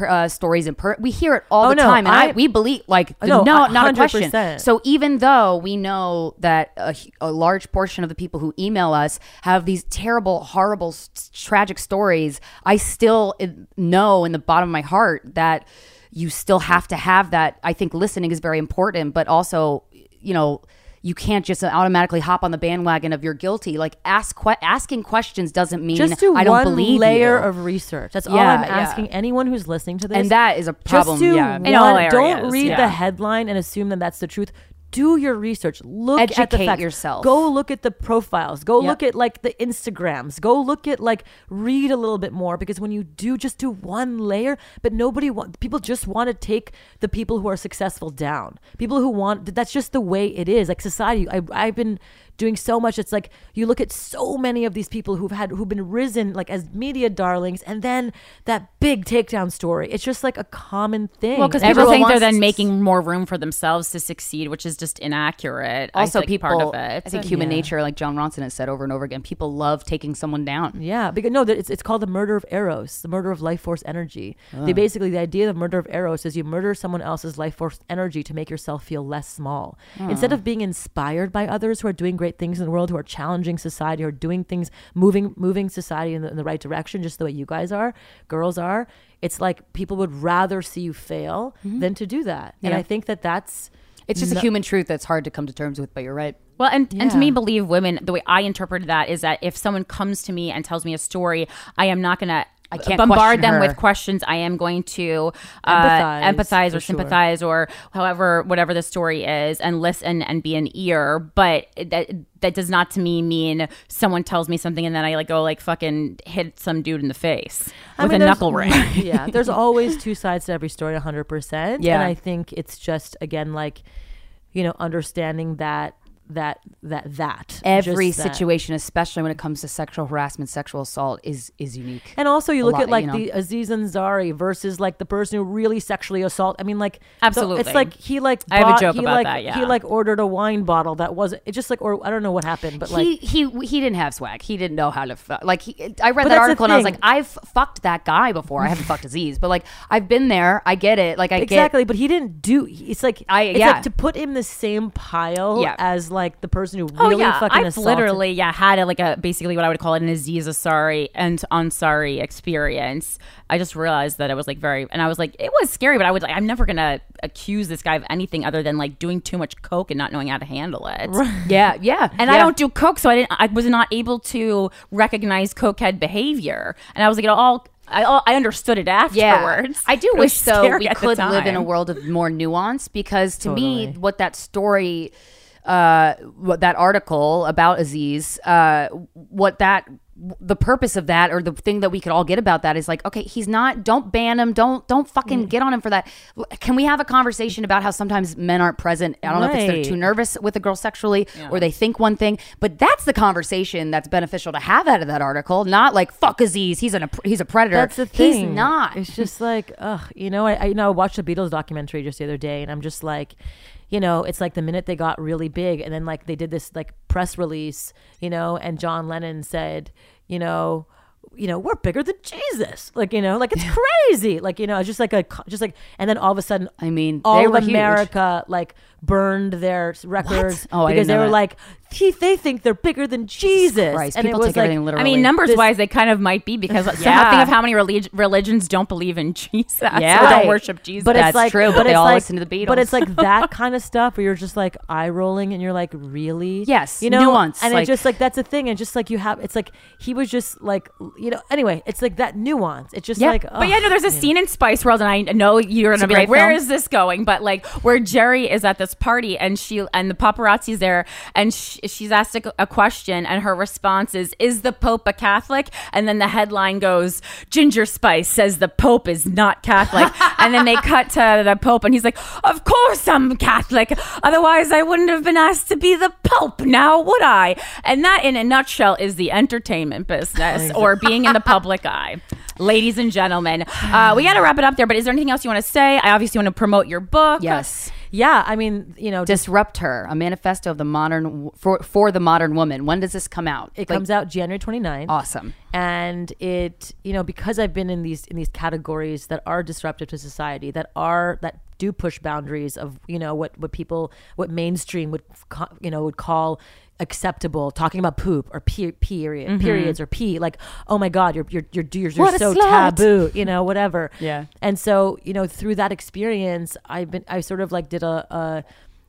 uh, stories in per- we hear it all Oh, the no, time and I, I- we believe like No, no a- not a question so even though we know that a, a large portion of the people who email us have these terrible, horrible, s- tragic stories, I still uh, know in the bottom of my heart that you still have to have that. I think listening is very important, but also, you know. You can't just automatically hop on the bandwagon of you're guilty. Like ask que- asking questions doesn't mean just do I don't one believe layer you. of research. That's all Yeah, I'm yeah. asking anyone who's listening to this. And that is a problem, Just do yeah. one, don't read yeah. the headline and assume that that's the truth. Do your research. Look at the Educate facts. yourself. Go look at the profiles. Go Yep. look at like the Instagrams. Go look at like read a little bit more because when you do just do one layer, but nobody want people just want to take the people who are successful down. People who want that's just the way it is. Like society. I I've been doing so much. It's like you look at so many of these people who've had who've been risen like as media darlings, and then that big takedown story. It's just like a common thing. well because people think they're then making more room for themselves to succeed which is just inaccurate I also think people part of it I think human Yeah. nature, like Jon Ronson has said over and over again, people love taking someone down. Yeah, because no, it's it's called the murder of eros, the murder of life force energy. Ah. They basically the idea of murder of eros is you murder someone else's life force energy to make yourself feel less small. Ah. Instead of being inspired by others who are doing great things in the world, who are challenging society, who are doing things, moving moving society in the, in the right direction, just the way you guys are, girls are. It's like people would rather see you fail than to do that, and Mm-hmm. I think that that's It's just a human truth that's hard to come to terms with, but you're right. Well, and, and to me, believe women, the way I interpreted that is that if someone comes to me and tells me a story, I am not going to. I can't bombard them her. with questions. I am going to uh, Empathize, empathize for or sure. sympathize or however, whatever the story is, and listen and be an ear. But that that does not to me mean someone tells me something and then I like go like fucking hit some dude in the face I with mean, a knuckle ring. yeah, there's always two sides to every story, 100%. Yeah. And I think it's just, again, like, you know, understanding that that that that Every that. situation, especially when it comes to sexual harassment, sexual assault, is is unique. And also, you a look lot, at like you know? the Aziz Ansari versus like the person who really sexually assault. I mean, like so Absolutely. it's like he like I have a joke he, about like, that, yeah. he like ordered a wine bottle that wasn't. It just like or I don't know what happened, but like he he he didn't have swag. He didn't know how to fu- like. He, I read that the article and I was like, I've fucked that guy before. I haven't fucked Aziz, but like I've been there. I get it. Like I exactly. But he didn't do. It's like I- it's yeah. like to put him in the same pile Yeah. as like the person who Oh really yeah, fucking I've assaulted. literally yeah had a, like a basically what I would call an Aziz Ansari and Ansari experience. I just realized that it was like very, and I was like, it was scary, but I would like, I'm never gonna accuse this guy of anything other than like doing too much coke and not knowing how to handle it. get yeah yeah. And I don't do coke, so I didn't. I was not able to recognize cokehead behavior, and I was like, it all. I, all- I understood it afterwards. I do wish though scary we could live in a world of more nuance because to me, what that story, uh, that article about Aziz, uh, what that the purpose of that or the thing that we could all get about that is like okay he's not don't ban him don't don't fucking Mm. get on him for that. Can we have a conversation about how sometimes men aren't present? I don't know if it's they're too nervous with a girl sexually or they think one thing but that's the conversation that's beneficial to have out of that article not like fuck aziz he's an he's a predator. That's the thing. he's not. It's just like, ugh, you know, I, I you know I watched the Beatles documentary just the other day, and I'm just like, you know, it's like the minute they got really big, and then like they did this like press release, you know, and John Lennon said, you know. You know, we're bigger than Jesus. Like, you know, like it's crazy. Like, you know, it's just like a, just like, and then all of a sudden, I mean, all of were huge. America like burned their s- records Oh, I because didn't they know were that. like, he, they think they're bigger than Jesus. Christ, and people it was take like, everything literally. I mean, numbers This- wise, they kind of might be because so Yeah. think of how many relig- religions don't believe in Jesus. Yeah. or Right. don't worship Jesus. But That's it's like, true, but But they all like, listen to the Beatles. But it's like that kind of stuff where you're just like eye rolling, and you're like, really? Yes, you know, nuance, And like- it's just like that's a thing, and just like you have, it's like he was just like, you know. Anyway, it's like that nuance. It's just Yeah. like, But yeah, no, there's a scene in Spice World, and I know you're gonna be like, great "Where film. is this going?" But like, where Geri is at this party, and she and the paparazzi's there, and sh she's asked a, a question, and her response is, "Is the Pope a Catholic?" And then the headline goes, "Ginger Spice says the Pope is not Catholic," and then they cut to the Pope, and he's like, "Of course I'm Catholic. Otherwise, I wouldn't have been asked to be the Pope. Now would I?" And that, in a nutshell, is the entertainment business or being in the public eye. Ladies and gentlemen, uh, we got to wrap it up there. But is there anything else you want to say? I obviously want to promote your book. yes yeah. I mean, you know, disrupt her a manifesto of the modern for for the modern woman when does this come out it comes out January 29th. awesome and it you know because i've been in these in these categories that are disruptive to society that are that do push boundaries of you know what what people what mainstream would you know would call acceptable talking about poop or pe- period mm-hmm. periods or pee like oh my god you're you're you're, you're, you're so slut. taboo you know whatever Yeah. and so you know through that experience i've been i sort of like did a, a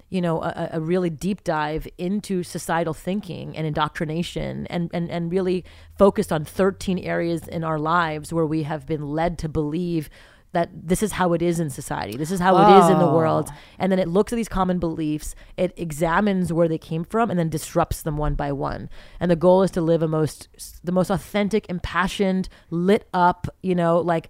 you know a, a really deep dive into societal thinking and indoctrination and, and and really focused on 13 areas in our lives where we have been led to believe that this is how it is in society this is how it is in the oh. world. And then it looks at these common beliefs it examines where they came from and then disrupts them one by one. And the goal is to live a most the most authentic impassioned lit up you know like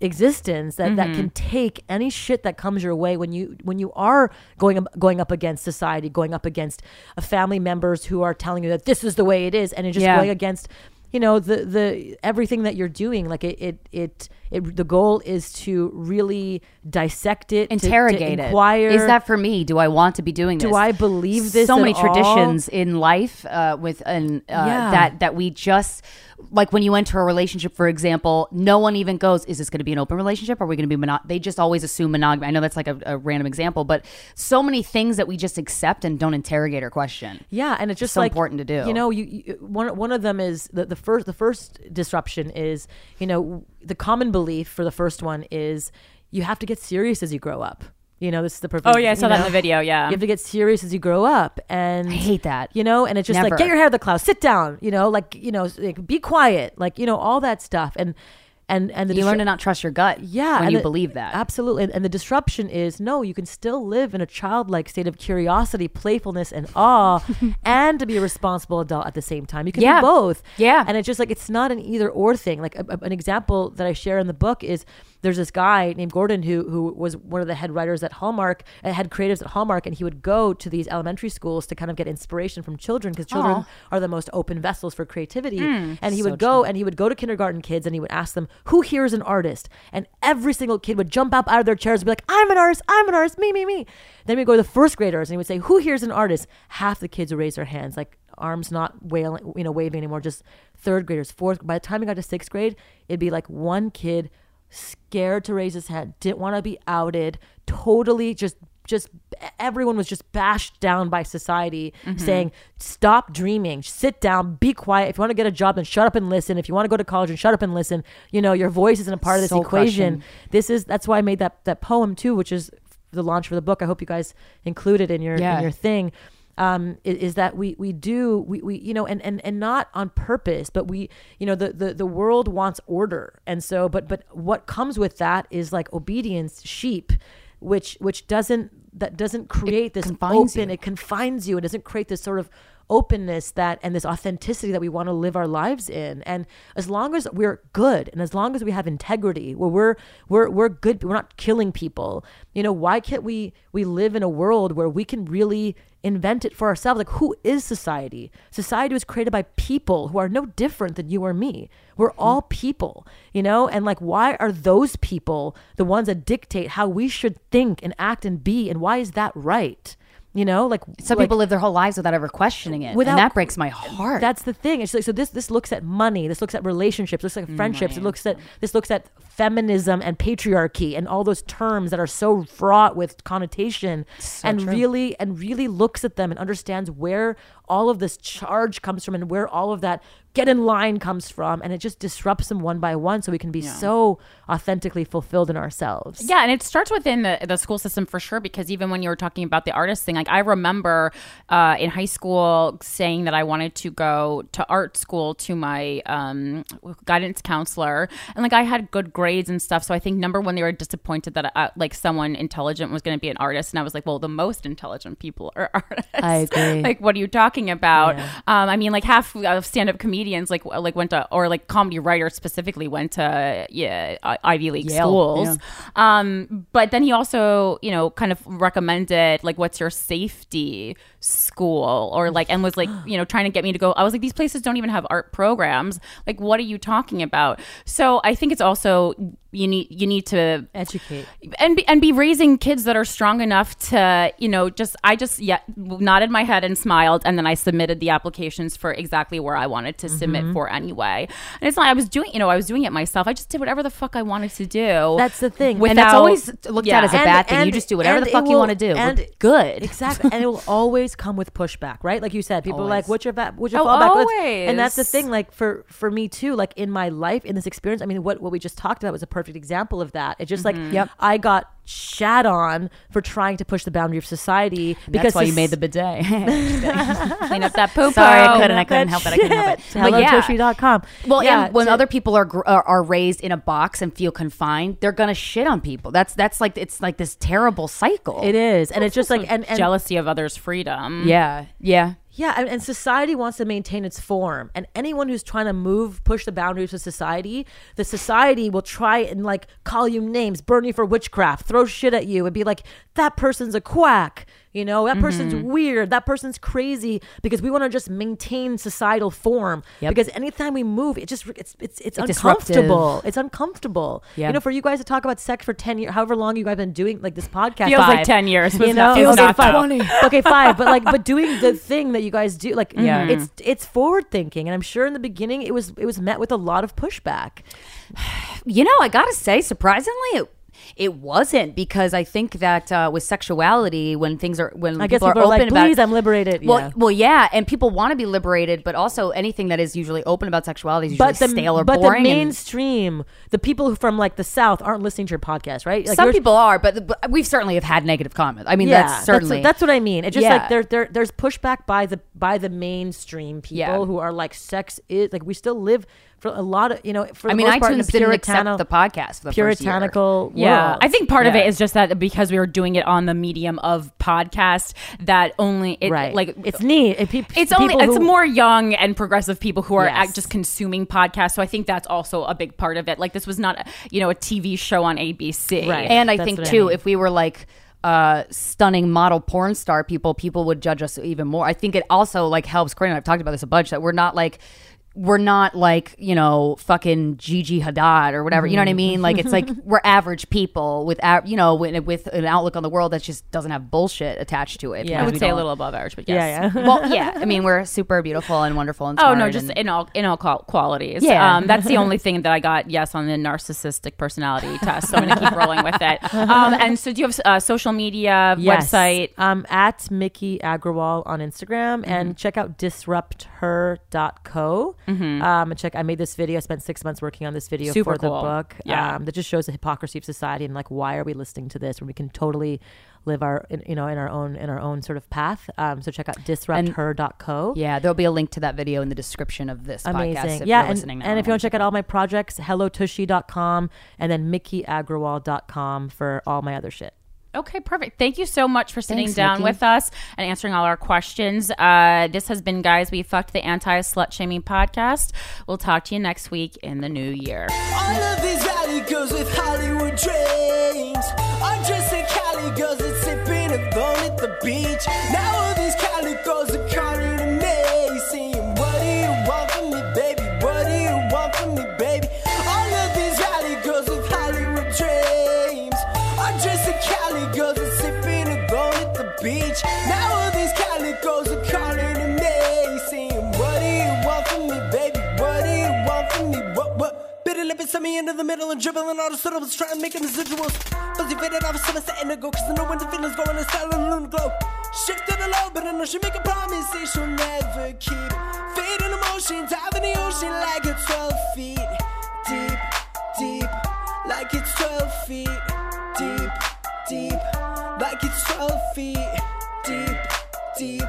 existence that, that can mm-hmm. take any shit that comes your way when you when you are going up- going up against society going up against a family members who are telling you that this is the way it is and it's just Yeah. going against you know the the everything that you're doing like it it it, it the goal is to really dissect it to- to interrogate inquire it is that for me do i want to be doing this Do I believe this so many all? traditions in life uh, with an uh, Yeah. that that we just like when you enter a relationship for example no one even goes is this going to be an open relationship are we going to be mono-? they just always assume monogamy i know that's like a, a random example but so many things that we just accept and don't interrogate or question Yeah, and it's just so like important to do. You know, you, you one one of them is the, the first the first disruption is you know the common belief for the first one is you have to get serious as you grow up. You know, this is the perfect. Oh yeah, I saw that in the video. Yeah. You have to get serious as you grow up, and I hate that. You know, and it's just Never. like get your head out of the clouds, sit down. You know, like you know, like, be quiet, like you know, all that stuff, and and and the You disru- learn to not trust your gut. yeah, when and you the- believe that. absolutely. And, and the disruption is no, you can still live in a childlike state of curiosity, playfulness, and awe, and to be a responsible adult at the same time. You can Yeah. do both. Yeah. and it's just like it's not an either or thing. Like a, a- an example that I share in the book is there's this guy named Gordon who who was one of the head writers at Hallmark, uh, head creatives at Hallmark, and he would go to these elementary schools to kind of get inspiration from children because children Aw. are the most open vessels for creativity. and he would go and he would go to kindergarten kids and he would ask them, "Who here is an artist?" And every single kid would jump up out of their chairs and be like, "I'm an artist. I'm an artist. Me, me, me." Then we go to the first graders and he would say, "Who here is an artist?" Half the kids would raise their hands, like arms not wailing, you know, waving anymore. Just third graders, fourth. By the time we got to sixth grade, it'd be like one kid scared to raise his hand, didn't want to be outed, totally just just everyone was just bashed down by society saying stop dreaming. Sit down. Be quiet. If you want to get a job then shut up and listen. If you want to go to college and shut up and listen. You know your voice isn't a part of this So equation. Crushing. this is that's why i made that that poem too which is the launch for the book. I hope you guys include it in your Yeah. in your thing. Um, is, is that we we do we, we you know and, and and not on purpose but we you know the, the the world wants order. And so but but what comes with that is like obedience sheep which which doesn't that doesn't create this confines open you. it confines you it doesn't create this sort of openness that and this authenticity that we want to live our lives in and as long as we're good and as long as we have integrity where we're we're we're good we're not killing people you know why can't we we live in a world where we can really invent it for ourselves. Like who is society? Society was created by people who are no different than you or me. We're hmm. all people you know? And like why are those people the ones that dictate how we should think and act and be? And why is that right you know like Some like- people live their whole lives without ever questioning it, Without- and that breaks my heart. that's the thing. It's like so this this looks at money. This looks at relationships. Looks at friendships. It looks at mm-hmm. this looks at feminism and patriarchy and all those terms that are so fraught with connotation. and really and really looks at them and understands where all of this charge comes from and where all of that get in line comes from and it just disrupts them one by one so we can be so authentically fulfilled in ourselves. Yeah, and it starts within the, the school system for sure because even when you were talking about the artist thing, like I remember uh, in high school saying that I wanted to go to art school to my um, guidance counselor, and like I had good grades and stuff. So I think number one, they were disappointed that uh, like someone intelligent was going to be an artist, and I was like, well, the most intelligent people are artists. I agree. like, what are you talking about? Um, I mean, like half of stand-up comedians like like went to or like comedy writers specifically went to yeah Ivy League Yale, schools. Um, but then he also, you know, kind of recommended like, what's your safety school or like, and was like, you know, trying to get me to go. I was like, these places don't even have art programs. Like, what are you talking about? So I think it's also you need you need to Educate. and be, and be raising kids that are strong enough to you know just I just yeah nodded my head and smiled and then I submitted the applications for exactly where I wanted to Mm-hmm. submit for anyway and it's not I was doing you know I was doing it myself I just did whatever the fuck I wanted to do That's the thing. and that's always looked yeah. at as a And- bad thing. You just do whatever the fuck you want to do. and- We're good. Exactly. and it will always come with pushback, right? Like you said, people are like, what's your ba- what's your Oh, fallback? Let's- And that's the thing, like for for me too, like in my life, in this experience, I mean, what what we just talked about was a perfect example of that. It's just like mm-hmm. Yep. I got shat on for trying to push the boundary of society That's why you made the bidet. clean up that poop Sorry, I couldn't. I couldn't help it. I couldn't help it. But yeah. Well, yeah, and when to- other people are, are are raised in a box and feel confined, they're gonna shit on people. That's that's like it's like this terrible cycle. it is, and oh, it's just like and, and jealousy of others freedom Yeah, yeah. Yeah, and, and society wants to maintain its form, and anyone who's trying to move, push the boundaries of society, the society will try and like call you names, burn you for witchcraft, throw shit at you, and be like, "That person's a quack," you know, "That person's Mm-hmm. weird," "That person's crazy," because we want to just maintain societal form. Yep. Because anytime we move, it just it's it's it's, It's disruptive. uncomfortable. It's uncomfortable. Yeah. You know, for you guys to talk about sex for ten years, however long you guys been doing like this podcast, feels like 10 years You know, feels okay, not fine. though. okay, fine, but like, but doing the thing that you guys do, like, Yeah. it's it's forward thinking, and I'm sure in the beginning it was it was met with a lot of pushback. You know, I gotta say, surprisingly, it it wasn't because I think that uh, with sexuality, when things are when I guess people, people are are open like, about "Please, I'm liberated." Well, yeah. well, yeah, and people want to be liberated, but also anything that is usually open about sexuality is usually But the stale or but boring. the and- mainstream, the people from like the South aren't listening to your podcast, right? Like some people are, but, but we've certainly have had negative comments. I mean, yeah, that's certainly that's, what I mean. It's just Yeah. like there, there, there's pushback by the by the mainstream people Yeah. who are like sex is like we still live for a lot of you know. For I mean, most part, in the didn't accept the podcast for the first year. puritanical. Yeah. I think part of it is just that because we were doing it on the medium of podcast, that only it, right. like it's neat. It, peop- it's only people it's who- more young and progressive people who are Yes. act- just consuming podcasts. So I think that's also a big part of it. Like this was not you know a TV show on ABC, Right. And I That's think what I too, mean. if we were like uh stunning model porn star people, people would judge us even more. I think it also like helps. Corinne and I've talked about this a bunch that we're not like we're not like you know fucking Gigi Hadid or whatever. You know what I Mm-hmm. mean? Like it's like we're average people with a- you know with, with an outlook on the world that just doesn't have bullshit attached to it. Yeah. I would say a don't- little above average, but yes. yeah, yeah. well, yeah. I mean, we're super beautiful and wonderful and Oh no, just and- in all in all qualities. Yeah. um, that's the only thing that I got yes on the narcissistic personality test. So I'm gonna keep rolling with it. Um, and so do you have uh, social media Yes. website? Um, at Miki Agrawal on Instagram Mm-hmm. and check out disrupther.co. Mm-hmm. Um, and check, I made this video. I spent six months working on this video Super for the book. Yeah. Um, that just shows the hypocrisy of society and like, why are we listening to this when we can totally live our, in, you know, in our own, in our own sort of path. Um, so check out disrupther.co. yeah, there'll be a link to that video in the description of this podcast. Amazing. If yeah. you're And, listening now and if you want to check out all my projects, hellotushy.com and then mikiagrawal.com for all my other shit. Okay, perfect. Thank you so much for sitting Thanks, down Miki. with us and answering all our questions. Uh, this has been, guys, we fucked the anti slut shaming podcast. We'll talk to you next week in the new year. All of these valley girls with Hollywood dreams are just a Cali girls that sipping a bone at the beach. Now beach. Now all these Cali girls are calling to me, saying, What do you want from me, baby? What do you want from me? What, what? Bitter lipping, send me into the middle and dribbling all the syllables, trying to make residuals. Fuzzy faded off, so it's the go, cause I know when the feelings go in style and lunar glow. Shift to the but I know she make a promise that she'll never keep. Fading emotion, dive in the ocean like it's 12 feet deep, deep, like it's 12 feet deep, deep, like it's 12 feet deep, deep,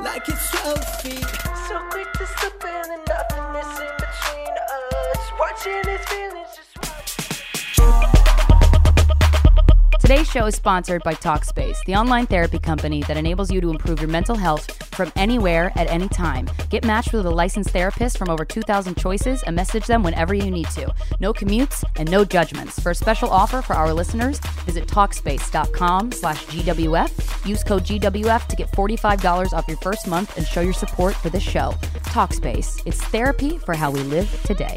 like it's 12 feet. So quick to slip in and nothing is in between us. Watching his feelings just watch. Today's show is sponsored by Talkspace, the online therapy company that enables you to improve your mental health from anywhere at any time. Get matched with a licensed therapist from over 2,000 choices and message them whenever you need to. No commutes and no judgments. For a special offer for our listeners, visit Talkspace.com slash GWF. Use code GWF to get $45 off your first month and show your support for this show. Talkspace. It's therapy for how we live today.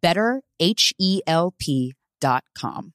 better, H E L P.com.